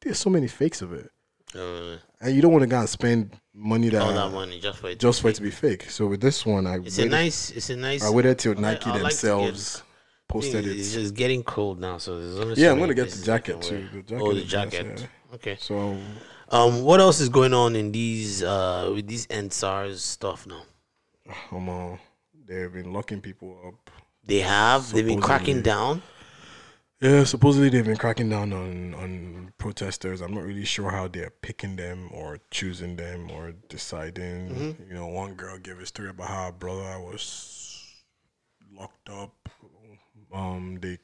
there's so many fakes of it, Uh, and you don't want to go and spend money that, all that money just for it. to just be for it to be fake. So with this one, I It's a waited, nice. It's a nice. I waited till I Nike I like themselves posted it. It's just getting cold now, so there's only so Yeah, I'm gonna get the jacket too. The jacket oh, the is nice, jacket. yeah. Okay. So Um, what else is going on in these uh with these EndSARS stuff now? um, uh, they've been locking people up. They have. They've been cracking down. Yeah, supposedly they've been cracking down on on protesters. I'm not really sure how they're picking them or choosing them or deciding. Mhm. You know, one girl gave a story about how her brother was locked up. Um, they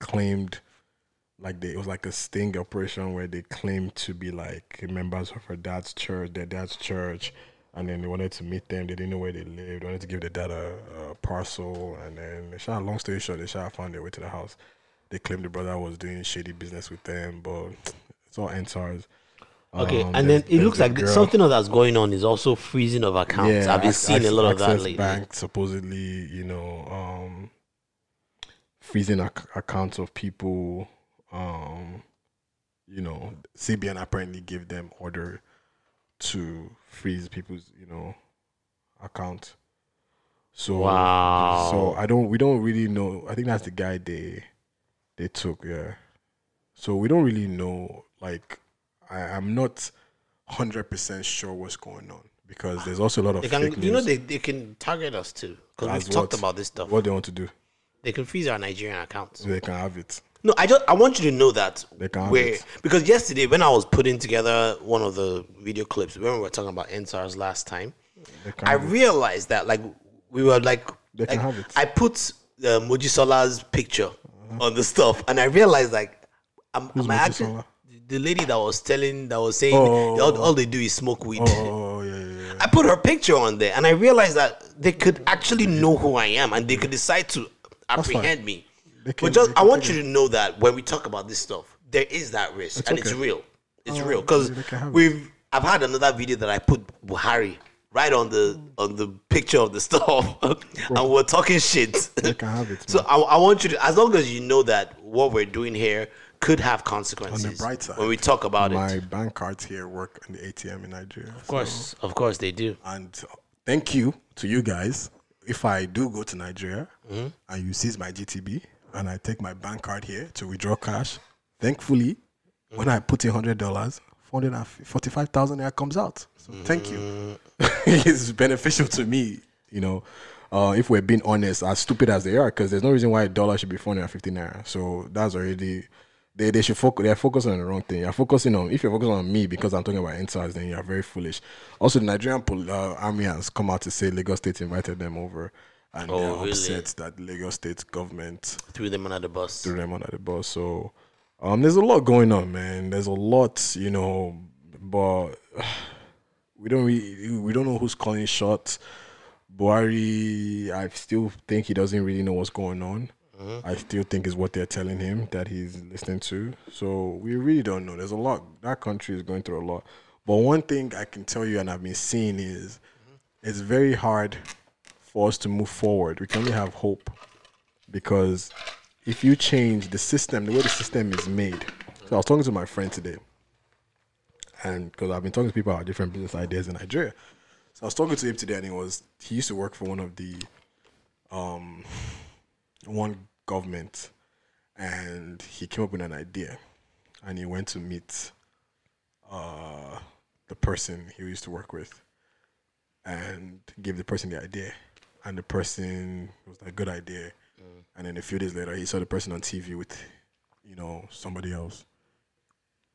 claimed like they, it was like a sting operation where they claimed to be like members of her dad's church, their dad's church, and then they wanted to meet them. They didn't know where they lived. They wanted to give their dad a, a parcel, and then they shot. Long story short, they shot found their way to the house. They claimed the brother was doing shady business with them, but it's all EndSARS. Okay, Um, and then it looks like girl- something else that's going on is also freezing of accounts. I've been Ac- seeing a lot of that lately. Bank supposedly, you know, um, freezing ac- accounts of people. Um, you know, CBN apparently gave them order to freeze people's, you know, account. So, Wow. So I don't. We don't really know. I think that's the guy they they took. Yeah. So we don't really know. Like, I, I'm not hundred percent sure what's going on because there's also a lot of They can, fake news. you know, they, they can target us too because we've talked about this stuff. What they want to do? They can freeze our Nigerian accounts. So they can have it. No, I just I want you to know that They can have where it. because yesterday when I was putting together one of the video clips when we were talking about EndSARS last time, I have it. realized that like we were like, They can like, have it. I put uh, Mojisola's picture on the stuff, and I realized like I'm, Who's I'm actually the lady that was telling that was saying Oh, all, all they do is smoke weed. Oh, oh, oh, yeah, yeah, yeah. I put her picture on there, and I realized that they could actually know who I am, and they could decide to apprehend me. Can- But just, I want you to know that when we talk about this stuff, there is that risk, and it's real. It's Oh, real because they can have it. we've. I've had another video that I put Buhari right on the on the picture of the stuff, and we're talking shit. They can have it. So. I, I want you to, as long as you know that what we're doing here could have consequences. On the bright side, when we talk about my it, bank cards here work in the ATM in Nigeria. of course, of course they do. And thank you to you guys. If I do go to Nigeria Mm-hmm. and you seize my GTB and I take my bank card here to withdraw cash, thankfully, when I put in hundred dollars, four hundred and forty-five thousand naira comes out. So thank you. It's beneficial to me, you know. Uh, if we're being honest, as stupid as they are, because there's no reason why a dollar should be four hundred and fifty naira. So that's already they, they should focus. They're focusing on the wrong thing. You're focusing on if you're focusing on me because I'm talking about insides, then you're very foolish. Also, the Nigerian pol- uh, army has come out to say Lagos State invited them over, and Oh, they're really? upset that Lagos State government Threw them under the bus. threw them under the bus. So, um, there's a lot going on, man. There's a lot, you know, but we don't really, we don't know who's calling shots. Buhari, I still think he doesn't really know what's going on. Mm-hmm. I still think is what they're telling him that he's listening to. So we really don't know. There's a lot. That country is going through a lot. But one thing I can tell you, and I've been seeing, is mm-hmm. it's very hard for us to move forward. We can only have hope because if you change the system, the way the system is made. So I was talking to my friend today, and because I've been talking to people about different business ideas in Nigeria. So I was talking to him today, and he was he used to work for one of the um one government, and he came up with an idea, and he went to meet uh the person he used to work with, and gave the person the idea, and the person was like, "Good idea," and then a few days later, he saw the person on TV with, you know, somebody else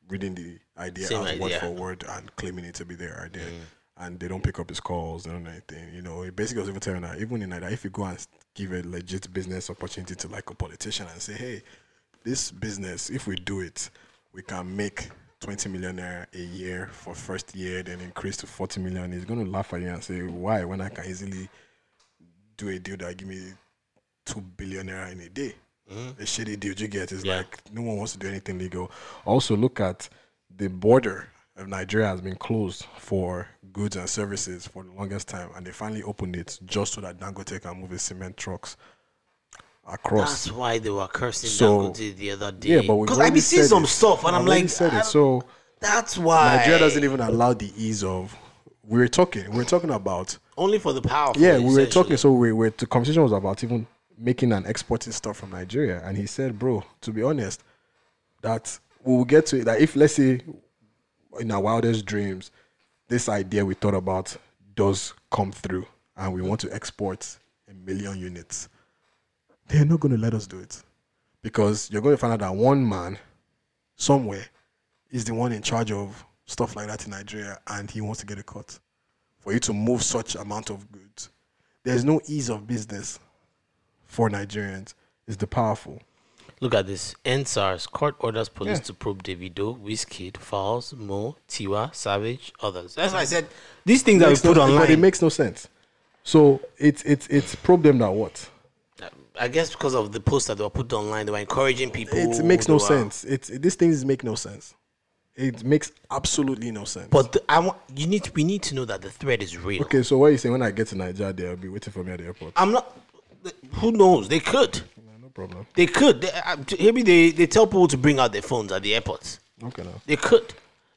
reading the idea Same out word for word and claiming it to be their idea. Mm. And they don't pick up his calls, they don't do anything. You know, he basically was even telling that even in Nigeria, if you go and give a legit business opportunity to like a politician and say, hey, this business, if we do it, we can make 20 million naira a year for first year, then increase to 40 million. He's going to laugh at you and say, why? When I can easily do a deal that give me 2 billion naira in a day. Mm-hmm. A shitty deal you get is like no one wants to do anything legal. Also, look at the border of Nigeria has been closed for goods and services for the longest time, and they finally opened it just so that Dangote can move his cement trucks across. That's why they were cursing So- Dangote the other day. Yeah, but because I already be seeing some it. stuff, and I've I'm like, said it. So that's why Nigeria doesn't even allow the ease of. We were talking. We were talking about only for the powerful. yeah, we were talking. So we were. The conversation was about even making and exporting stuff from Nigeria, and he said, "Bro, to be honest, that we will get to it. That if let's say in our wildest dreams, this idea we thought about does come through, and we want to export a million units, they're not going to let us do it because you're going to find out that one man somewhere is the one in charge of stuff like that in Nigeria, and he wants to get a cut for you to move such amount of goods. There's no ease of business for Nigerians. is the powerful. Look at this. EndSARS court orders police Yeah. to probe Davido, Wizkid, Falz, Mo, Tiwa, Savage, others. That's why I said these things that we put no- But it makes no sense. So it's it's it's probe them that what? I guess because of the posts that they were put online, they were encouraging people. It makes no uh, sense. It's these things make no sense. It makes absolutely no sense. But the, I want you need to, we need to know that the threat is real. Okay, so what are you saying? When I get to Nigeria, they'll be waiting for me at the airport. I'm not. Who knows? They could. No problem. They could. They, uh, maybe they, they tell people to bring out their phones at the airports. Okay, now. They could.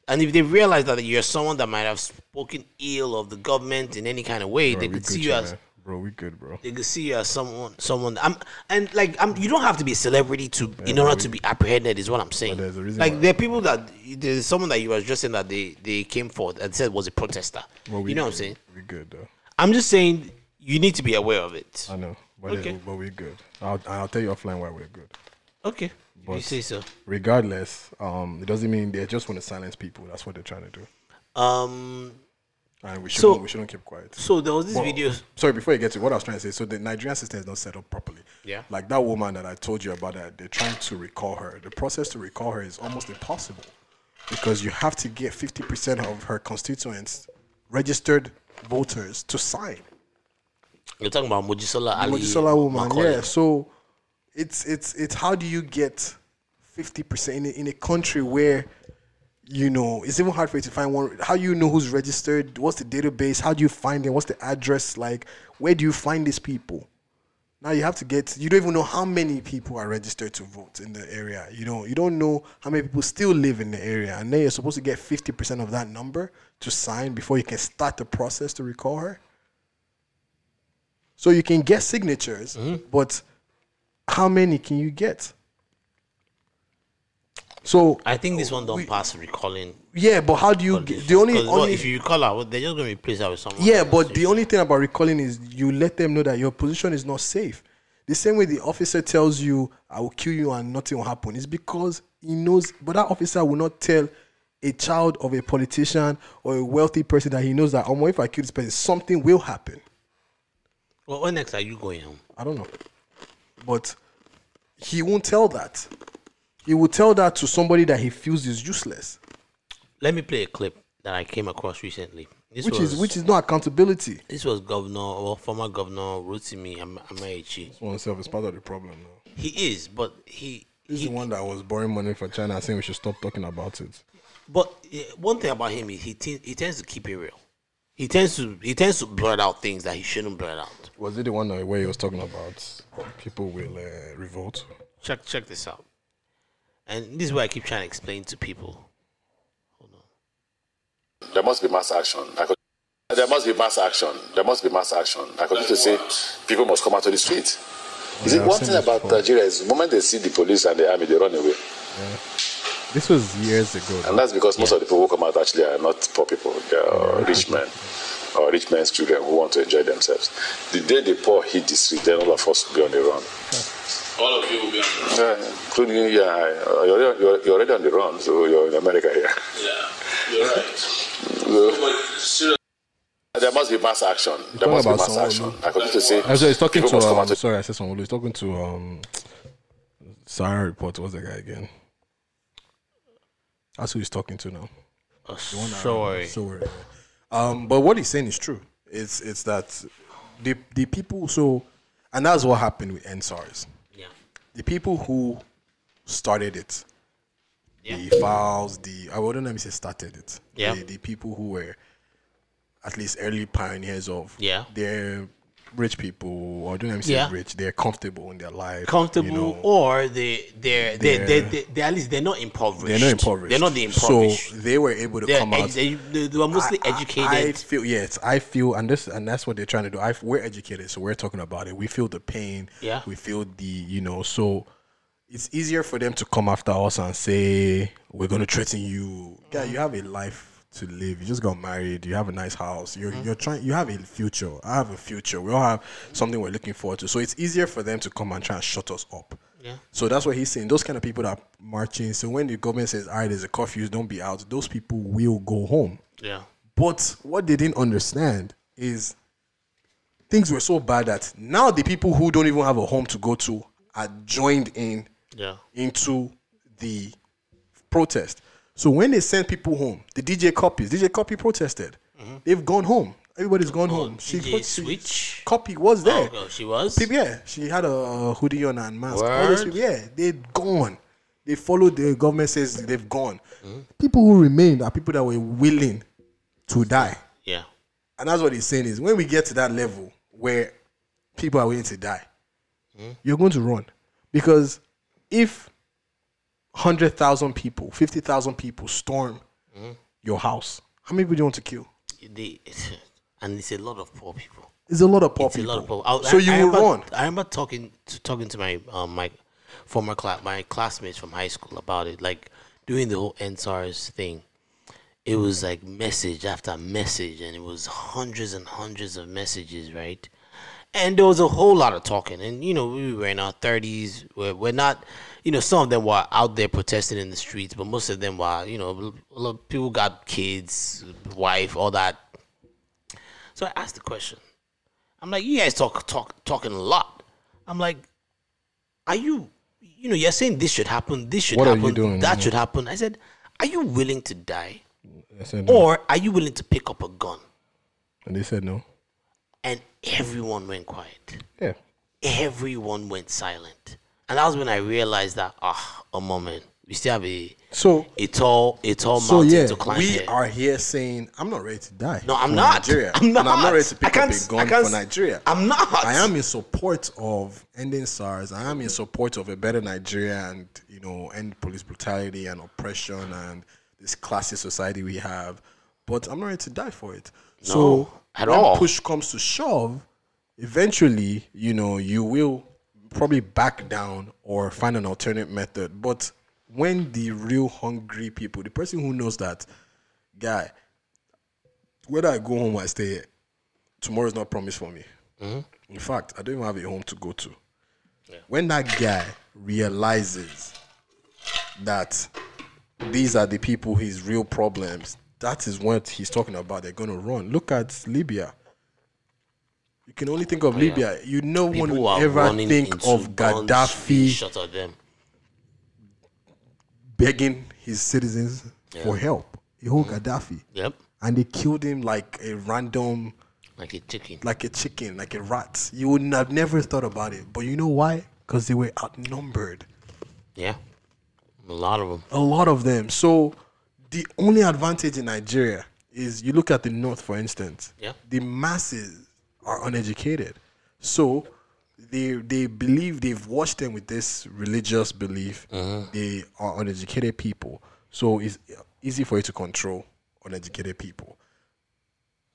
And if they realize that you're someone that might have spoken ill of the government in any kind of way, Bro, they could see you as bro. We good, bro. they could see you as someone someone I'm and like I'm you don't have to be a celebrity to in order to be apprehended is what I'm saying. there's a reason like there are people that there's someone that you were just saying that they they came forth and said was a protester. Well, we you know what I'm saying? We good though. I'm just saying you need to be aware of it. I know, but Okay. but we good. I'll I'll tell you offline why we're good. Okay. If you say so. Regardless, um, it doesn't mean they just want to silence people. That's what they're trying to do. Um And we shouldn't So- we shouldn't keep quiet. so there was this But- video Sorry, before you get to what I was trying to say, so the Nigerian system is not set up properly. Yeah. Like that woman that I told you about that they're trying to recall her. The process to recall her is almost impossible because you have to get fifty percent of her constituents registered voters to sign. You're talking about Mojisola Alli. Mojisola woman, Macaulay. yeah. So it's it's it's how do you get fifty percent in a, in a country where you know it's even hard for you to find one. How do you know who's registered? What's the database? How do you find them? What's the address? Like where do you find these people? Now you have to get. You don't even know how many people are registered to vote in the area. You don't. You don't know how many people still live in the area, and then you're supposed to get fifty percent of that number to sign before you can start the process to recall her. So you can get signatures, mm-hmm. but how many can you get? So I think this one don't pass recalling. yeah, but how do you get the only, only if you recall uh, her, they're just going to replace her with someone. yeah, but the only thing about recalling is you let them know that your position is not safe. The same way the officer tells you, "I will kill you and nothing will happen," is because he knows. But that officer will not tell a child of a politician or a wealthy person that he knows that, "Oh, if I kill this person, something will happen." Well, when next are you going home? I don't know, but he won't tell that. He will tell that to somebody that he feels is useless, Let me play a clip that I came across recently. This which was, is which is not accountability. This was Governor or former Governor Rotimi Am- Amaechi. This one itself is part of the problem. Though. He is, but he. He's the one that was borrowing money for China, saying we should stop talking about it. But eh, one thing about him is he te- he tends to keep it real. He tends to he tends to blurt out things that he shouldn't blurt out. Was it the one where he was talking about people will uh, revolt? Check check this out. And this is what I keep trying to explain to people. There must be mass action. I could, there must be mass action. There must be mass action. I continue to say people must come out to the street. You see, Yeah, I've one thing about before. Nigeria is the moment they see the police and the army, they run away. This was years ago. And that's because most of the people who come out actually are not poor people. They are rich men or rich men's children who want to enjoy themselves. The day the poor hit the street, then all of us will be on the run. All of you will be on the run. Yeah, including you, yeah, uh, you're, already- you're, you're already on the run, so you're in America here. Yeah, you're right. So, there must be mass action. There must be about mass Sanwo-Olu. action. I continue to say I'm sorry, he's talking to. Um, to sorry, I said someone. He's talking to um, Sarah Report. What's the guy again? That's who he's talking to now. Uh, The one that- sorry. Sorry. Um, but what he's saying is true. It's it's that the the people so, and that's what happened with EndSARS. Yeah. The people who started it, yeah. the files, the I wouldn't let me say started it. Yeah. The, the people who were at least early pioneers of. Yeah. They're rich people, or don't me say Yeah. rich. They're comfortable in their life. Comfortable, You know, or they they're they they They're- they they at least they're not impoverished. they're not impoverished. They're not the impoverished. So they were able to They're come out. They, they, were mostly I- I- educated. I, feel yes, I feel, and this and that's what they're trying to do. I, we're educated, so we're talking about it. We feel the pain. Yeah. We feel the you know. So it's easier for them to come after us and say we're going to threaten you. Yeah, you have a life to live. You just got married. You have a nice house. You're Mm-hmm. you're trying. You have a future. I have a future. We all have something we're looking forward to. So it's easier for them to come and try and shut us up. Yeah. So that's what he's saying. Those kind of people that are marching. So when the government says, "All right, there's a curfew, don't be out," those people will go home. yeah. But what they didn't understand is things were so bad that now the people who don't even have a home to go to are joined in Yeah. into the protest. So when they sent people home, the DJ copies, DJ copy protested. They've gone home. Everybody's gone home. She, put- Switch. copy was there. Oh, she was. People, yeah, she had a, hoodie on and mask. All those people, yeah, they're gone. They followed the government says they've gone. Mm-hmm. People who remained are people that were willing to die. Yeah. And that's what he's saying is when we get to that level where people are willing to die, you're going to run. Because if 100,000 people, 50,000 people storm your house, how many people do you want to kill? They, and it's a lot of poor people. It's a lot of poor It's people. a lot of poor. I- so I- you I will remember, run. I remember talking to, talking to my um, my former class my classmates from high school about it. Like doing the whole EndSARS thing, it was like message after message, and it was hundreds and hundreds of messages, right? And there was a whole lot of talking, and you know we were in our thirties. We're, we're not, you know, some of them were out there protesting in the streets, but most of them were, you know, a lot of people got kids, wife, all that. So I asked the question. I'm like, you guys talk talk talking a lot. I'm like, are you you know, you're saying this should happen, this should What happen, doing? that should happen. I said, Are you willing to die? I said no. Or are you willing to pick up a gun? And they said no. And everyone went quiet. Yeah. Everyone went silent. And that was when I realized that, ah, a moment. We still have a So a tall a tall So mountain yeah, to climb we here. are here saying I'm not ready to die. No, I'm not. Nigeria. I'm And I'm not. not ready to pick up a gun for Nigeria. I'm not. I am in support of ending SARS. I am in support of a better Nigeria and you know end police brutality and oppression and this classy society we have. But I'm not ready to die for it. No, so at when all. push comes to shove, eventually you know you will probably back down or find an alternate method. But when the real hungry people, the person who knows that guy, whether I go home or I stay here, tomorrow is not promised for me. Mm-hmm. In fact, I don't even have a home to go to. When that guy realizes that these are the people, his real problems, that is what he's talking about. They're going to run. Look at Libya. You can only think of Oh, yeah. Libya. You no one would ever think of Gaddafi Shot at them. begging his citizens for Yeah. help. He hold mm. Gaddafi. Yep. And they killed him like a random, Like a chicken. like a chicken, like a rat. You would have never thought about it. But you know why? because they were outnumbered. Yeah. A lot of them. A lot of them. So the only advantage in Nigeria is you look at the north, for instance. Yeah. The masses are uneducated. So they they believe they've watched them with this religious belief. Uh-huh. They are uneducated people. So it's easy for you to control uneducated people.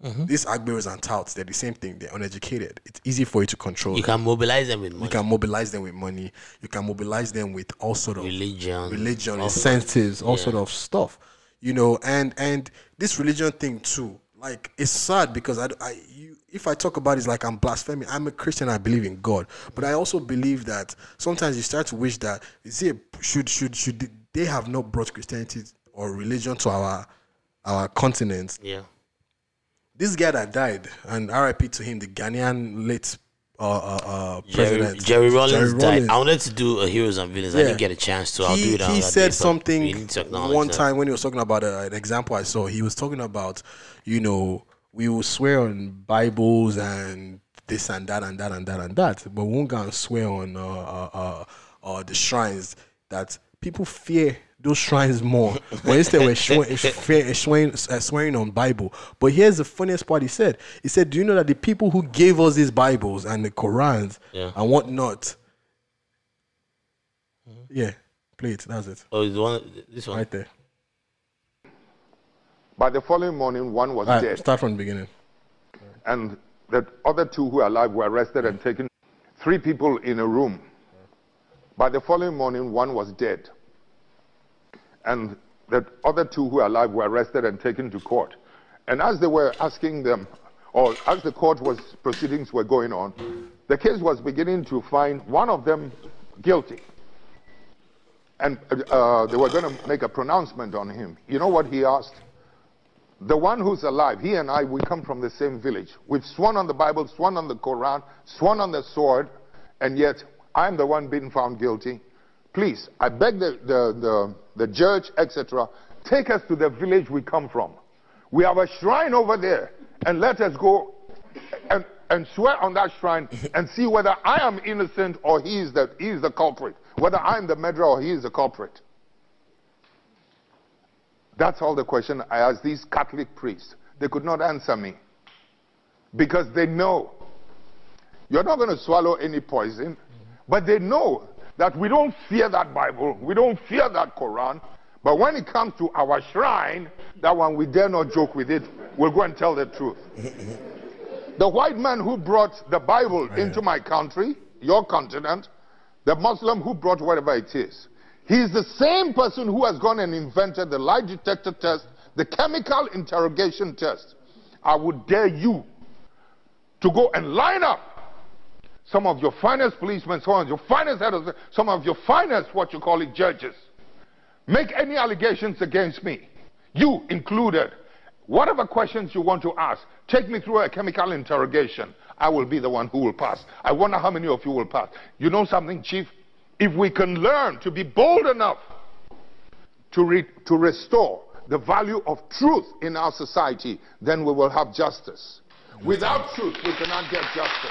Uh-huh. These Agberos and touts, they're the same thing. They're uneducated. It's easy for you to control. You them. can mobilize them with money. You can mobilize them with money. You can mobilize them with all sort of religion, religion, incentives, all yeah. sort of stuff. You know, and and this religion thing too. Like it's sad because I, I you, if I talk about it, it's like I'm blaspheming. I'm a Christian. I believe in God, but I also believe that sometimes you start to wish that it should should should they have not brought Christianity or religion to our our continent Yeah. this guy that died, and RIP to him, the Ghanaian late uh, uh, uh, Jerry, president Jerry Rawlings Jerry died. I wanted to do a heroes and villains. I didn't get a chance to. I'll he, do it. He said day, something we need to acknowledge one that. time when he was talking about uh, an example I saw. He was talking about, you know, we will swear on Bibles and this and that and that and that and that, but we won't go and swear on uh, uh, uh, uh, the shrines that people fear those shrines more. but instead, we're swearing, swearing, uh, swearing on Bible. But here's the funniest part. He said, he said, do you know that the people who gave us these Bibles and the Korans Yeah. and whatnot, yeah, play it. That's it. Oh, the one, this one. Right there. By the following morning, one was right, dead, start from the beginning. and the other two who are alive were arrested and taken. Three people in a room. By the following morning, one was dead, and the other two who are alive were arrested and taken to court. And as they were asking them, or as the court was proceedings were going on, the case was beginning to find one of them guilty. And uh, they were going to make a pronouncement on him. You know what he asked? The one who's alive, he and I, we come from the same village. We've sworn on the Bible, sworn on the Quran, sworn on the sword, and yet I'm the one being found guilty. Please, I beg the, the, the, the judge, etc., take us to the village we come from. We have a shrine over there, and let us go and, and swear on that shrine and see whether I am innocent or he is the, he is the culprit, whether I'm the murderer or he is the culprit. That's all the question I asked these Catholic priests. They could not answer me because they know you're not going to swallow any poison, but they know that we don't fear that Bible, we don't fear that Quran, but when it comes to our shrine, that one we dare not joke with it, we'll go and tell the truth. the white man who brought the Bible oh, into my country, your continent, the Muslim who brought whatever it is, He's the same person who has gone and invented the lie detector test, the chemical interrogation test. I would dare you to go and line up some of your finest policemen, some of your finest head of, some of your finest, what you call it, judges. Make any allegations against me, you included. Whatever questions you want to ask, take me through a chemical interrogation. I will be the one who will pass. I wonder how many of you will pass. You know something, Chief? If we can learn to be bold enough to, re- to restore the value of truth in our society, then we will have justice. Without truth, we cannot get justice.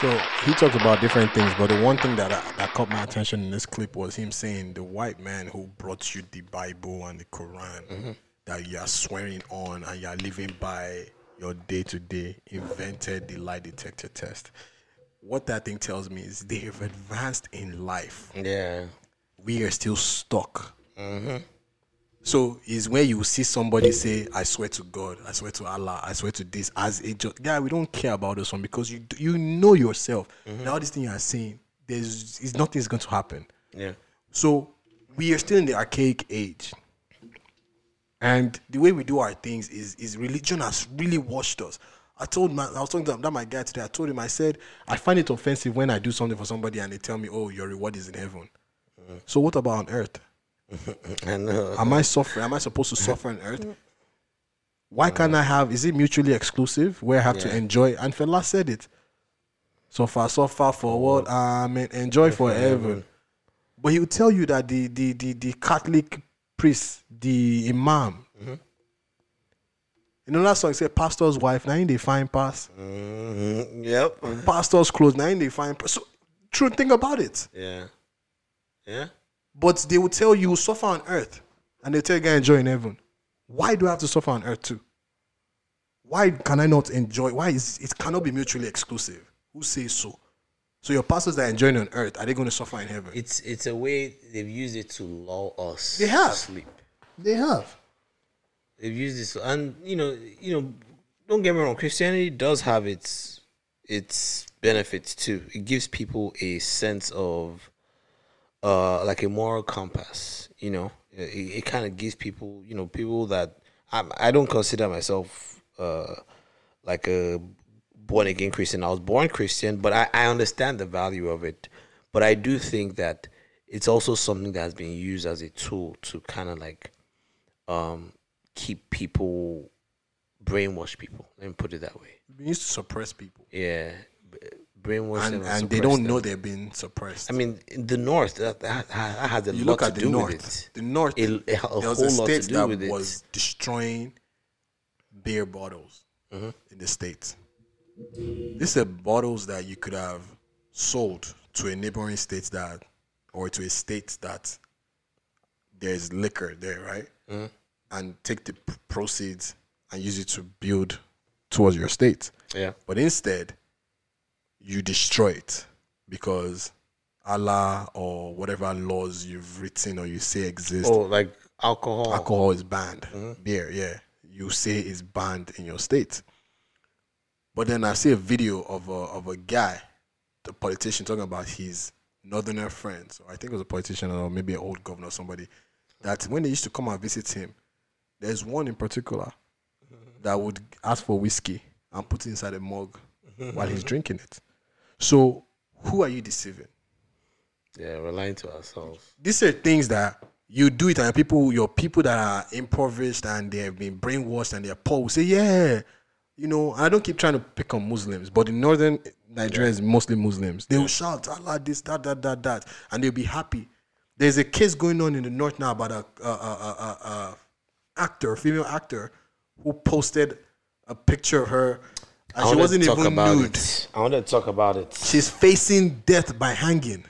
So he talked about different things, but the one thing that I, that caught my attention in this clip was him saying the white man who brought you the Bible and the Quran mm-hmm. that you are swearing on and you are living by your day to day invented the lie detector test. What that thing tells me is they have advanced in life. Yeah. We are still stuck. Mm-hmm. So is where you see somebody say, "I swear to God, I swear to Allah, I swear to this." As a just, yeah, we don't care about this one because you you know yourself. Mm-hmm. Now this thing you are saying, there's is nothing's going to happen. Yeah. So we are still in the archaic age, and the way we do our things is is religion has really washed us. I told my I was talking to that my guy today. I told him I said I find it offensive when I do something for somebody and they tell me, "Oh, your reward is in heaven." So what about on earth? I know. Am I suffering? Am I supposed to suffer on earth? Why can't I have? Is it mutually exclusive where I have to enjoy? And Fela said it. So far, so far for what? Amen. Enjoy forever. But he'll tell you that the the the, the Catholic priest, the imam, you know that song say pastor's wife, now they find pass. Mm-hmm. Yep. Pastor's clothes, now they find pass. So true thing about it. Yeah. Yeah. But they will tell you suffer on earth, and they tell you enjoy in heaven. Why do I have to suffer on earth too? Why can I not enjoy? Why is it cannot be mutually exclusive? Who says so? So your pastors that are enjoying on earth, are they going to suffer in heaven? It's it's a way they've used it to lull us. They have. to sleep. They have. They've used this, and you know, you know, don't get me wrong. Christianity does have its its benefits too. It gives people a sense of, uh, like a moral compass. You know, it, it kind of gives people, you know, people that I I don't consider myself uh like a born again Christian. I was born Christian, but I, I understand the value of it. But I do think that it's also something that has been used as a tool to kind of like um, keep people, brainwash people. Let me put it that way. We used to suppress people. Yeah, brainwash and, them and they don't know they're being suppressed. I mean, in the North, that, that, that has a you lot look to at the do north. with it. The north, A- a there whole was a state that with it. was destroying beer bottles Mm-hmm. in the states. These are bottles that you could have sold to a neighboring state that, or to a state that there's liquor there, right? Mm-hmm. And take the proceeds and use it to build towards your state. Yeah. But instead, you destroy it because Allah or whatever laws you've written or you say exist. Oh, like alcohol. Alcohol is banned. Mhm. Beer, yeah. You say it's banned in your state. But then I see a video of a of a guy, the politician talking about his northerner friends. Or I think it was a politician or maybe an old governor or somebody. That when they used to come and visit him, there's one in particular that would ask for whiskey and put it inside a mug while he's drinking it. So who are you deceiving? Yeah, we're lying to ourselves. these are things that you do it and people your people that are impoverished and they have been brainwashed and they're poor will say yeah you know i don't keep trying to pick on muslims but in northern nigeria is mostly muslims they will shout allah this that that that that and they'll be happy there's a case going on in the north now about a, a, a, a, a, a actor female actor who posted a picture of her and she wasn't even nude it. I wanted to talk about it. she's facing death by hanging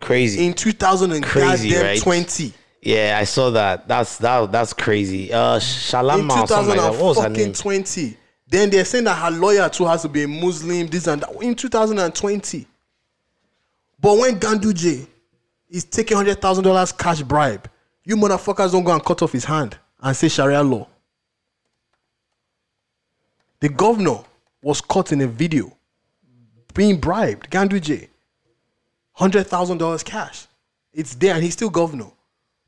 Crazy. in 2000 and Crazy, goddamn right? Yeah, I saw that. That's that. That's crazy. Uh, in Shalama or something like that. What was her name? 2020. Then they're saying that her lawyer too has to be a Muslim, this and that. In 2020. But when Ganduje is taking hundred thousand dollars cash bribe, you motherfuckers don't go and cut off his hand and say Sharia law. The governor was caught in a video being bribed. Ganduje, hundred thousand dollars cash. It's there and he's still governor.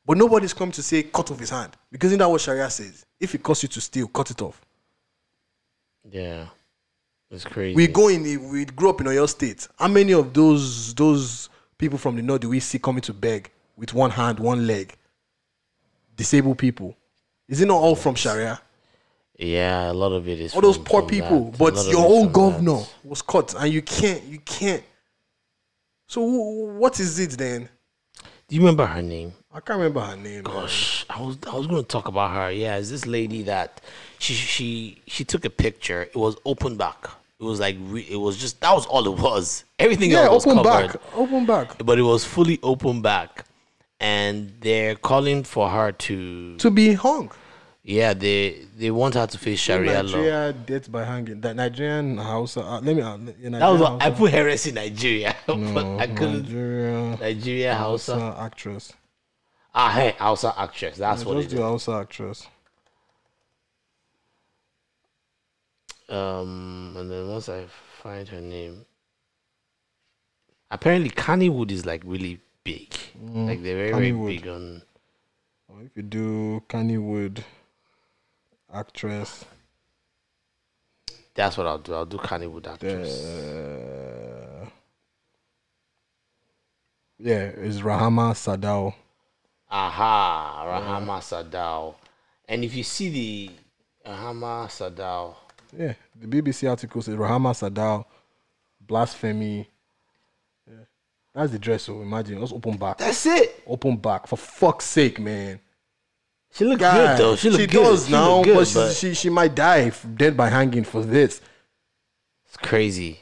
But nobody's come to say cut off his hand. Because isn't that what Sharia says? If it costs you to steal, cut it off. Yeah, it's crazy. We go in the, we grew up in Oyo State. How many of those those people from the north do we see coming to beg with one hand, one leg? Disabled people. Is it not all from Sharia? Yeah, a lot of it is. All those from- poor from people. that. But your own governor that. was caught and you can't you can't. So wh- what is it then? Do you remember her name? I can't remember her name. man. Gosh, I was I was going to talk about her. Yeah, it's this lady that she she she took a picture. It was open back. It was like re, it was just that was all it was. Everything Yeah, else was open covered, back. Open back. but it was fully open back, and they're calling for her to To be hung. yeah they they want her to face Sharia law. Nigeria death by hanging. That Nigerian house. Uh, let me. Uh, yeah, That was what, I Hausa- put heresy Nigeria, but No, I couldn't. Nigeria, Nigeria Hausa. Hausa actress. Ah, hey, Hausa actress. That's Yeah, what just it do is. Hausa actress. Um, and then once I find her name, apparently Kannywood is like really big. Mm, like they're very very big on. Or if you do Kannywood actress, That's what I'll do. I'll do Kannywood actress. uh, yeah, it's Rahama Sadau. Aha, Rahama Sadau. And if you see the Rahama Sadau, Yeah, the BBC article says Rahama Sadau, blasphemy. Yeah. That's the dress. So imagine, just open back. That's it. Open back for fuck's sake, man. she look Guy, good though. She look she good. does She now, look good, but, she, but she she might die dead by hanging for this. it's crazy.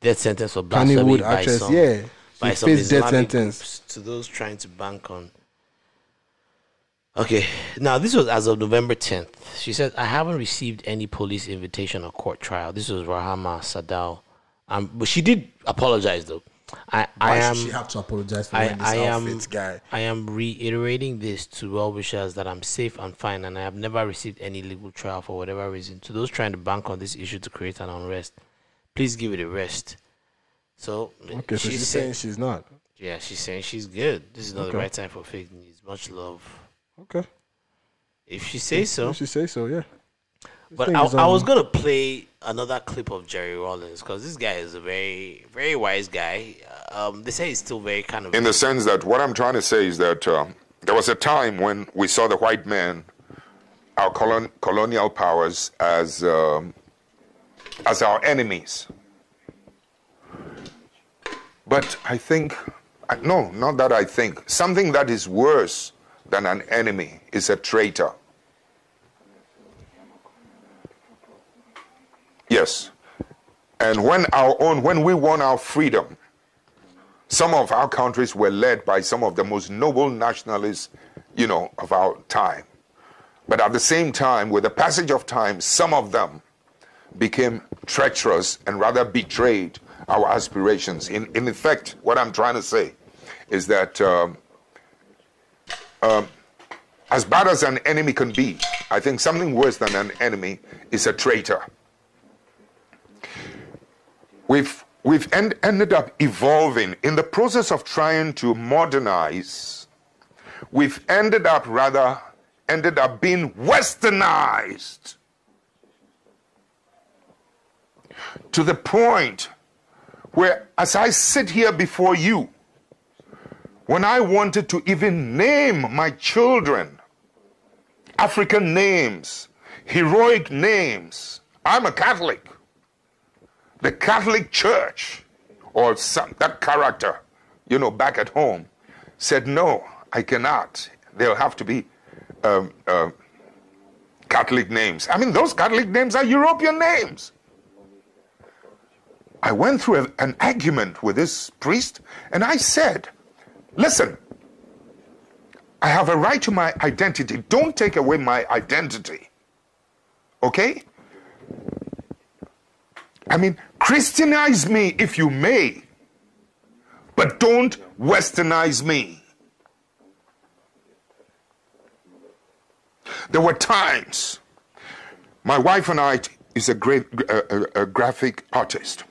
death sentence for Kannywood blasphemy by actress, some, yeah, by she some faced death sentence. to those trying to bank on. Okay, now this was as of November 10th. She said, I haven't received any police invitation or court trial. This was Rahama Sadau. Um, but she did apologize though. I, I am she have to apologize for I, wearing this I am guy? I am reiterating this to well wishers that I'm safe and fine and I have never received any legal trial for whatever reason. To those trying to bank on this issue to create an unrest, please give it a rest. So Okay, so she's saying she's not. Yeah, she's saying she's good. This is not the right time for fake news. Much love. Okay. If she says so. If she say so, yeah. This But I, I was um, gonna play another clip of Jerry Rawlings because this guy is a very, very wise guy. Um, they say he's still very kind of In the sense that what I'm trying to say is that uh, there was a time when we saw the white man, our colon- colonial powers, as um, as our enemies. But I think, no, not that I think. Something that is worse than an enemy is a traitor. Yes. And when our own, when we won our freedom, some of our countries were led by some of the most noble nationalists, you know, of our time. But at the same time, with the passage of time, some of them became treacherous and rather betrayed our aspirations. In, in effect, what I'm trying to say is that um, um, as bad as an enemy can be, I think something worse than an enemy is a traitor. We've, we've end, ended up evolving in the process of trying to modernize. We've ended up rather ended up being westernized to the point where, as I sit here before you, when I wanted to even name my children African names, heroic names, I'm a Catholic. The Catholic Church, or some, that character, you know, back at home, said, No, I cannot. There'll have to be um, uh, Catholic names. I mean, those Catholic names are European names. I went through a- an argument with this priest and I said, Listen, I have a right to my identity. Don't take away my identity. Okay? I mean, Christianize me if you may, but don't westernize me. There were times, my wife and I is a great uh, uh, uh, graphic artist.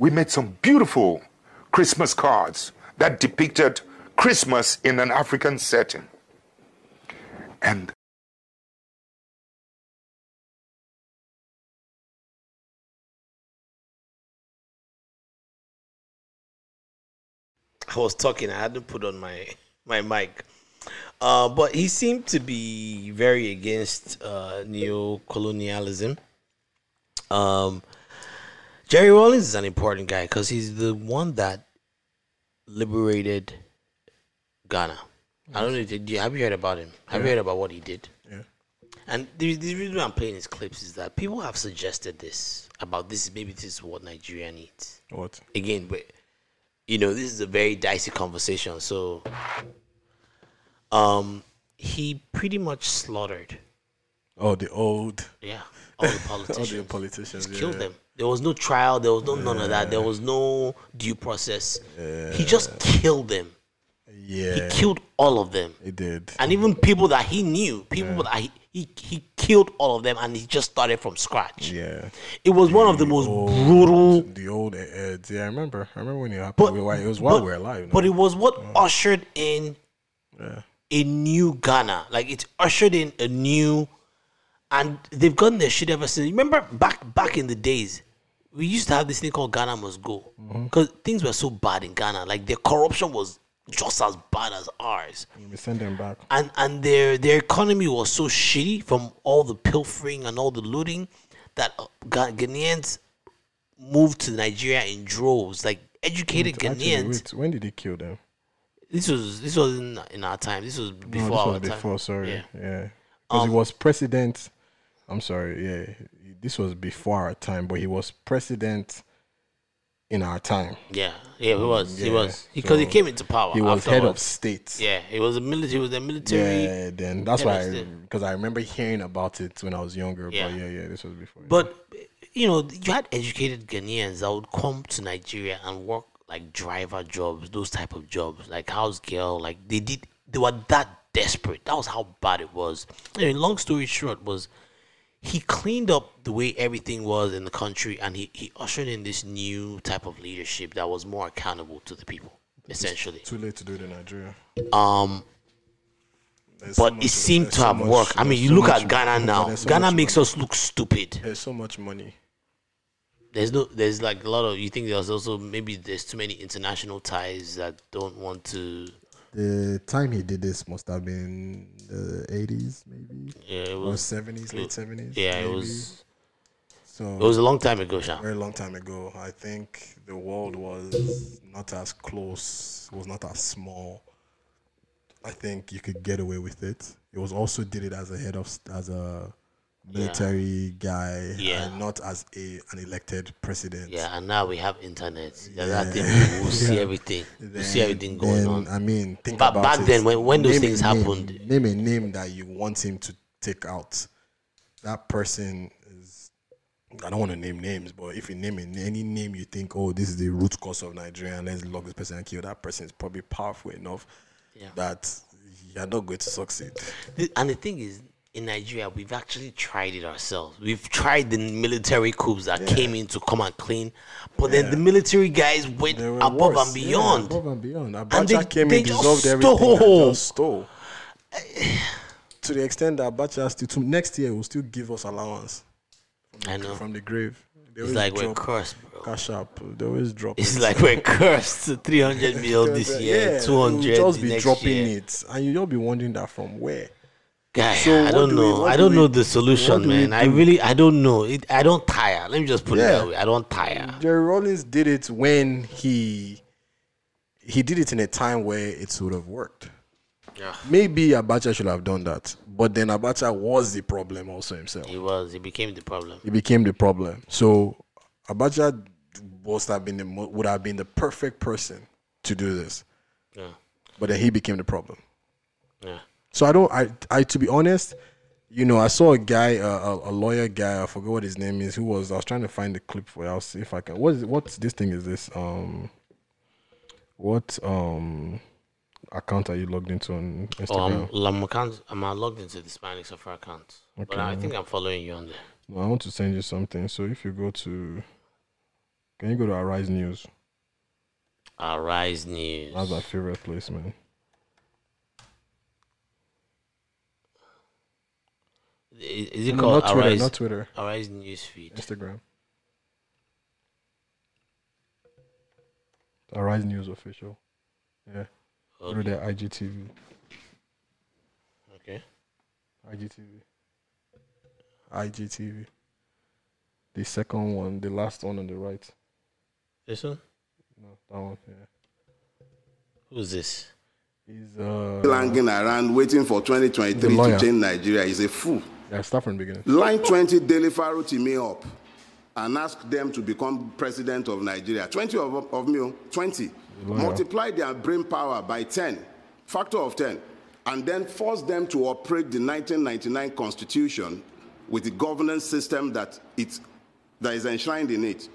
We made some beautiful Christmas cards that depicted Christmas in an African setting. And I was talking. I hadn't put on my my mic. Uh, but he seemed to be very against uh, neo-colonialism. Um, Jerry Rawlings is an important guy because he's the one that liberated Ghana. I don't know. Did you have you heard about him? Have you heard about what he did? Yeah. And the, the reason I'm playing his clips is that people have suggested this about this. Maybe this is what Nigeria needs. What? Again, but you know, this is a very dicey conversation. So, um, he pretty much slaughtered. Oh, the old. Yeah, all the all politicians. the politicians. Just yeah. killed them. There was no trial. There was no none of that. There was no due process. He just killed them. Yeah. He killed all of them. He did. And even people that he knew, people that he, he he killed all of them, and he just started from scratch. Yeah. It was one of the most brutal. The old Eds. Yeah, I remember. I remember when it happened. It was while but, we were alive. no? But it was what ushered in Yeah. a new Ghana. Like it ushered in a new, and they've gotten their shit ever since. Remember back back in the days, we used to have this thing called Ghana must go mm-hmm. because things were so bad in Ghana. Like the corruption was just as bad as ours, We send them back. and and their their economy was so shitty from all the pilfering and all the looting that uh, Ghanaians moved to Nigeria in droves. Like educated Actually, Ghanaians. wait, when did they kill them? This was this was in, in our time. This was before no, this our was time. before. Sorry. Yeah. Yeah. Because Um, he was president. I'm sorry. Yeah. This was before our time, but he was president in our time. Yeah, yeah, he was. he was because he came into power. He was head of afterwards. state. Yeah, he was a military. He was a military. Yeah, then that's why because I, remember hearing about it when I was younger. Yeah. But yeah, yeah, this was before. But you know, you had educated Ghanaians that would come to Nigeria and work like driver jobs, those type of jobs, like house girl. Like they did, they were that desperate. That was how bad it was. Anyway, long story short, was he cleaned up the way everything was in the country, and he he ushered in this new type of leadership that was more accountable to the people, essentially. Too late to do it in Nigeria. Um, There's but much- it seemed to so have much- worked. I mean, you so look at Ghana now. so Ghana makes money. us look stupid. There's so much money. There's no, there's like a lot of. You think there's also maybe there's too many international ties that don't want to. The time he did this must have been the 80s, maybe. Yeah, it was 70s, late 70s. Yeah, it was. So It was a long time ago, Sha. Very long time ago. I think the world was not as close. Was not as small. I think you could get away with it. It was also did it as a head of as a military guy, Yeah. and not as a an elected president. Yeah, and now we have internet. Yeah. Yeah. That thing, we'll see Yeah. everything. We'll see everything going then, on. I mean, think But about back it. then, when, when those Name things happened, name a name that you want him to take out. That person is. I don't want to name names, but if you name it, any name you think, oh, this is the root cause of Nigeria, and let's lock this person and kill that person is probably powerful enough Yeah. that you're not going to succeed. And the thing is, in Nigeria, we've actually tried it ourselves. We've tried the military coups that came in to come and clean, but then the military guys went above worse. and Yeah, beyond. above and beyond. And Abacha they- came they in, dissolved everything, and just stole. to the extent that Abacha still to next year will still give us allowance. From the, I know. from the grave. They It's like we're cursed, Cash up. They always drop. It's it. like we're cursed. 300 mil this year, Yeah, 200 you'll just be dropping year. it, and you'll be wondering that from where. Guy, So I don't do know. what I do don't we- know the solution, do man. I really, I don't know. It, I don't tire. Let me just put it that way. I don't tire. Jerry Rawlings did it when he he did it in a time where it would have worked. Yeah. Maybe Abacha should have done that, but then Abacha was the problem also himself. He was. He became the problem. He became the problem. So Abacha must have been the, would have been the perfect person to do this, Yeah. but then he became the problem. Yeah. So I don't. I I to be honest, you know, I saw a guy, a, a, a lawyer guy. I forgot what his name is. Who was? I was trying to find the clip for. I'll see if I can. What is? What's this thing? Is this um? What um? Account are you logged into on Oh, Instagram? I'm, I'm, account, I'm uh, logged into the Hispanic Suffer account. But Okay. I think I'm following you on there. No, I want to send you something. So if you go to, can you go to Arise News? Arise News. That's my favorite place, man. Is, is it No, called not Twitter, Arise? not Twitter. Arise News feed. Instagram. Arise News official. Yeah. Go to Okay. their IGTV. Okay. IGTV. IGTV. The second one, the last one on the right. This one? No, that one. Yeah. Who's this? He's uh. Langing around waiting for 2023 to change Nigeria is a fool. Yeah, start from the beginning. Line 20, Daily Faro team me up and ask them to become president of Nigeria. 20 of, of me, oh, 20. lawyer. Multiply their brain power by 10, factor of 10, and then force them to operate the 1999 Constitution with the governance system that, it, that is enshrined in it.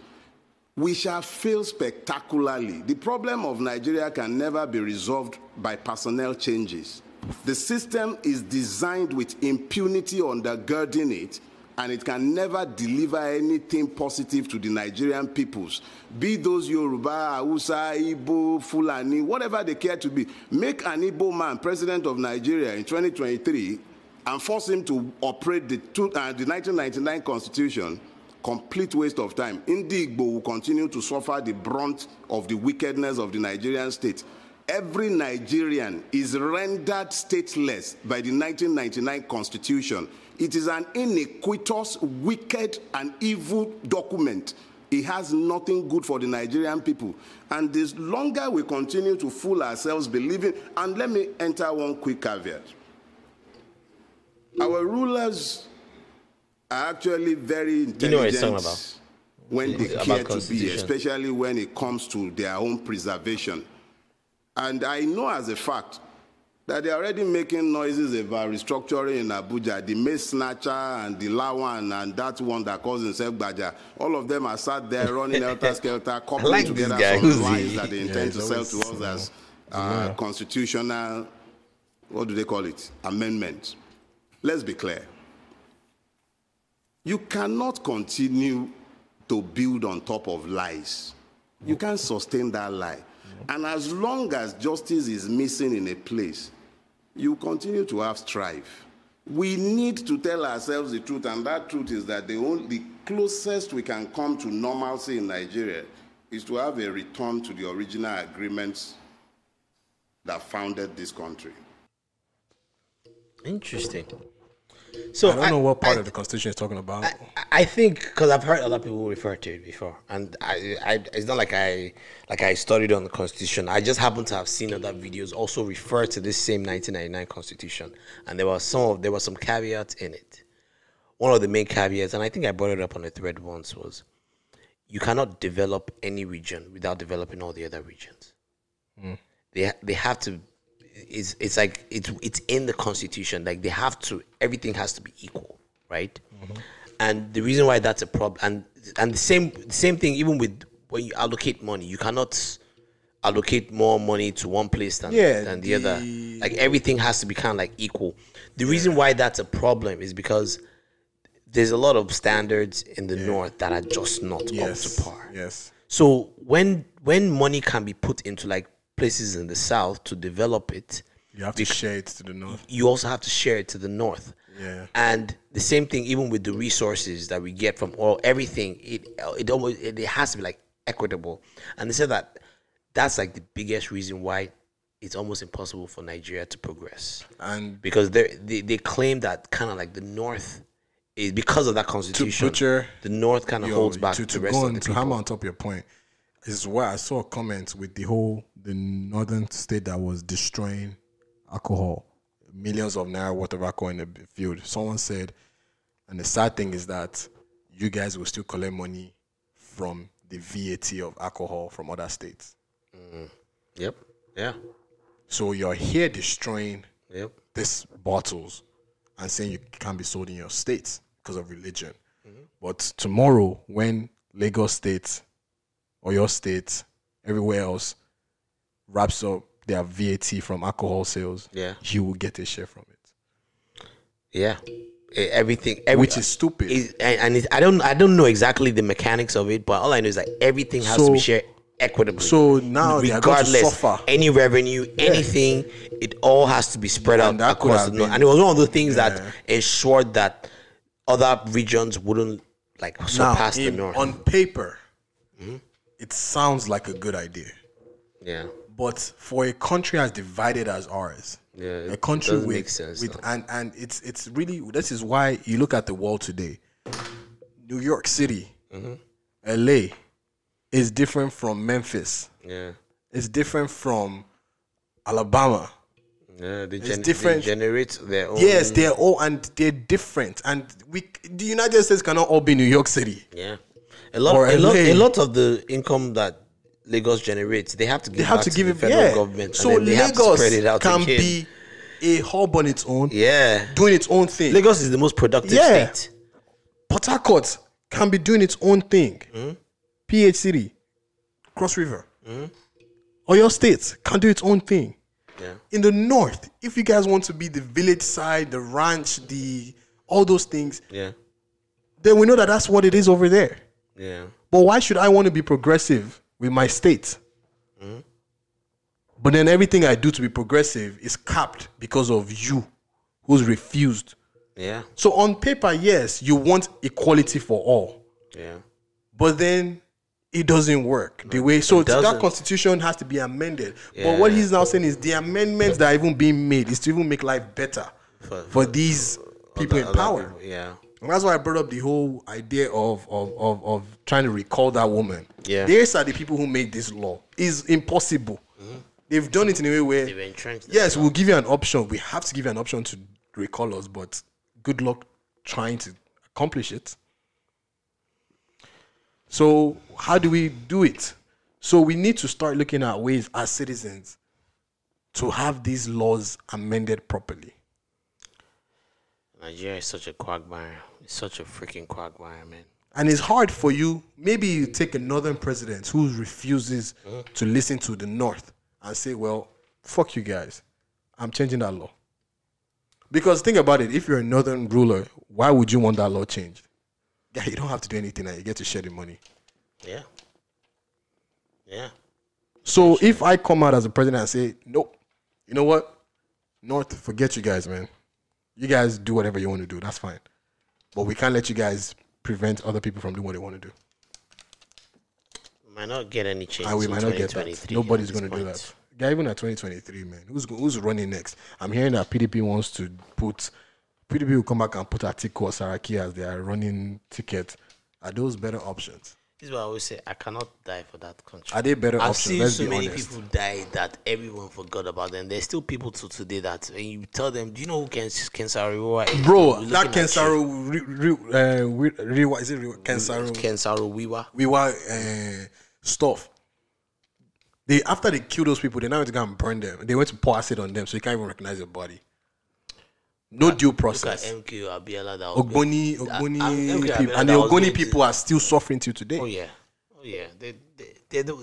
We shall fail spectacularly. The problem of Nigeria can never be resolved by personnel changes. The system is designed with impunity undergirding it, and it can never deliver anything positive to the Nigerian peoples. Be those Yoruba, Hausa, Igbo, Fulani, whatever they care to be. Make an Igbo man president of Nigeria in 2023 and force him to operate the, two, uh, the 1999 constitution complete waste of time. Ndigbo will continue to suffer the brunt of the wickedness of the Nigerian state. Every Nigerian is rendered stateless by the 1999 Constitution. It is an iniquitous, wicked, and evil document. It has nothing good for the Nigerian people. And the longer we continue to fool ourselves believing, and let me enter one quick caveat. Our rulers are actually very intelligent. you know what it's talking about? when they care to be, especially when it comes to their own preservation. And I know as a fact that they're already making noises about restructuring in Abuja. The Mace Snatcher and the Lawan and that one that calls himself Baja. All of them are sat there running helter skelter, coupling like together some lies that they intend he's to sell to us as uh, yeah. constitutional, what do they call it? Amendment. Let's be clear. You cannot continue to build on top of lies. You can't sustain that lie. And as long as justice is missing in a place, you continue to have strife. We need to tell ourselves the truth, and that truth is that the only closest we can come to normalcy in Nigeria is to have a return to the original agreements that founded this country. Interesting. So I don't know what part of the constitution is talking about. I, I think because I've heard other people refer to it before, and I, I, it's not like I, like I studied on the constitution. I just happen to have seen other videos also refer to this same 1999 constitution, and there was some of there were some caveats in it. One of the main caveats, and I think I brought it up on a thread once, was you cannot develop any region without developing all the other regions. Mm. They they have to. It's it's like it's it's in the constitution. Like they have to. Everything has to be equal, right? Mm-hmm. And the reason why that's a problem, and and the same same thing even with when you allocate money, you cannot allocate more money to one place than Yeah, than the, other. Like everything has to be kind of like equal. The reason why that's a problem is because there's a lot of standards in the north that are just not Yes. up to par. Yes. So when when money can be put into like places in the south to develop it, You have to share it to the north. you also have to share it to the north. Yeah. And the same thing, even with the resources that we get from oil, everything it it almost it, it has to be like equitable. And they said that that's like the biggest reason why it's almost impossible for Nigeria to progress. And because they they claim that kind of like the north is because of that constitution. butcher the north kind of holds back to, the rest go of on, the to people. hammer on top of your point is where I saw a comment with the whole the northern state that was destroying alcohol, millions of naira worth of alcohol in the field. Someone said, and the sad thing is that you guys will still collect money from the VAT of alcohol from other states. Mm. Yep. Yeah. So you're here destroying Yep. these bottles and saying you can't be sold in your state because of religion. Mm-hmm. But tomorrow, when Lagos State or your state, everywhere else, wraps up their VAT from alcohol sales, Yeah. you will get a share from it. Yeah, everything, every, Which is stupid. Is, and and I don't, I don't know exactly the mechanics of it, but all I know is that everything has to be shared equitably. so now they are regardless, suffer. any revenue, anything, it all has to be spread out that across the north. been- And it was one of the things that ensured that other regions wouldn't like surpass the in- north. on paper, Mm-hmm. it sounds like a good idea. yeah, But for a country as divided as ours, Yeah, a country with, sense, with and and it's it's really this is why you look at the world today. New York City, Mhm. LA, is different from Memphis. yeah, It's different from Alabama. yeah. They, gen- different. they generate their own. Yes, they're all and they're different. And we the United States cannot all be New York City. Yeah, a lot, a lot, a lot of the income that Lagos generates, they have to give. They have back to give the it federal yeah. government. So and then they have to Lagos spread it out can again. be a hub on its own. Yeah, doing its own thing. Lagos is the most productive Yeah. state. Port Harcourt can be doing its own thing. Mm-hmm. PH City, Cross River, Mhm. Oyo State can do its own thing. Yeah. In the north, if you guys want to be the village side, the ranch, the all those things, Yeah, then we know that that's what it is over there. yeah, But why should I want to be progressive with my state? Mm-hmm. But then everything I do to be progressive is capped because of you, who's refused. yeah, So on paper, yes, you want equality for all. yeah. but then it doesn't work the way so that constitution has to be amended yeah. but what he's now saying is the amendments that are even being made is to even make life better For- for these people Other- in power people, yeah, and that's why i brought up the whole idea of of, of, of trying to recall that woman Yeah. these are the people who made this law It's impossible mm-hmm. they've done it in a way where They've entrenched yes we'll give you an option we have to give you an option to recall us but good luck trying to accomplish it So how do we do it? So we need to start looking at ways as citizens to have these laws amended properly. Nigeria is such a quagmire. It's such a freaking quagmire, man. And it's hard for you. Maybe you take a northern president who refuses mm-hmm. to listen to the north and say, well, fuck you guys. I'm changing that law. Because think about it. If you're a northern ruler, why would you want that law changed? Yeah, you don't have to do anything and you get to share the money. Yeah. Yeah. So if I come out as a president and say, nope, you know what? North, forget you guys, man. You guys do whatever you want to do. That's fine. But we can't let you guys prevent other people from doing what they want to do. Might not get any change. And we in might not get that. Nobody's going to do that. Yeah, even at 2023, man. Who's who's running next? I'm hearing that PDP wants to put PDP will come back and put Atiku or Saraki as their running ticket. Are those better options? This is why I always say I cannot die for that country. Are they better I've options? seen Let's so be many honest. people die that everyone forgot about them. There's still people to today that when you tell them, do you know who Ken Kensaro is? Bro, We're that looking at Kensaro, re, re, uh, re, is it Riwa? Kensaro? Ken Saro-Wiwa. Wiwa uh, stuff. They after they kill those people, they now went to go and burn them. They went to pour acid on them, so you can't even recognize your body. No due Look at process. MKO Abiola. That Ogoni, that- Ogoni MK people, and the that was Ogoni to- people are still suffering till today. Oh yeah, oh yeah. They, they, they,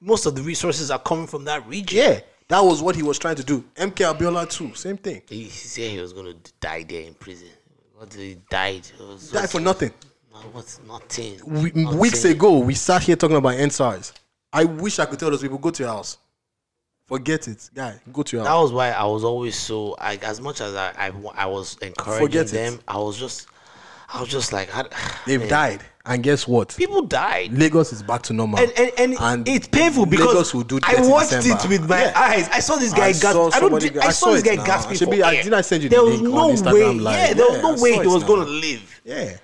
most of the resources are coming from that region. Yeah, that was what he was trying to do. MKO Abiola too, same thing. He, he said he was going to die there in prison. What he died? Was Died for nothing. No, what's nothing? We, Nothing. weeks ago, we sat here talking about EndSARS. I wish I could tell those people go to your house. Forget it, guy. Go to your That house. was why I was always so. I, as much as I, I, wa- I was encouraging Forget it. them, I was just, I was just like, I, They've man. died, and guess what? People died. Lagos is back to normal, And, and, and, it's painful because Lagos will do I 30 watched December. it with my Yeah. eyes. I saw this guy I gasp. saw I don't. somebody- thi- I, I saw, this it guy now. gasping Should for I- air. didn't I send you the there was link no on Instagram way. Live? Yeah, there was Yeah, no I way saw he it was now. gonna live. Yeah.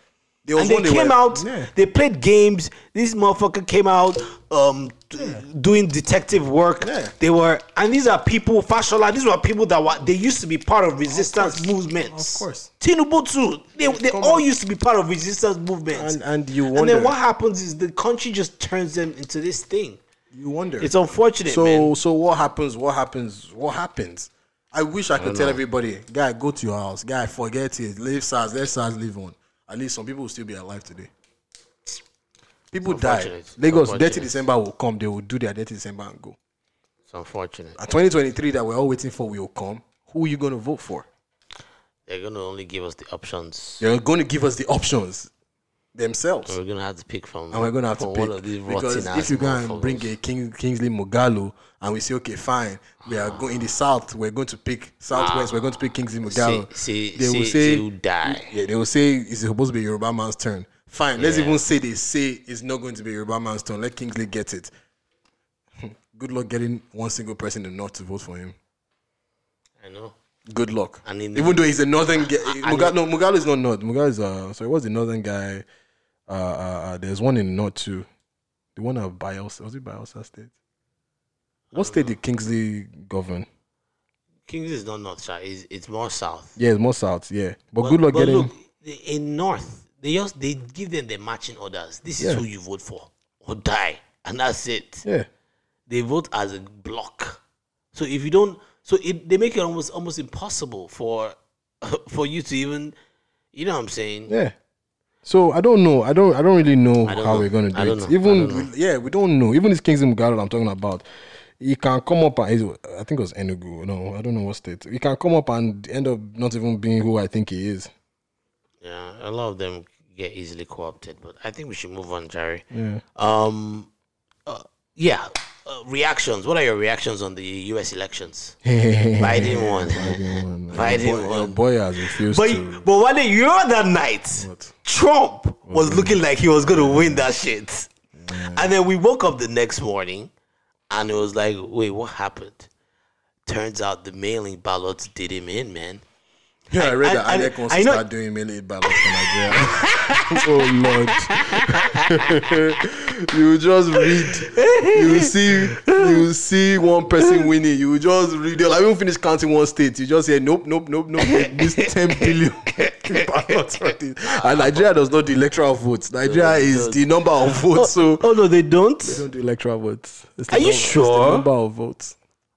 And they came were- out. yeah. They played games. This motherfucker came out um, t- doing detective work. They were, and these are people. Fashola. These were people that were. They used to be part of resistance movements. Of course. Tinubu too. They, they all used to be part of resistance movements. And and you And then what happens is the country just turns them into this thing. You wonder. It's unfortunate, So man. so what happens? What happens? What happens? I wish I could don't tell know. everybody, guy, go to your house. Guy, forget it. Leave SARS. Let SARS live on. At least some people will still be alive today. People die. Lagos. Dirty December will come. They will do their Dirty December and go. It's unfortunate. And 2023 that we're all waiting for will come. Who are you going to vote for? They're gonna only give us the options. They're going to give us the options themselves. We're gonna have to pick from. and we're gonna have to pick one of these because if you go and bring a King, Kingsley Moghalu and we say okay fine we are going in the south we're going to pick southwest we're going to pick Kingsley say- they will say- die. yeah they will say it's supposed to be Yoruba man's turn. Fine let's Yeah. even say they say it's not going to be Yoruba man's turn. Let Kingsley get it. Good luck getting one single person in the north to vote for him. I know. good luck. And in- even though he's a northern guy And- no is not north. Moghalu is uh sorry what's the northern guy? Uh, uh, uh there's one in the north too. The one of Bayelsa was it Bayelsa State what state did Kingsley govern Kingsley is not north side. It's, it's more south. yeah it's more south yeah but, good luck getting Look, in north, they just they give them the matching orders. This is Yeah. who you vote for or die, and that's it. Yeah. They vote as a block. So if you don't, so it they make it almost almost impossible for for you to even, you know what I'm saying? yeah so I don't know I don't I don't really know don't how know. we're gonna do I don't it know. I even don't yeah we don't know even this Kingsley Moghalu I'm talking about he can come up and I think it was Enugu no I don't know what state he can come up and end up not even being who I think he is Yeah, a lot of them get easily co-opted, but I think we should move on, Jerry. Yeah. Um, uh, yeah. Uh, reactions. What are your reactions on the U.S. elections? Biden won. Biden Your boy, won. your boy has refused But to. but one day, you know that night, Trump was looking like he was going to win that shit. And then we woke up the next morning, and it was like, wait, what happened? Turns out the mailing ballots did him in, man. Yeah, I read And- that and- Alec wants I to know- start doing melee ballots for Nigeria. oh lord! you just read. You see. You see one person winning. You just read. They'll even finish counting one state. You just say nope, nope, nope, nope. This ten billion ballots for this. And Nigeria does not do electoral votes. Nigeria is the number of votes. So oh, oh no, they don't. They don't do electoral votes. It's the Are you number- it's the sure? number of votes.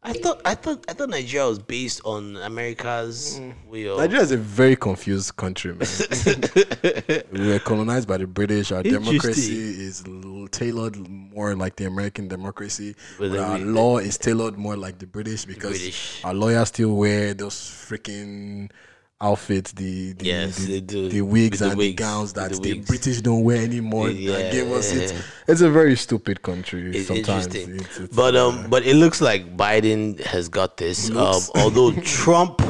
I thought I thought I thought Nigeria was based on America's mm. way of Nigeria is a very confused country, man. we were colonized by the British. Our democracy is tailored more like the American democracy. But But our we- law is tailored more like the British because British. our lawyers still wear those freaking outfits, the the, Yes, the, the wigs the and wigs, the gowns that the the. British don't wear anymore. Yeah. That gave us it. It's a very stupid country. It's sometimes interesting. It's- it's, but uh, um, but it looks like Biden has got this. Um, although Trump,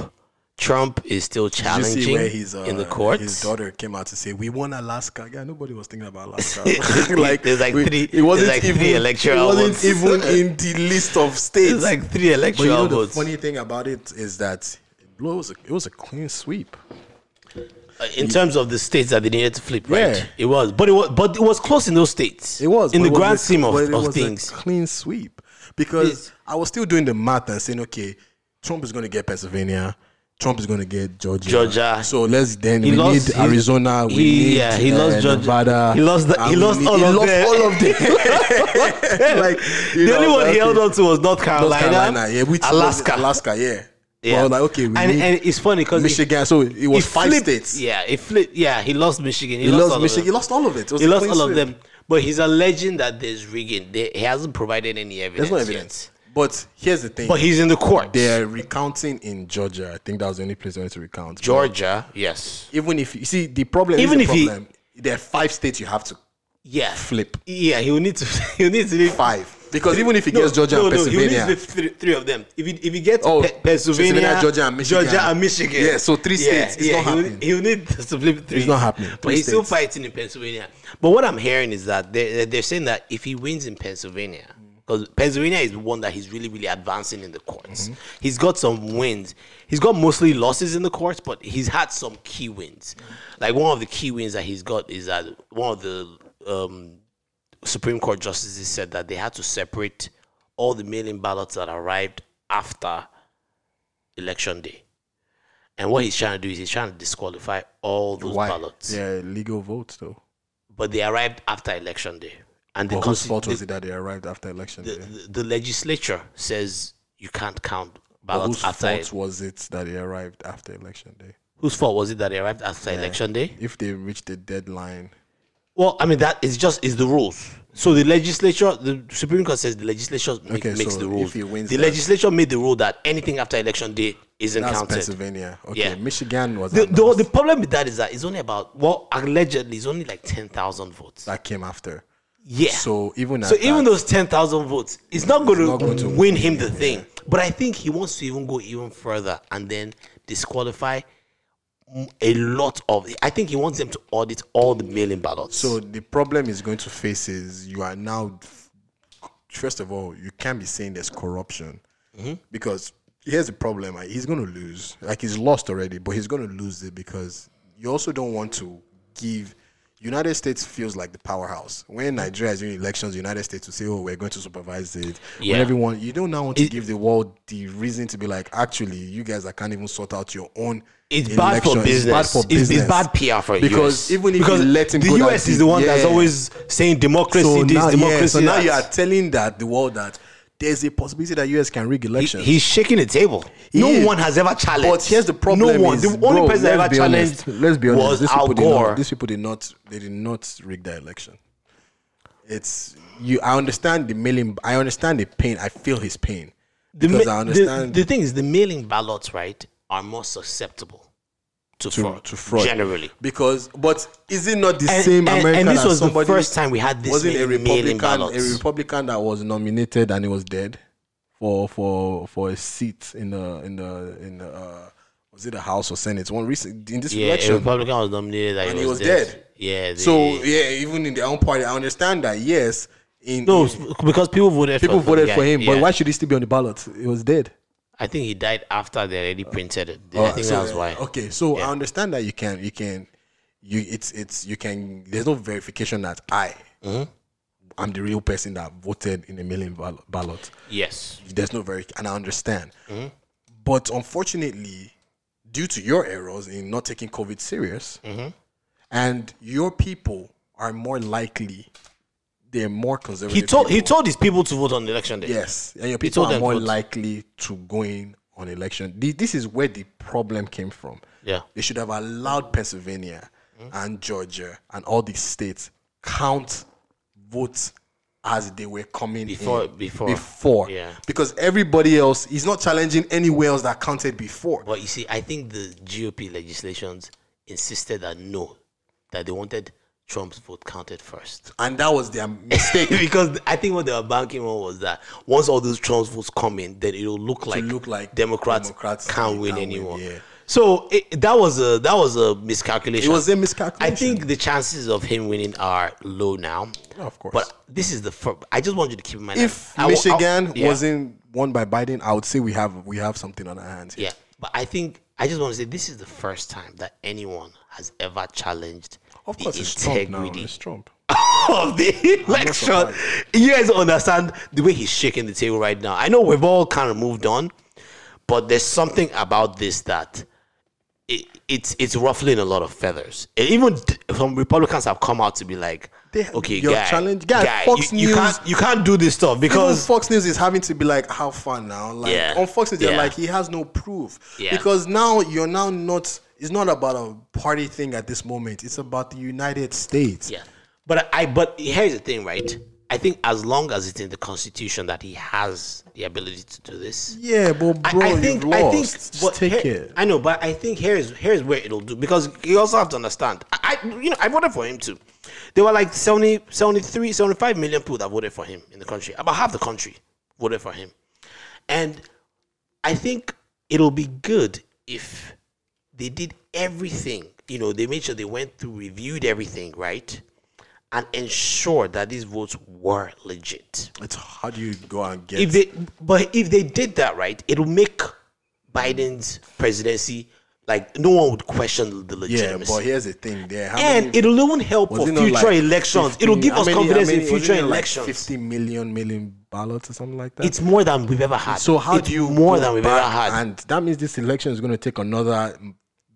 Trump is still challenging his, uh, in the courts. His daughter came out to say, "We won Alaska." Yeah, nobody was thinking about Alaska. like There's like we- three- It wasn't like even. three electoral it wasn't votes. even in the list of states. There's like three electoral But you know electoral the funny thing about it is that it was a, it was a clean sweep. Uh, in terms of the states that they needed to flip, right? Yeah. It was, but it was, but it was close in those states. It was in the was grand scheme of, of was a things. clean sweep because I was still doing the math and saying, okay, Trump is going to get Pennsylvania. Trump is going to get Georgia. Georgia. So let's then He we lost- need Arizona. We he- need yeah, he uh, lost Georgia. Nevada. He lost the- he lost need- all he of lost them. all of them. like the know, only one he held on to was North Carolina, North Carolina, yeah, Alaska, Alaska, yeah. Yeah. Well, like okay, and, and it's funny because Michigan. So it was five states. Yeah, it flipped. Yeah, he lost Michigan. He, He lost, lost all of Michigan. He lost all of it. It he lost all of them. But he's alleging that there's rigging. They, he hasn't provided any evidence. There's no yet. evidence. But here's the thing. But he's in the court. They're recounting in Georgia. I think that was the only place they wanted to recount. Georgia, yes. Even if you see the problem, Even is if the he- there are five states you have to Yeah. flip. Yeah, he will need to. He will need to leave five because even if he gets Georgia no, and no, he Pennsylvania, to leave three, three of them. If he, if he gets Oh, Pe- Pennsylvania, Pennsylvania, Georgia, and Michigan. Georgia and Michigan, Yeah, so three states. It's not he will- happening. He will need to flip three. It's not happening. But Three he's still fighting in Pennsylvania. But what I'm hearing is that they they're saying that if he wins in Pennsylvania, because Pennsylvania is the one that he's really really advancing in the courts. Mm-hmm. He's got some wins. He's got mostly losses in the courts, but he's had some key wins. Like one of the key wins that he's got is that one of the um, Supreme Court justices said that they had to separate all the mail-in ballots that arrived after election day. And what he's trying to do is he's trying to disqualify all those why? ballots. Yeah, legal votes though. But they arrived after election day. And the, But whose fault was it that they arrived after election the, day? the, the legislature says you can't count But ballots whose after fault was it that they arrived after election day? Whose fault was it that they arrived after Yeah. election day? If they reached the deadline, Well, I mean that is just is the rules. So the legislature, the Supreme Court says the legislature make, Okay, makes so the rules. if he wins the that- legislature made the rule that anything after election day isn't that's counted. Pennsylvania. Okay, Yeah. Michigan was The, the, the problem with that is that it's only about well allegedly it's only like ten thousand votes. that came after. Yeah. So even So at even those ten thousand votes, it's not going not going to to win him the thing. But I think he wants to even go even further and then disqualify a lot of. I think he wants them to audit all the mail-in ballots. So the problem is going to face is you are now. First of all, you can't be saying there's corruption Mm-hmm. because here's the problem: like, he's going to lose. Like he's lost already, but he's going to lose it because you also don't want to give. United States feels like the powerhouse. When Nigeria is doing elections, United States will say, "Oh, we're going to supervise it." Yeah. When everyone, you don't now want to give the world the reason to be like, actually, you guys I can't even sort out your own. It's bad for business. It's bad for It's- it's bad PR for you because US. even if Because you let him the US is the one that's always saying democracy So this, now, yeah, democracy so now you are telling that the world that there's a possibility that US can rig elections. He's shaking the table. He no is. one has ever challenged. But here's the problem: No one. is, The only bro, person that ever be honest, challenged let's be honest, was these Al people did Gore. not. These people did not. They did not rig the election. It's you. I understand the mailing. I understand the pain. I feel his pain The, because ma- I the- understand The, thing is, the mailing ballots, right, are more susceptible to, to, fraud, to fraud generally. because but is it not the And- same and- America and this that was the first time we had this wasn't a Republican a Republican that was nominated and he was dead for for for a seat in the in the in the uh, was it the House or Senate one recent in this Yeah, a election Republican was nominated that and he he was, was dead. dead. Yeah. so yeah even in their own party I understand that yes in no, in- because people voted. people for, voted the for guy. him Yeah. but why should he still be on the ballot he was dead I think he died after they already printed it. Oh, I think so, that was why. Okay, so Yeah. I understand that you can you can you it's it's you can there's no verification that I Mm-hmm. I'm the real person that voted in a million ball- ballot. Yes. There's no very and I understand. Mhm. But unfortunately, due to your errors in not taking COVID serious, Mhm. and your people are more likely they're more conservative. He told he told his people to vote on election day. Yes, and your people are more vote. likely to go in on election. This is where the problem came from. Yeah. They should have allowed Pennsylvania hmm? and Georgia and all these states count votes as they were coming Before- in. before. before Yeah. because everybody else is not challenging anywhere else that counted before But you see, I think the GOP legislations insisted that no, that they wanted Trump's vote counted first. and that was their mistake because I think what they were banking on was that once all those Trump's votes come in, then it'll look like, look like Democrats, Democrats can't win can't win, anymore. yeah. So it, that was a that was a miscalculation. It was a miscalculation. I think the chances of him winning are low now. of course. But this is the first. I just want you to keep in mind. if I wa- I- Michigan yeah. wasn't won by Biden, I would say we have we have something on our hands. Here. Yeah, but I think I just want to say this is the first time that anyone has ever challenged Of the course, it's Trump now. It's Trump. of the election. You guys understand the way he's shaking the table right now. I know we've all kind of moved on, but there's something about this that it, it's it's ruffling a lot of feathers. And even some Republicans have come out to be like, okay, your guy, challenge- guy, guy, Fox you, you News- can't you can't do this stuff Because Fox News is having to be like, how far now? Like Yeah. on Fox News, they're like, he has no proof. Yeah. Because now you're now not. It's not about a party thing at this moment. It's about the United States. Yeah. But I but here's the thing, right? I think as long as it's in the constitution that he has the ability to do this. Yeah, but I- bro, I, think you've I think Just but take here- it. I know, but I think here's here's where it'll do because you also have to understand. I, I you know I voted for him too. There were like 70, 73, 75 million people that voted for him in the country. About half the country voted for him. And I think it'll be good if they did everything. You know, they made sure they went through, reviewed everything, right? And ensured that these votes were legit. It's how do you go and get? If they, but if they did that right, it'll make Biden's presidency like no one would question the legitimacy. yeah, but here's the thing. There, and many- it'll even help for future like elections. 50 it'll give us many- confidence many- in future not like elections. Fifty million million ballots or something like that. it's more than we've ever had. So how It's do you more than we've ever had? And that means this election is going to take another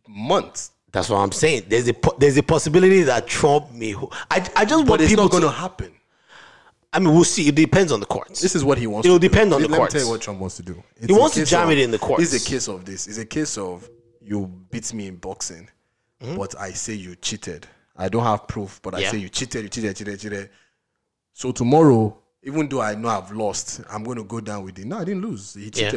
m- month. That's what I'm saying. There's a there's a possibility that Trump may. ho- I I just But want it's people not going to. to happen. I mean, we'll see. It depends on the courts. This is what he wants. It'll to depend do. on the Let courts. me tell you what Trump wants to do. He wants to jam of- it in the courts. It's a case of this. It's a case of you beat me in boxing, Mm-hmm. but I say you cheated. I don't have proof, but I say you cheated, you cheated, cheated, cheated. So tomorrow, even though I know I've lost, I'm going to go down with it. No, I didn't lose. He Yeah.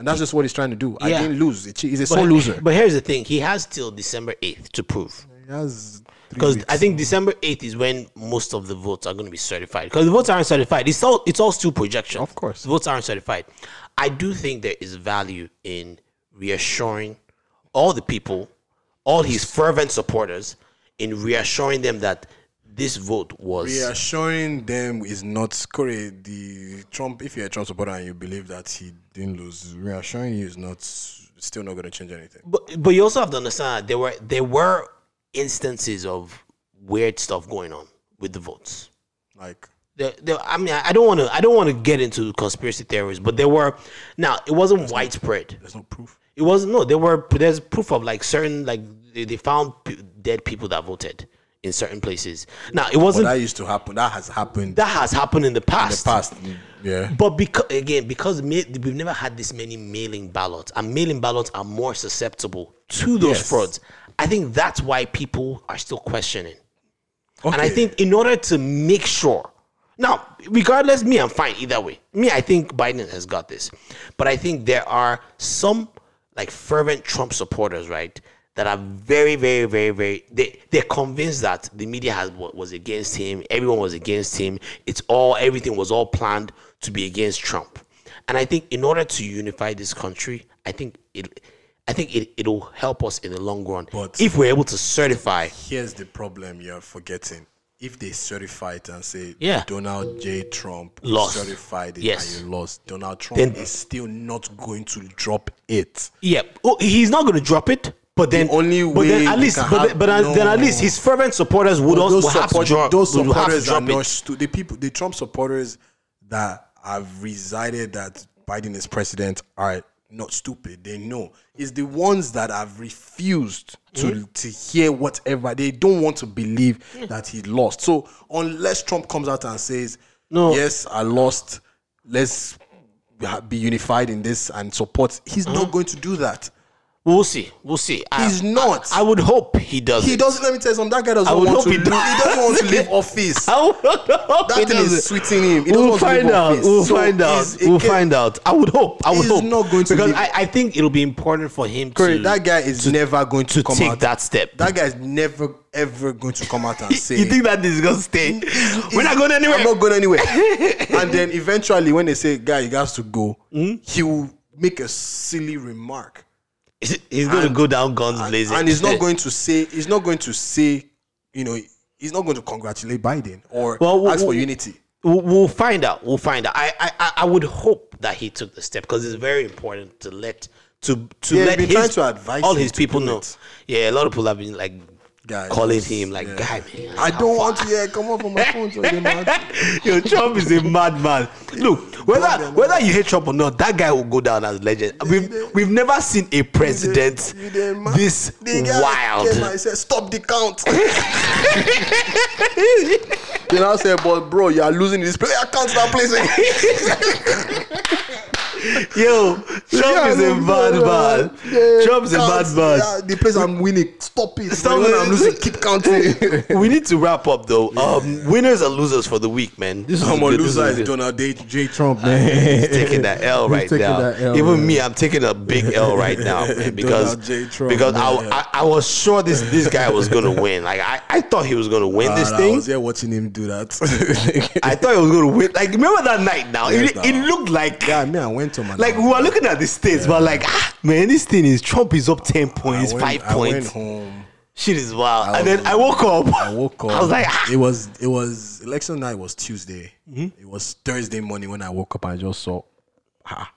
And that's just what he's trying to do. I didn't lose. He's a sore loser. But here's the thing: he has till December eighth to prove. He has Because. I think December eighth is when most of the votes are going to be certified. Because the votes aren't certified. It's all it's all still projection. Of course, the votes aren't certified. I do think there is value in reassuring all the people, all his fervent supporters, in reassuring them that this vote was reassuring them is not Corey, the Trump. If you're a Trump supporter and you believe that he didn't lose, reassuring you is not still not going to change anything. But but you also have to understand that there were there were instances of weird stuff going on with the votes. Like There, there, I mean, I don't want to. I don't want to get into conspiracy theories, but there were. Now, it wasn't widespread. There's no proof. It wasn't. No, there were. There's proof of like certain like they, they found p- dead people that voted in certain places. Now, it wasn't. that used to happen. That has happened that has happened in the past. in the past. Mm, yeah. But because again, because ma- we've never had this many mailing ballots, and mailing ballots are more susceptible to those Yes. frauds. I think that's why people are still questioning. Okay. And I think in order to make sure, now, regardless, me, I'm fine either way. Me, I think Biden has got this. But I think there are some like fervent Trump supporters, right, that are very, very, very, very, they, they're convinced that the media has was against him, everyone was against him. It's all, everything was all planned to be against Trump. And I think in order to unify this country, I think it, I think it, it'll help us in the long run But- if we're able to certify Here's the problem you're forgetting. if they certify it and say Yeah. Donald J. Trump Lost. certified it Yes. and you lost, Donald Trump Then- is still not going to drop it. Yeah, oh, he's not going to drop it. But then, only but way then at least, but, have- then, but then, then at least his fervent supporters would But also have to support- drop. those would have to supporters are drop not it. stu- the people, the Trump supporters that have resided that Biden is president are not stupid. They know. It's the ones that have refused to Mhm. to hear whatever. They don't want to believe that he lost. So unless Trump comes out and says, No. yes, I lost. Let's be unified in this and support. He's Uh-huh. not going to do that. We'll see. We'll see. I- He's not. I, I would hope he does. He doesn't. Let me tell you something. That guy doesn't I would want hope to. he He, he doesn't want to leave office. I would hope That thing is sweeting him. He doesn't We'll to find out. office. We'll So find out. We'll can- find out. I would hope. I would He's hope. not going to because I, I think it'll be important for him Correct. to That guy is never going to, to come take out. that step. That guy is never ever going to come out and say. You think that this is gonna stay? We're not going anywhere. I'm not going anywhere. and then eventually, when they say, "Guy, you got to go," Hmm? he will make a silly remark. He's going to go down guns blazing, and he's not eh. going to say. He's not going to say. You know, he's not going to congratulate Biden or Well, ask for we'll- unity. We'll, we'll find out. We'll find out. I, I I- would hope that he took the step because it's very important to let to to Yeah, let his, to advise all his people know. it. Yeah, a lot of people have been like Guy, calling him like yeah. guy man. I don't want to. Yeah, come on from my phone. So they mad. Yo, Trump is a madman. Look, whether whether you hate Trump or not, that guy will go down as legend. We've we've never seen a president this The wild. came and said, "Stop the count." then I said, "But bro, you are losing this play. I can't that place." Yo, Trump is a bad man. Trump is a bad man. Yeah, the place I'm winning. Stop it. Stop when it. I'm losing, keep counting. we need to wrap up though. Um, winners and losers for the week, man. This is I'm a good. This loser. is Is good. Donald J. J. Trump, man. He's taking that L right taking now. L, Even man. me, I'm taking a big L right now, man, because Donald J. Trump, because I, man. I I was sure this this guy was gonna win. Like I, I thought he was gonna win this thing. I was there watching him do that. I thought he was gonna win. Like remember that night? Now Yes, it, now. it looked like yeah, man. I went to my. like we were looking at the states, but like ah man, this thing is Trump is up ten points, went, five I went points. home. Shit is wild. I and then I woke up. I woke up. I was like, ah. it was it was election night was Tuesday. Mhm. It was Thursday morning when I woke up and I just saw, ah,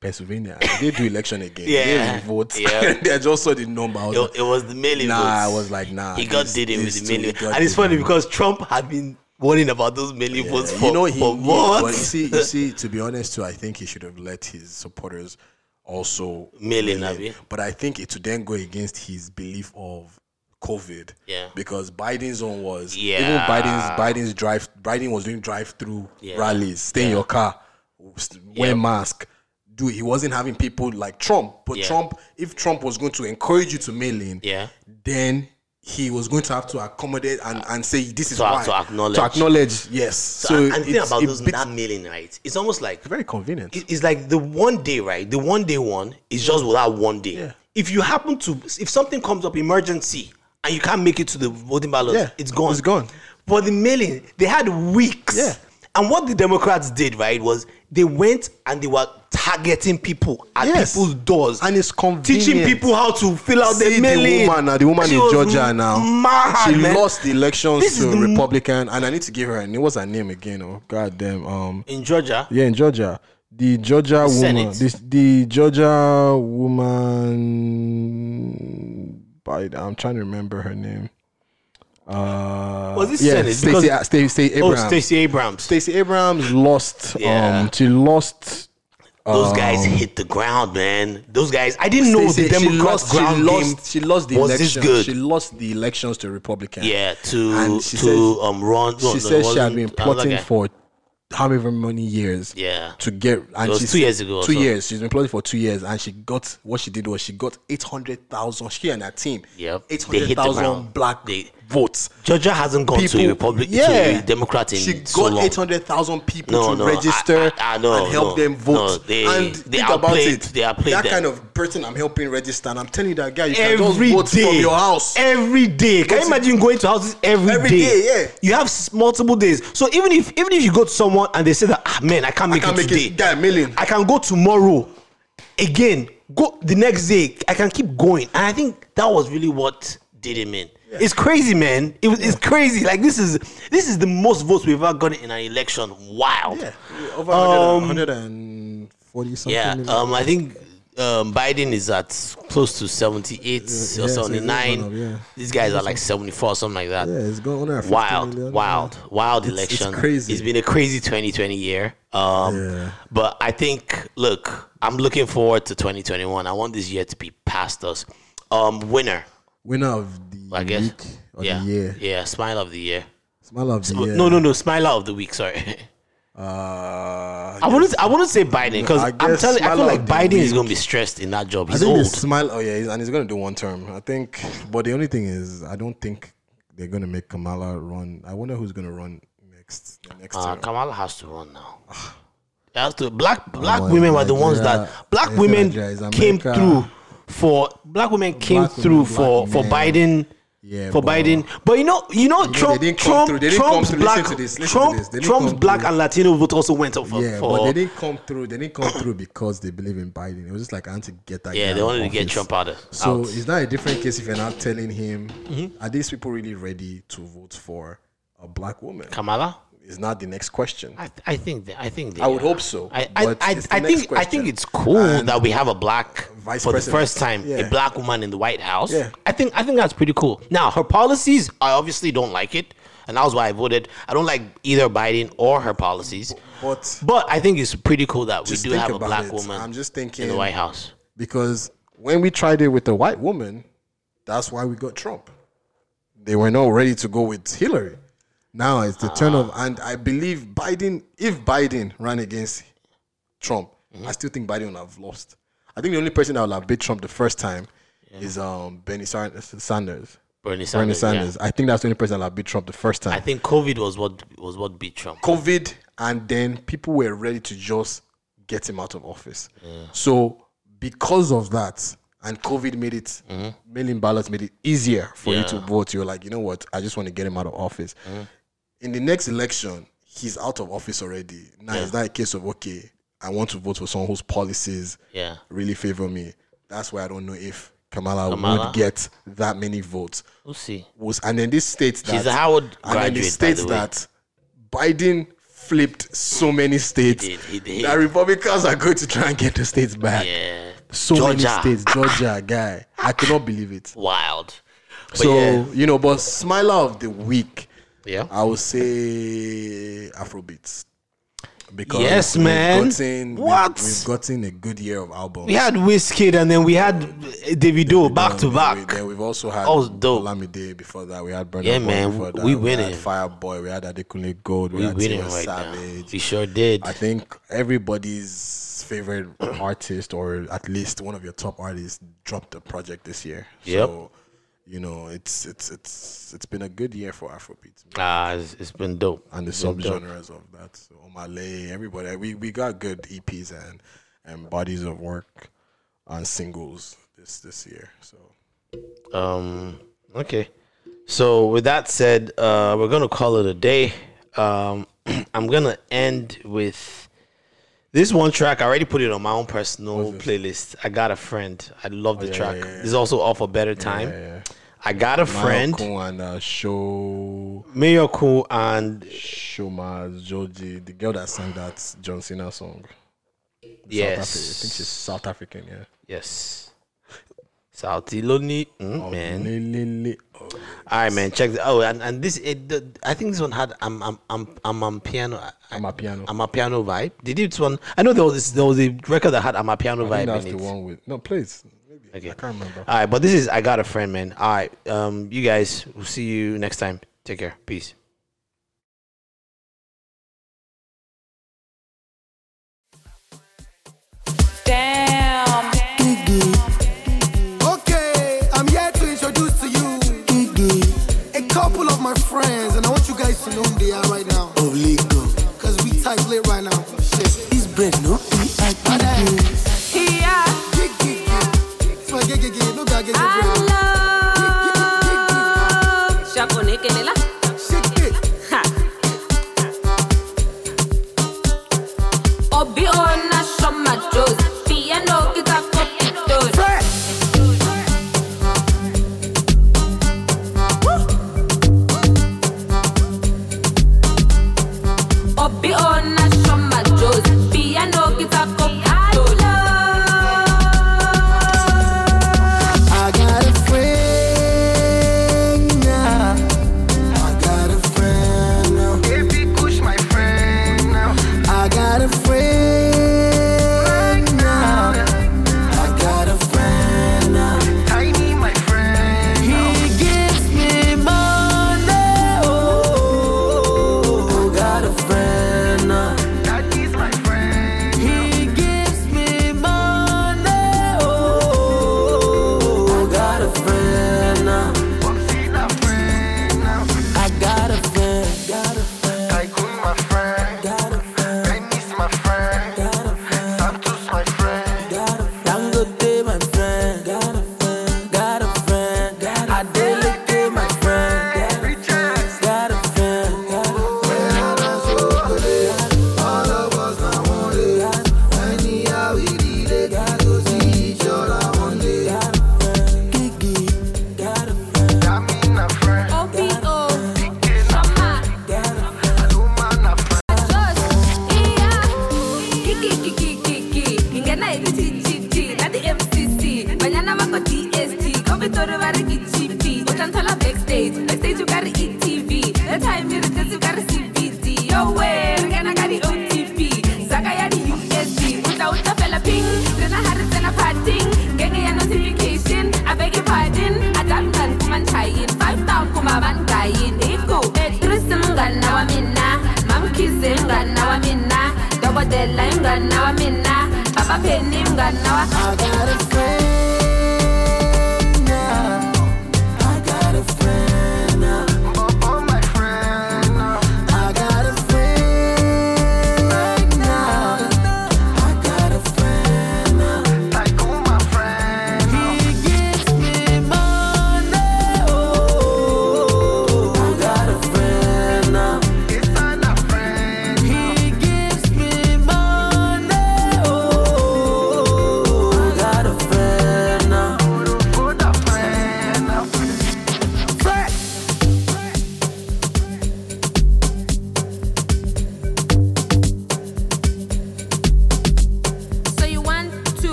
Pennsylvania. They do election again. Yeah. they vote. Yeah. I just saw the number. Was It, like, it was the mailing nah, votes. I was like, nah. He got did it with the mailing, and it's funny because Trump had been warning about those mailing votes for, you know, he, for he- months. but you see, you see, to be honest, too, I think he should have let his supporters also Mail in, mail Abi. But I think it would then go against his belief of COVID. Yeah. Because Biden's own was Yeah. even Biden's Biden's drive Biden was doing drive through Yeah. rallies, stay in your car, wear Yep. mask. Do he wasn't having people like Trump, but Yeah. Trump, if Trump was going to encourage you to mail in, yeah. then he was going to have to accommodate and, and say this is To- why to acknowledge. to acknowledge yes. So, So, and, and think about those bit- that mailing, right? It's almost like very convenient. it- it's like the one day, right? The one day one is just without one day. If you happen to, if something comes up emergency and you can't make it to the voting ballot, Yeah, it's gone. it's gone. But the mailing, they had weeks. Yeah. And what the Democrats did, right, was they went and they were targeting people at Yes. people's doors and it's convenient. teaching people how to fill out See the mailing. the woman now, the woman She in Georgia now. mad, she man. lost the elections This to a m- Republican, and I need to give her. a name. What's her name again? Oh, goddamn. Um, in Georgia. yeah, in Georgia, the Georgia woman, this the Georgia woman. By I'm trying to remember her name. Uh, Was it yeah, Senate? Stacey, Because- Stacey Oh, Abrams. Stacey Abrams. Stacey Abrams lost. Yeah. Um, she lost. Those guys um, hit the ground, man. Those guys. I didn't know Stacey- the she Democrats lost, she ground game lost, she lost the was election. She lost the elections to Republicans. yeah, to And she to says- um Ron. she no, said it she had been plotting for however many years Yeah. to get and was she two said- years ago two so. years she's been plotting for two years and she got what she did was she got 800,000 she and her team Yeah. They hit 800,000 black They- votes Georgia hasn't gone to a Republic to a Democrat in she so got long. 800,000 people No, to no, register I- I- I and help them vote they- and they think about outplayed- it they outplayed that them. kind of person I'm helping register and I'm telling you that guy you can Every just vote day. from your house Every day. Can you imagine going to houses every day? Every day, yeah. You have multiple days. So even if even if you go to someone and they say that ah man, I can't make can't it make today. it guy million I can go tomorrow. Again, go the next day. I can keep going. And I think that was really what did him in. It's crazy, man. It was, it's crazy. Like this is this is the most votes we've ever gotten in an election. Wild. Yeah, over Um, 140 something. Yeah, million. um, I think um, Biden is at close to 78 yeah, or 79. one yeah. These guys are like 74, something like that. Yeah, it's going on. Wild, wild, wild It's- it's election. crazy. It's been a crazy 2020 year. Um, But I think, look, I'm looking forward to 2021. I want this year to be past us. Um, winner, Winner of the I guess. week or yeah, the year. yeah, smile of the year. Smile of the Sm- year. No, no, no, smiler of the week. Sorry. Uh, I wouldn't. I wouldn't say Biden because I I'm guess telling. I feel like of the Biden is week. going to be stressed in that job. I He's think old. smile. Oh yeah, he's, and he's gonna do one term. I think. But the only thing is, I don't think they're gonna make Kamala run. I wonder who's gonna run next. Next Uh, term. Kamala has to run now. It has to. Black black on, women were the ones Nigeria- that black women came America. through for black women came Black through women, for for men. Biden. Yeah, for but- Biden, but you know, you know, You Trump, they didn't come Trump, through. They didn't come Trump's black, this, Trump. Trump's black through. and Latino vote also went up for. yeah, for but they didn't come through. They didn't come through because they believe in Biden. It was just like I want to get that. Yeah, they wanted to get. Trump out of- So out. it's not a different case if you're not telling him. Mhm. Are these people really ready to vote for a black woman? Kamala is not the next question. I, I think they, I think they I would are. hope so, I I, but I, I think I think it's cool And that we have a black vice for the first time Yeah. a black woman in the White House. Yeah. I think I think that's pretty cool. Now her policies, I obviously don't like it, and that was why I voted. I don't like either Biden or her policies. But but I think it's pretty cool that we do have a black it. woman. I'm just thinking in the White House. because when we tried it with the white woman, that's why we got Trump. They were not ready to go with Hillary. Now it's the turn of, and I believe Biden. If Biden ran against Trump, Mm-hmm. I still think Biden would have lost. I think the only person that would have beat Trump the first time is um Bernie Sanders. Bernie Sanders. Bernie Sanders, Sanders. I think that's the only person that beat Trump the first time. I think COVID was what was what beat Trump. COVID, and then people were ready to just get him out of office. So because of that, and COVID made it mailing ballots made it easier for you to vote. You're like, you know what? I just want to get him out of office. In the next election, he's out of office already. Now Yeah. it's not a case of okay, I want to vote for someone whose policies Yeah. really favor me. That's why I don't know if Kamala, Kamala? would get that many votes. We'll see. Was and then this states that She's a Howard and then graduate, the by states the that Biden flipped so many states did, he did. that Republicans are going to try and get the states back. Yeah. So Georgia. many states, Georgia, guy, I cannot believe it. Wild. But so yeah. you know, but smiler of the week, yeah, I would say Afrobeats. Because Yes, we've man. gotten- we- What? we've gotten a good year of albums. We had Wizkid and then we had Davido back to back. we- Then we've also had dope. Olamide before that. We had Burna Yeah, Boy man, Before that. we had winning. Fireboy. We had Adekunle Gold. We, We had winning right now. Savage. We sure did. I think everybody's favorite artist, or at least one of your top artists, dropped a project this year. Yep. So, you know, it's it's it's it's been a good year for Afrobeats. Ah, it's, it's been dope. And the It's been dope. subgenres of that. So Omah Lay, everybody. We we got good EPs and and bodies of work on singles this this year. So Um. Okay. So with that said, uh, we're gonna call it a day. Um, I'm gonna end with this one track. I already put it on my own personal playlist. I got a friend. I love the Oh, yeah, track. yeah, yeah. This is also off a better time. I got a friend. Mayorkun and uh, Show Miracle and Sho Madjozi, the girl that sang that John Cena song. Yes. South I think she's South African. Yeah. Yes. Salty Lonely, mm, man. Lele. Oh. All right, man. Check the. Oh, and, and this. It, the, I think this one had. I'm. I'm. I'm. I'm on piano. Uh, uh, amapiano. I'm a piano vibe. Did it one? I know there was this, there was a record that had amapiano I think vibe that's in the it. one with no please. Okay. I can't remember. All right, but this is I got a friend, man. All right, um, you guys. We'll see you next time. Take care. Peace. Damn. Friends, and I want you guys to know who they are right now. Of Lego. Cause we tight lit right now. Shit. This bread, no? Yeah.